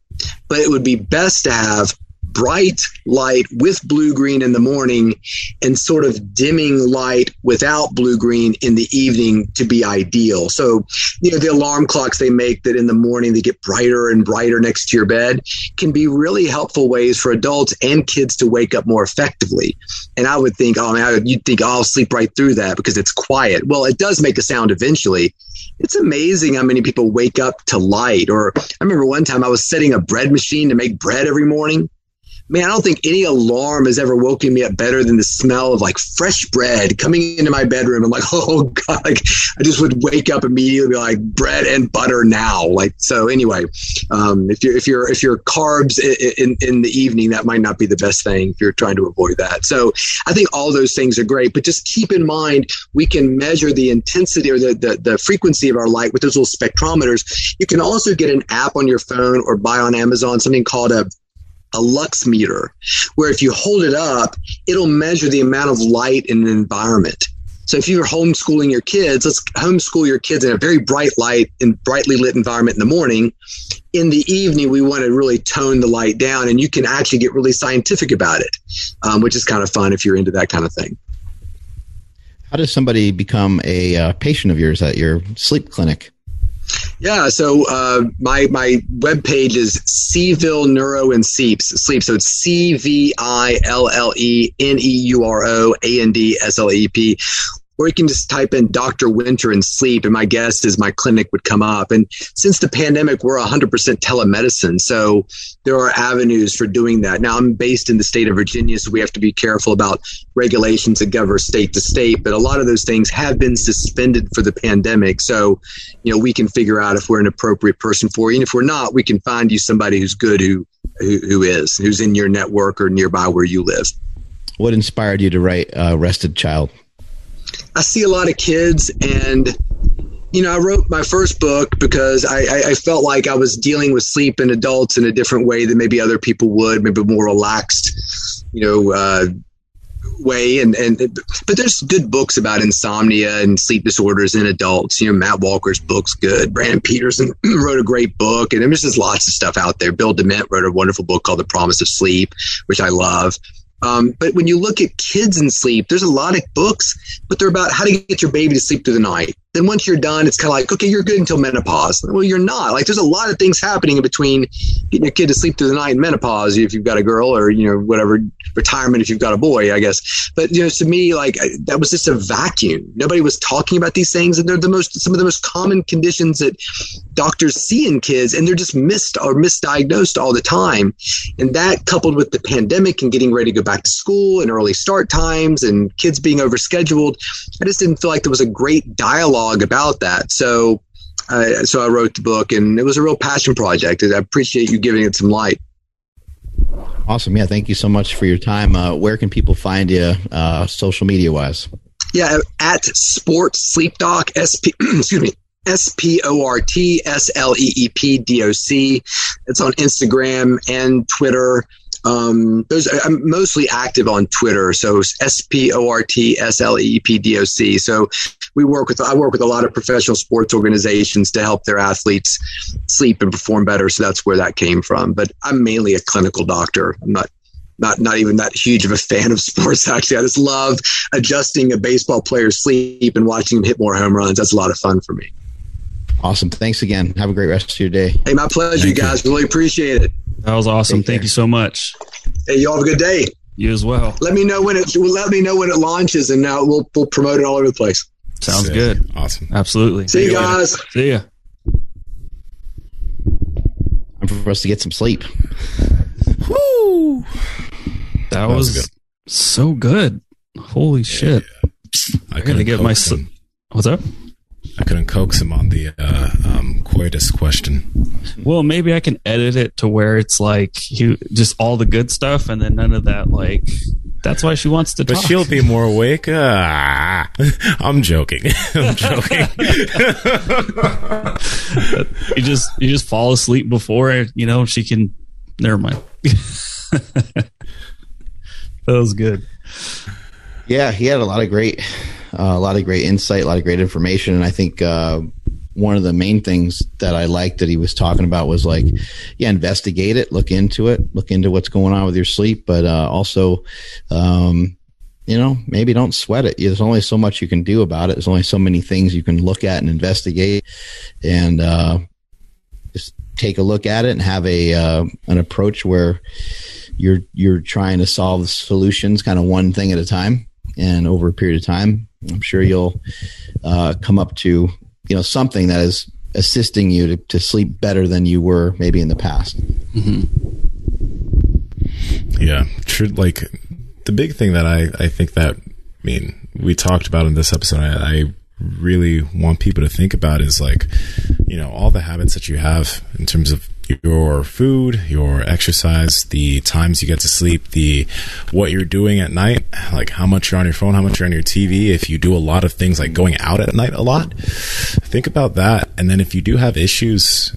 But it would be best to have bright light with blue green in the morning and sort of dimming light without blue green in the evening to be ideal. So, you know, the alarm clocks they make that in the morning they get brighter and brighter next to your bed can be really helpful ways for adults and kids to wake up more effectively. And I would think, oh man, you'd think oh, I'll sleep right through that because it's quiet. Well, it does make a sound eventually. It's amazing how many people wake up to light. Or I remember one time I was setting a bread machine to make bread every morning man, I don't think any alarm has ever woken me up better than the smell of like fresh bread coming into my bedroom. I'm like, oh god, like I just would wake up immediately, be like bread and butter now. Like so. Anyway, um, if you're if you're if you're carbs in, in, in the evening, that might not be the best thing if you're trying to avoid that. So I think all those things are great, but just keep in mind we can measure the intensity or the the, the frequency of our light with those little spectrometers. You can also get an app on your phone or buy on Amazon something called a a lux meter, where if you hold it up, it'll measure the amount of light in an environment. So if you're homeschooling your kids, let's homeschool your kids in a very bright light and brightly lit environment in the morning. In the evening, we want to really tone the light down, and you can actually get really scientific about it, um, which is kind of fun if you're into that kind of thing. How does somebody become a uh, patient of yours at your sleep clinic? Yeah, so uh, my my webpage is Cville Neuro and Sleep. Sleep. So it's C V I L L E N E U R O A N D S L E P or you can just type in Dr. Winter and sleep, and my guess is my clinic would come up. And since the pandemic, we're 100% telemedicine. So there are avenues for doing that. Now, I'm based in the state of Virginia, so we have to be careful about regulations that govern state to state. But a lot of those things have been suspended for the pandemic. So, you know, we can figure out if we're an appropriate person for you. And if we're not, we can find you somebody who's good who, who, who is, who's in your network or nearby where you live. What inspired you to write uh, Rested Child? I see a lot of kids and you know, I wrote my first book because I, I, felt like I was dealing with sleep in adults in a different way than maybe other people would, maybe more relaxed, you know, uh, way. And, and, but there's good books about insomnia and sleep disorders in adults. You know, Matt Walker's book's good. Brandon Peterson wrote a great book. And there's just lots of stuff out there. Bill Dement wrote a wonderful book called The Promise of Sleep, which I love. Um, but when you look at kids and sleep, there's a lot of books, but they're about how to get your baby to sleep through the night. Then once you're done, it's kind of like, okay, you're good until menopause. Well, you're not. Like, there's a lot of things happening in between getting your kid to sleep through the night and menopause if you've got a girl or, you know, whatever, retirement if you've got a boy, I guess. But, you know, to me, like, that was just a vacuum. Nobody was talking about these things. And they're the most, some of the most common conditions that doctors see in kids, and they're just missed or misdiagnosed all the time. And that coupled with the pandemic and getting ready to go back to school and early start times and kids being overscheduled, I just didn't feel like there was a great dialogue dialogue about that. So, uh, so I wrote the book, and it was a real passion project. I appreciate you giving it some light. Awesome. Yeah. Thank you so much for your time. Uh, where can people find you, uh, social media wise? Yeah. At Sports Sleep Doc, SP, excuse me, S P O R T S L E E P D O C. It's on Instagram and Twitter. Um, those I'm mostly active on Twitter, so S P O R T S L E P D O C. So we work with I work with a lot of professional sports organizations to help their athletes sleep and perform better. So that's where that came from. But I'm mainly a clinical doctor. I'm not not not even that huge of a fan of sports actually. I just love adjusting a baseball player's sleep and watching him hit more home runs. That's a lot of fun for me. Awesome. Thanks again. Have a great rest of your day. Hey, my pleasure, Thank you guys. You. Really appreciate it. That was awesome. Take Thank care. you so much. Hey, you all have a good day. You as well. Let me know when it. Let me know when it launches, and now we'll we'll promote it all over the place. Sounds Sick. good. Awesome. Absolutely. See you guys. See ya. I'm for us to get some sleep. Woo! That, that was, was good. so good. Holy yeah, shit! Yeah. I, I gotta get my. Him. What's up? I couldn't coax him on the uh, um, coitus question. Well, maybe I can edit it to where it's like he, just all the good stuff, and then none of that like That's why she wants to But talk. she'll be more awake. Ah, I'm joking. I'm joking. you just you just fall asleep before you know she can. Never mind. that was good. Yeah, he had a lot of great, uh, a lot of great insight, a lot of great information, and I think uh, one of the main things that I liked that he was talking about was like, yeah, investigate it, look into it, look into what's going on with your sleep, but uh, also, um, you know, maybe don't sweat it. There's only so much you can do about it. There's only so many things you can look at and investigate, and uh, just take a look at it and have a uh, an approach where you're you're trying to solve solutions kind of one thing at a time and over a period of time. I'm sure you'll uh, come up to you know something that is assisting you to, to sleep better than you were maybe in the past. Yeah, true. Like the big thing that I, I think that, I mean, we talked about in this episode, I, I really want people to think about is like, you know, all the habits that you have in terms of your food, your exercise, the times you get to sleep, the what you're doing at night, like how much you're on your phone, how much you're on your TV. If you do a lot of things like going out at night a lot, think about that. And then if you do have issues,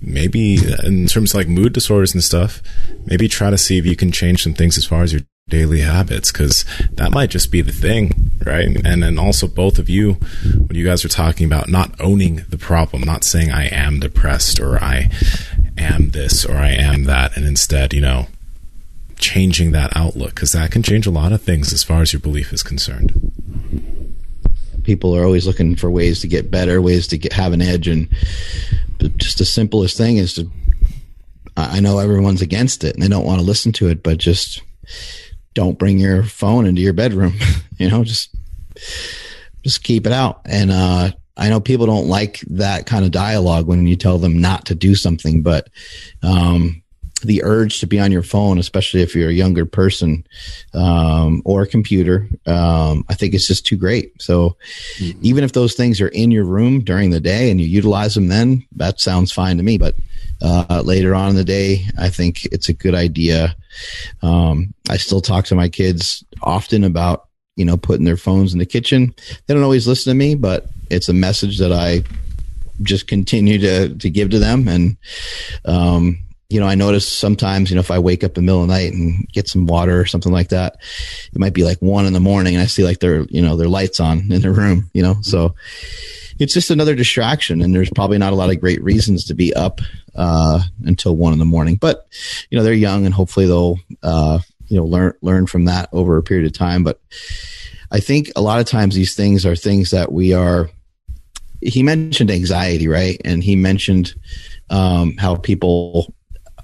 maybe in terms of like mood disorders and stuff, maybe try to see if you can change some things as far as your daily habits because that might just be the thing, right? And then also both of you, when you guys are talking about not owning the problem, not saying I am depressed or I am this or I am that, and instead, you know, changing that outlook because that can change a lot of things as far as your belief is concerned. people are always looking for ways to get better ways to get have an edge and just the simplest thing is to i know everyone's against it and they don't want to listen to it but just don't bring your phone into your bedroom you know just just keep it out and uh I know people don't like that kind of dialogue when you tell them not to do something, but um, the urge to be on your phone, especially if you're a younger person um, or a computer, um, I think it's just too great. So even if those things are in your room during the day and you utilize them then, that sounds fine to me. But uh, later on in the day, I think it's a good idea. Um, I still talk to my kids often about you know putting their phones in the kitchen. They don't always listen to me, but it's a message that I just continue to to give to them. And um, you know, I notice sometimes, you know, if I wake up in the middle of the night and get some water or something like that, it might be like one in the morning, and I see like their you know their lights on in their room. You know, so it's just another distraction, and there's probably not a lot of great reasons to be up uh, until one in the morning. But you know, they're young, and hopefully they'll uh, you know learn learn from that over a period of time. But I think a lot of times these things are things that we are. He mentioned anxiety, right? And he mentioned um, how people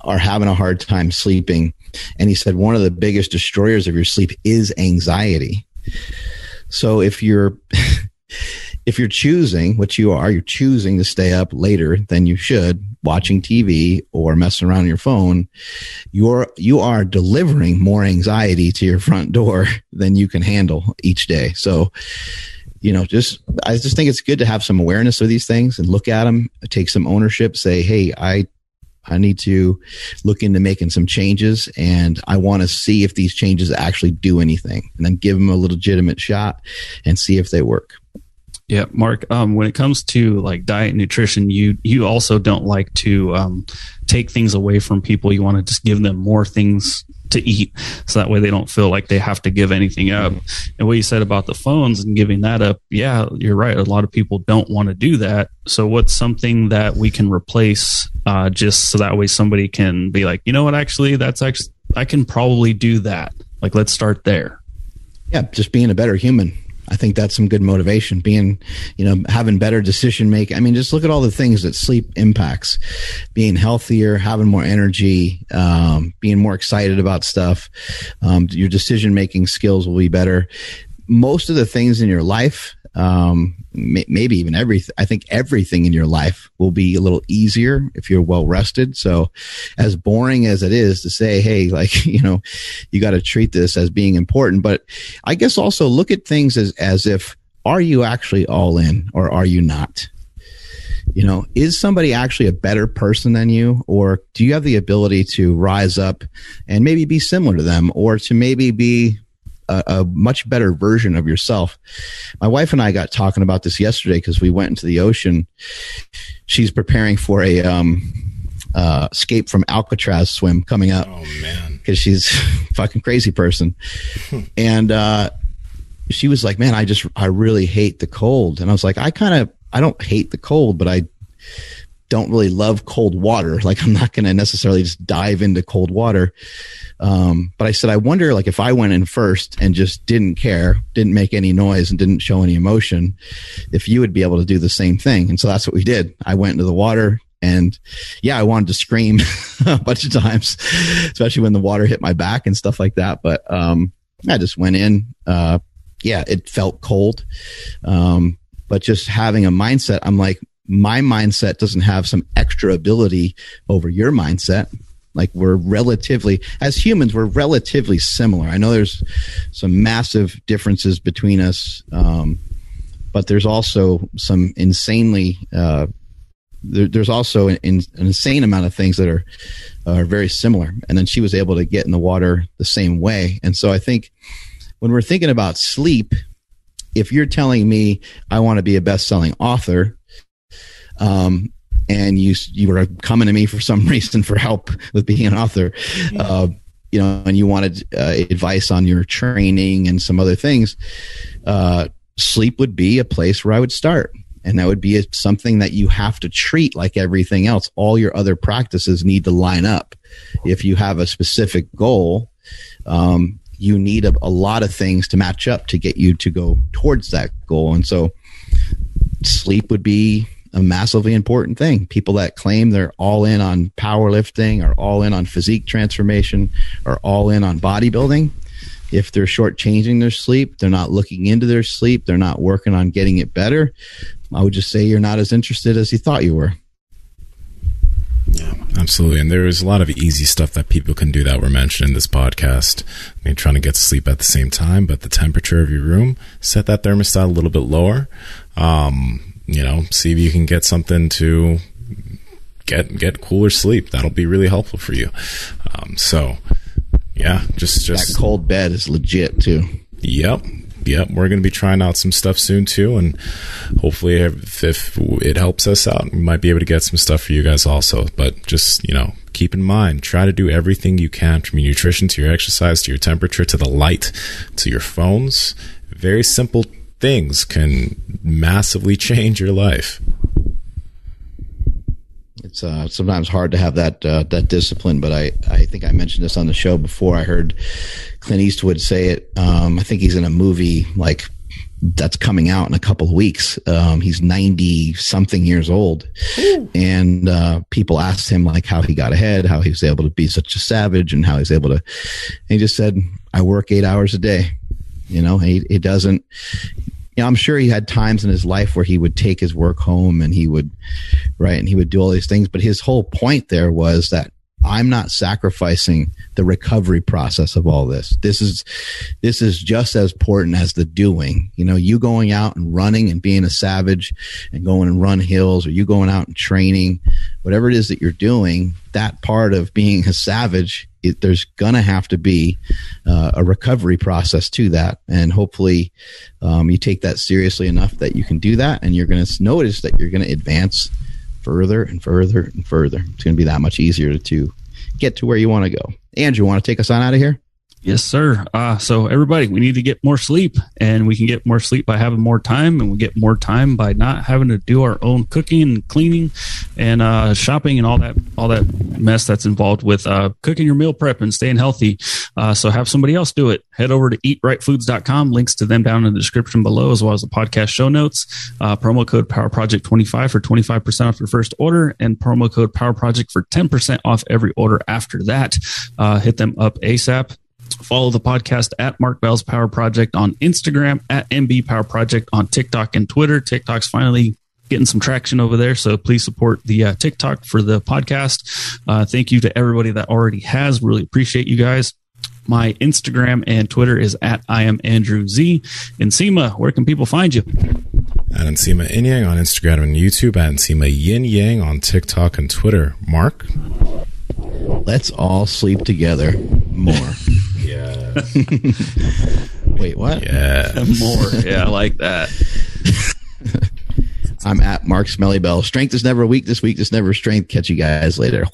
are having a hard time sleeping. And he said one of the biggest destroyers of your sleep is anxiety. So if you're if you're choosing, what you are, you're choosing to stay up later than you should, watching TV or messing around on your phone, you're you are delivering more anxiety to your front door than you can handle each day. So, you know, just I just think it's good to have some awareness of these things and look at them, take some ownership, say, "Hey, I I need to look into making some changes and I want to see if these changes actually do anything and then give them a legitimate shot and see if they work. Yeah, Mark. Um, when it comes to like diet and nutrition, you you also don't like to um, take things away from people. You want to just give them more things to eat, so that way they don't feel like they have to give anything up. And what you said about the phones and giving that up, yeah, you're right. A lot of people don't want to do that. So what's something that we can replace, uh, just so that way somebody can be like, you know what, actually, that's actually I can probably do that. Like, let's start there. Yeah, just being a better human. I think that's some good motivation. Being, you know, having better decision making. I mean, just look at all the things that sleep impacts. Being healthier, having more energy, um, being more excited about stuff. Um, your decision making skills will be better. Most of the things in your life, um, may, maybe even everything. I think everything in your life will be a little easier if you're well rested. So, as boring as it is to say, hey, like you know, you got to treat this as being important, but I guess also look at things as as if are you actually all in or are you not? You know, is somebody actually a better person than you, or do you have the ability to rise up and maybe be similar to them, or to maybe be a, a much better version of yourself. My wife and I got talking about this yesterday because we went into the ocean. She's preparing for a um, uh, escape from Alcatraz swim coming up. Oh man, because she's fucking crazy person, and uh, she was like, "Man, I just I really hate the cold," and I was like, "I kind of I don't hate the cold, but I." don't really love cold water. Like I'm not going to necessarily just dive into cold water. Um, but I said, I wonder, like, if I went in first and just didn't care, didn't make any noise, and didn't show any emotion, if you would be able to do the same thing. And so that's what we did. I went into the water, and yeah, I wanted to scream a bunch of times, especially when the water hit my back and stuff like that. But um, I just went in. Uh, yeah, it felt cold. Um, but just having a mindset, I'm like, my mindset doesn't have some extra ability over your mindset like we're relatively, as humans, we're relatively similar. I know there's some massive differences between us, um, but there's also some insanely, uh, there, there's also an, an, insane amount of things that are are very similar. And then she was able to get in the water the same way. And so I think when we're thinking about sleep, if you're telling me I want to be a best selling author, um, and you you were coming to me for some reason for help with being an author, uh, you know, and you wanted uh, advice on your training and some other things, uh, sleep would be a place where I would start. And that would be a, something that you have to treat like everything else. All your other practices need to line up. If you have a specific goal, um, you need a, a lot of things to match up to get you to go towards that goal. And so sleep would be a massively important thing. People that claim they're all in on powerlifting, are all in on physique transformation, are all in on bodybuilding. If they're shortchanging their sleep, they're not looking into their sleep, they're not working on getting it better. I would just say you're not as interested as you thought you were. Yeah, absolutely. And there is a lot of easy stuff that people can do that were mentioned in this podcast. I mean, trying to get to sleep at the same time, but the temperature of your room, set that thermostat a little bit lower. Um, you know, see if you can get something to get get cooler sleep. That'll be really helpful for you. Um, so, yeah, just just that cold bed is legit too. Yep, yep. We're going to be trying out some stuff soon too, and hopefully, if, if it helps us out, we might be able to get some stuff for you guys also. But just you know, keep in mind, try to do everything you can from your nutrition to your exercise to your temperature to the light to your phones. Very simple things can massively change your life. It's uh, sometimes hard to have that uh, that discipline, but I, I think I mentioned this on the show before. I heard Clint Eastwood say it. Um, I think he's in a movie like that's coming out in a couple of weeks. Um, he's 90 something years old. Ooh. And uh, people asked him like how he got ahead, how he was able to be such a savage and how he's able to. he just said, I work eight hours a day. You know, he, he doesn't, you know, I'm sure he had times in his life where he would take his work home and he would, right, and he would do all these things. But his whole point there was that I'm not sacrificing the recovery process of all this. This is, this is just as important as the doing. You know, you going out and running and being a savage and going and run hills or you going out and training, whatever it is that you're doing, that part of being a savage it, there's going to have to be uh, a recovery process to that. And hopefully, um, you take that seriously enough that you can do that. And you're going to notice that you're going to advance further and further and further. It's going to be that much easier to get to where you want to go. Andrew, want to take us on out of here? Yes, sir. Uh, so everybody, we need to get more sleep and we can get more sleep by having more time and we get more time by not having to do our own cooking and cleaning and, uh, shopping and all that, all that mess that's involved with, uh, cooking your meal prep and staying healthy. Uh, so have somebody else do it. Head over to eatritefoods.com. Links to them down in the description below, as well as the podcast show notes. Uh, promo code Power Project 25 for 25% off your first order and promo code Power Project for 10% off every order after that. Uh, hit them up ASAP Follow the podcast at Mark Bell's Power Project on Instagram, at MB Power Project on TikTok and Twitter. TikTok's finally getting some traction over there. So please support the uh, TikTok for the podcast. Uh, thank you to everybody that already has. Really appreciate you guys. My Instagram and Twitter is at I am Andrew Z. Nsima, where can people find you? At Nsima Inyang on Instagram and YouTube, at Nsima Inyang on TikTok and Twitter. Mark? Let's all sleep together more. Yeah. Wait, what? Yeah. More. Yeah, I like that. I'm at Mark Smelly Bell. Strength is never weakness. Weakness never strength. Catch you guys later.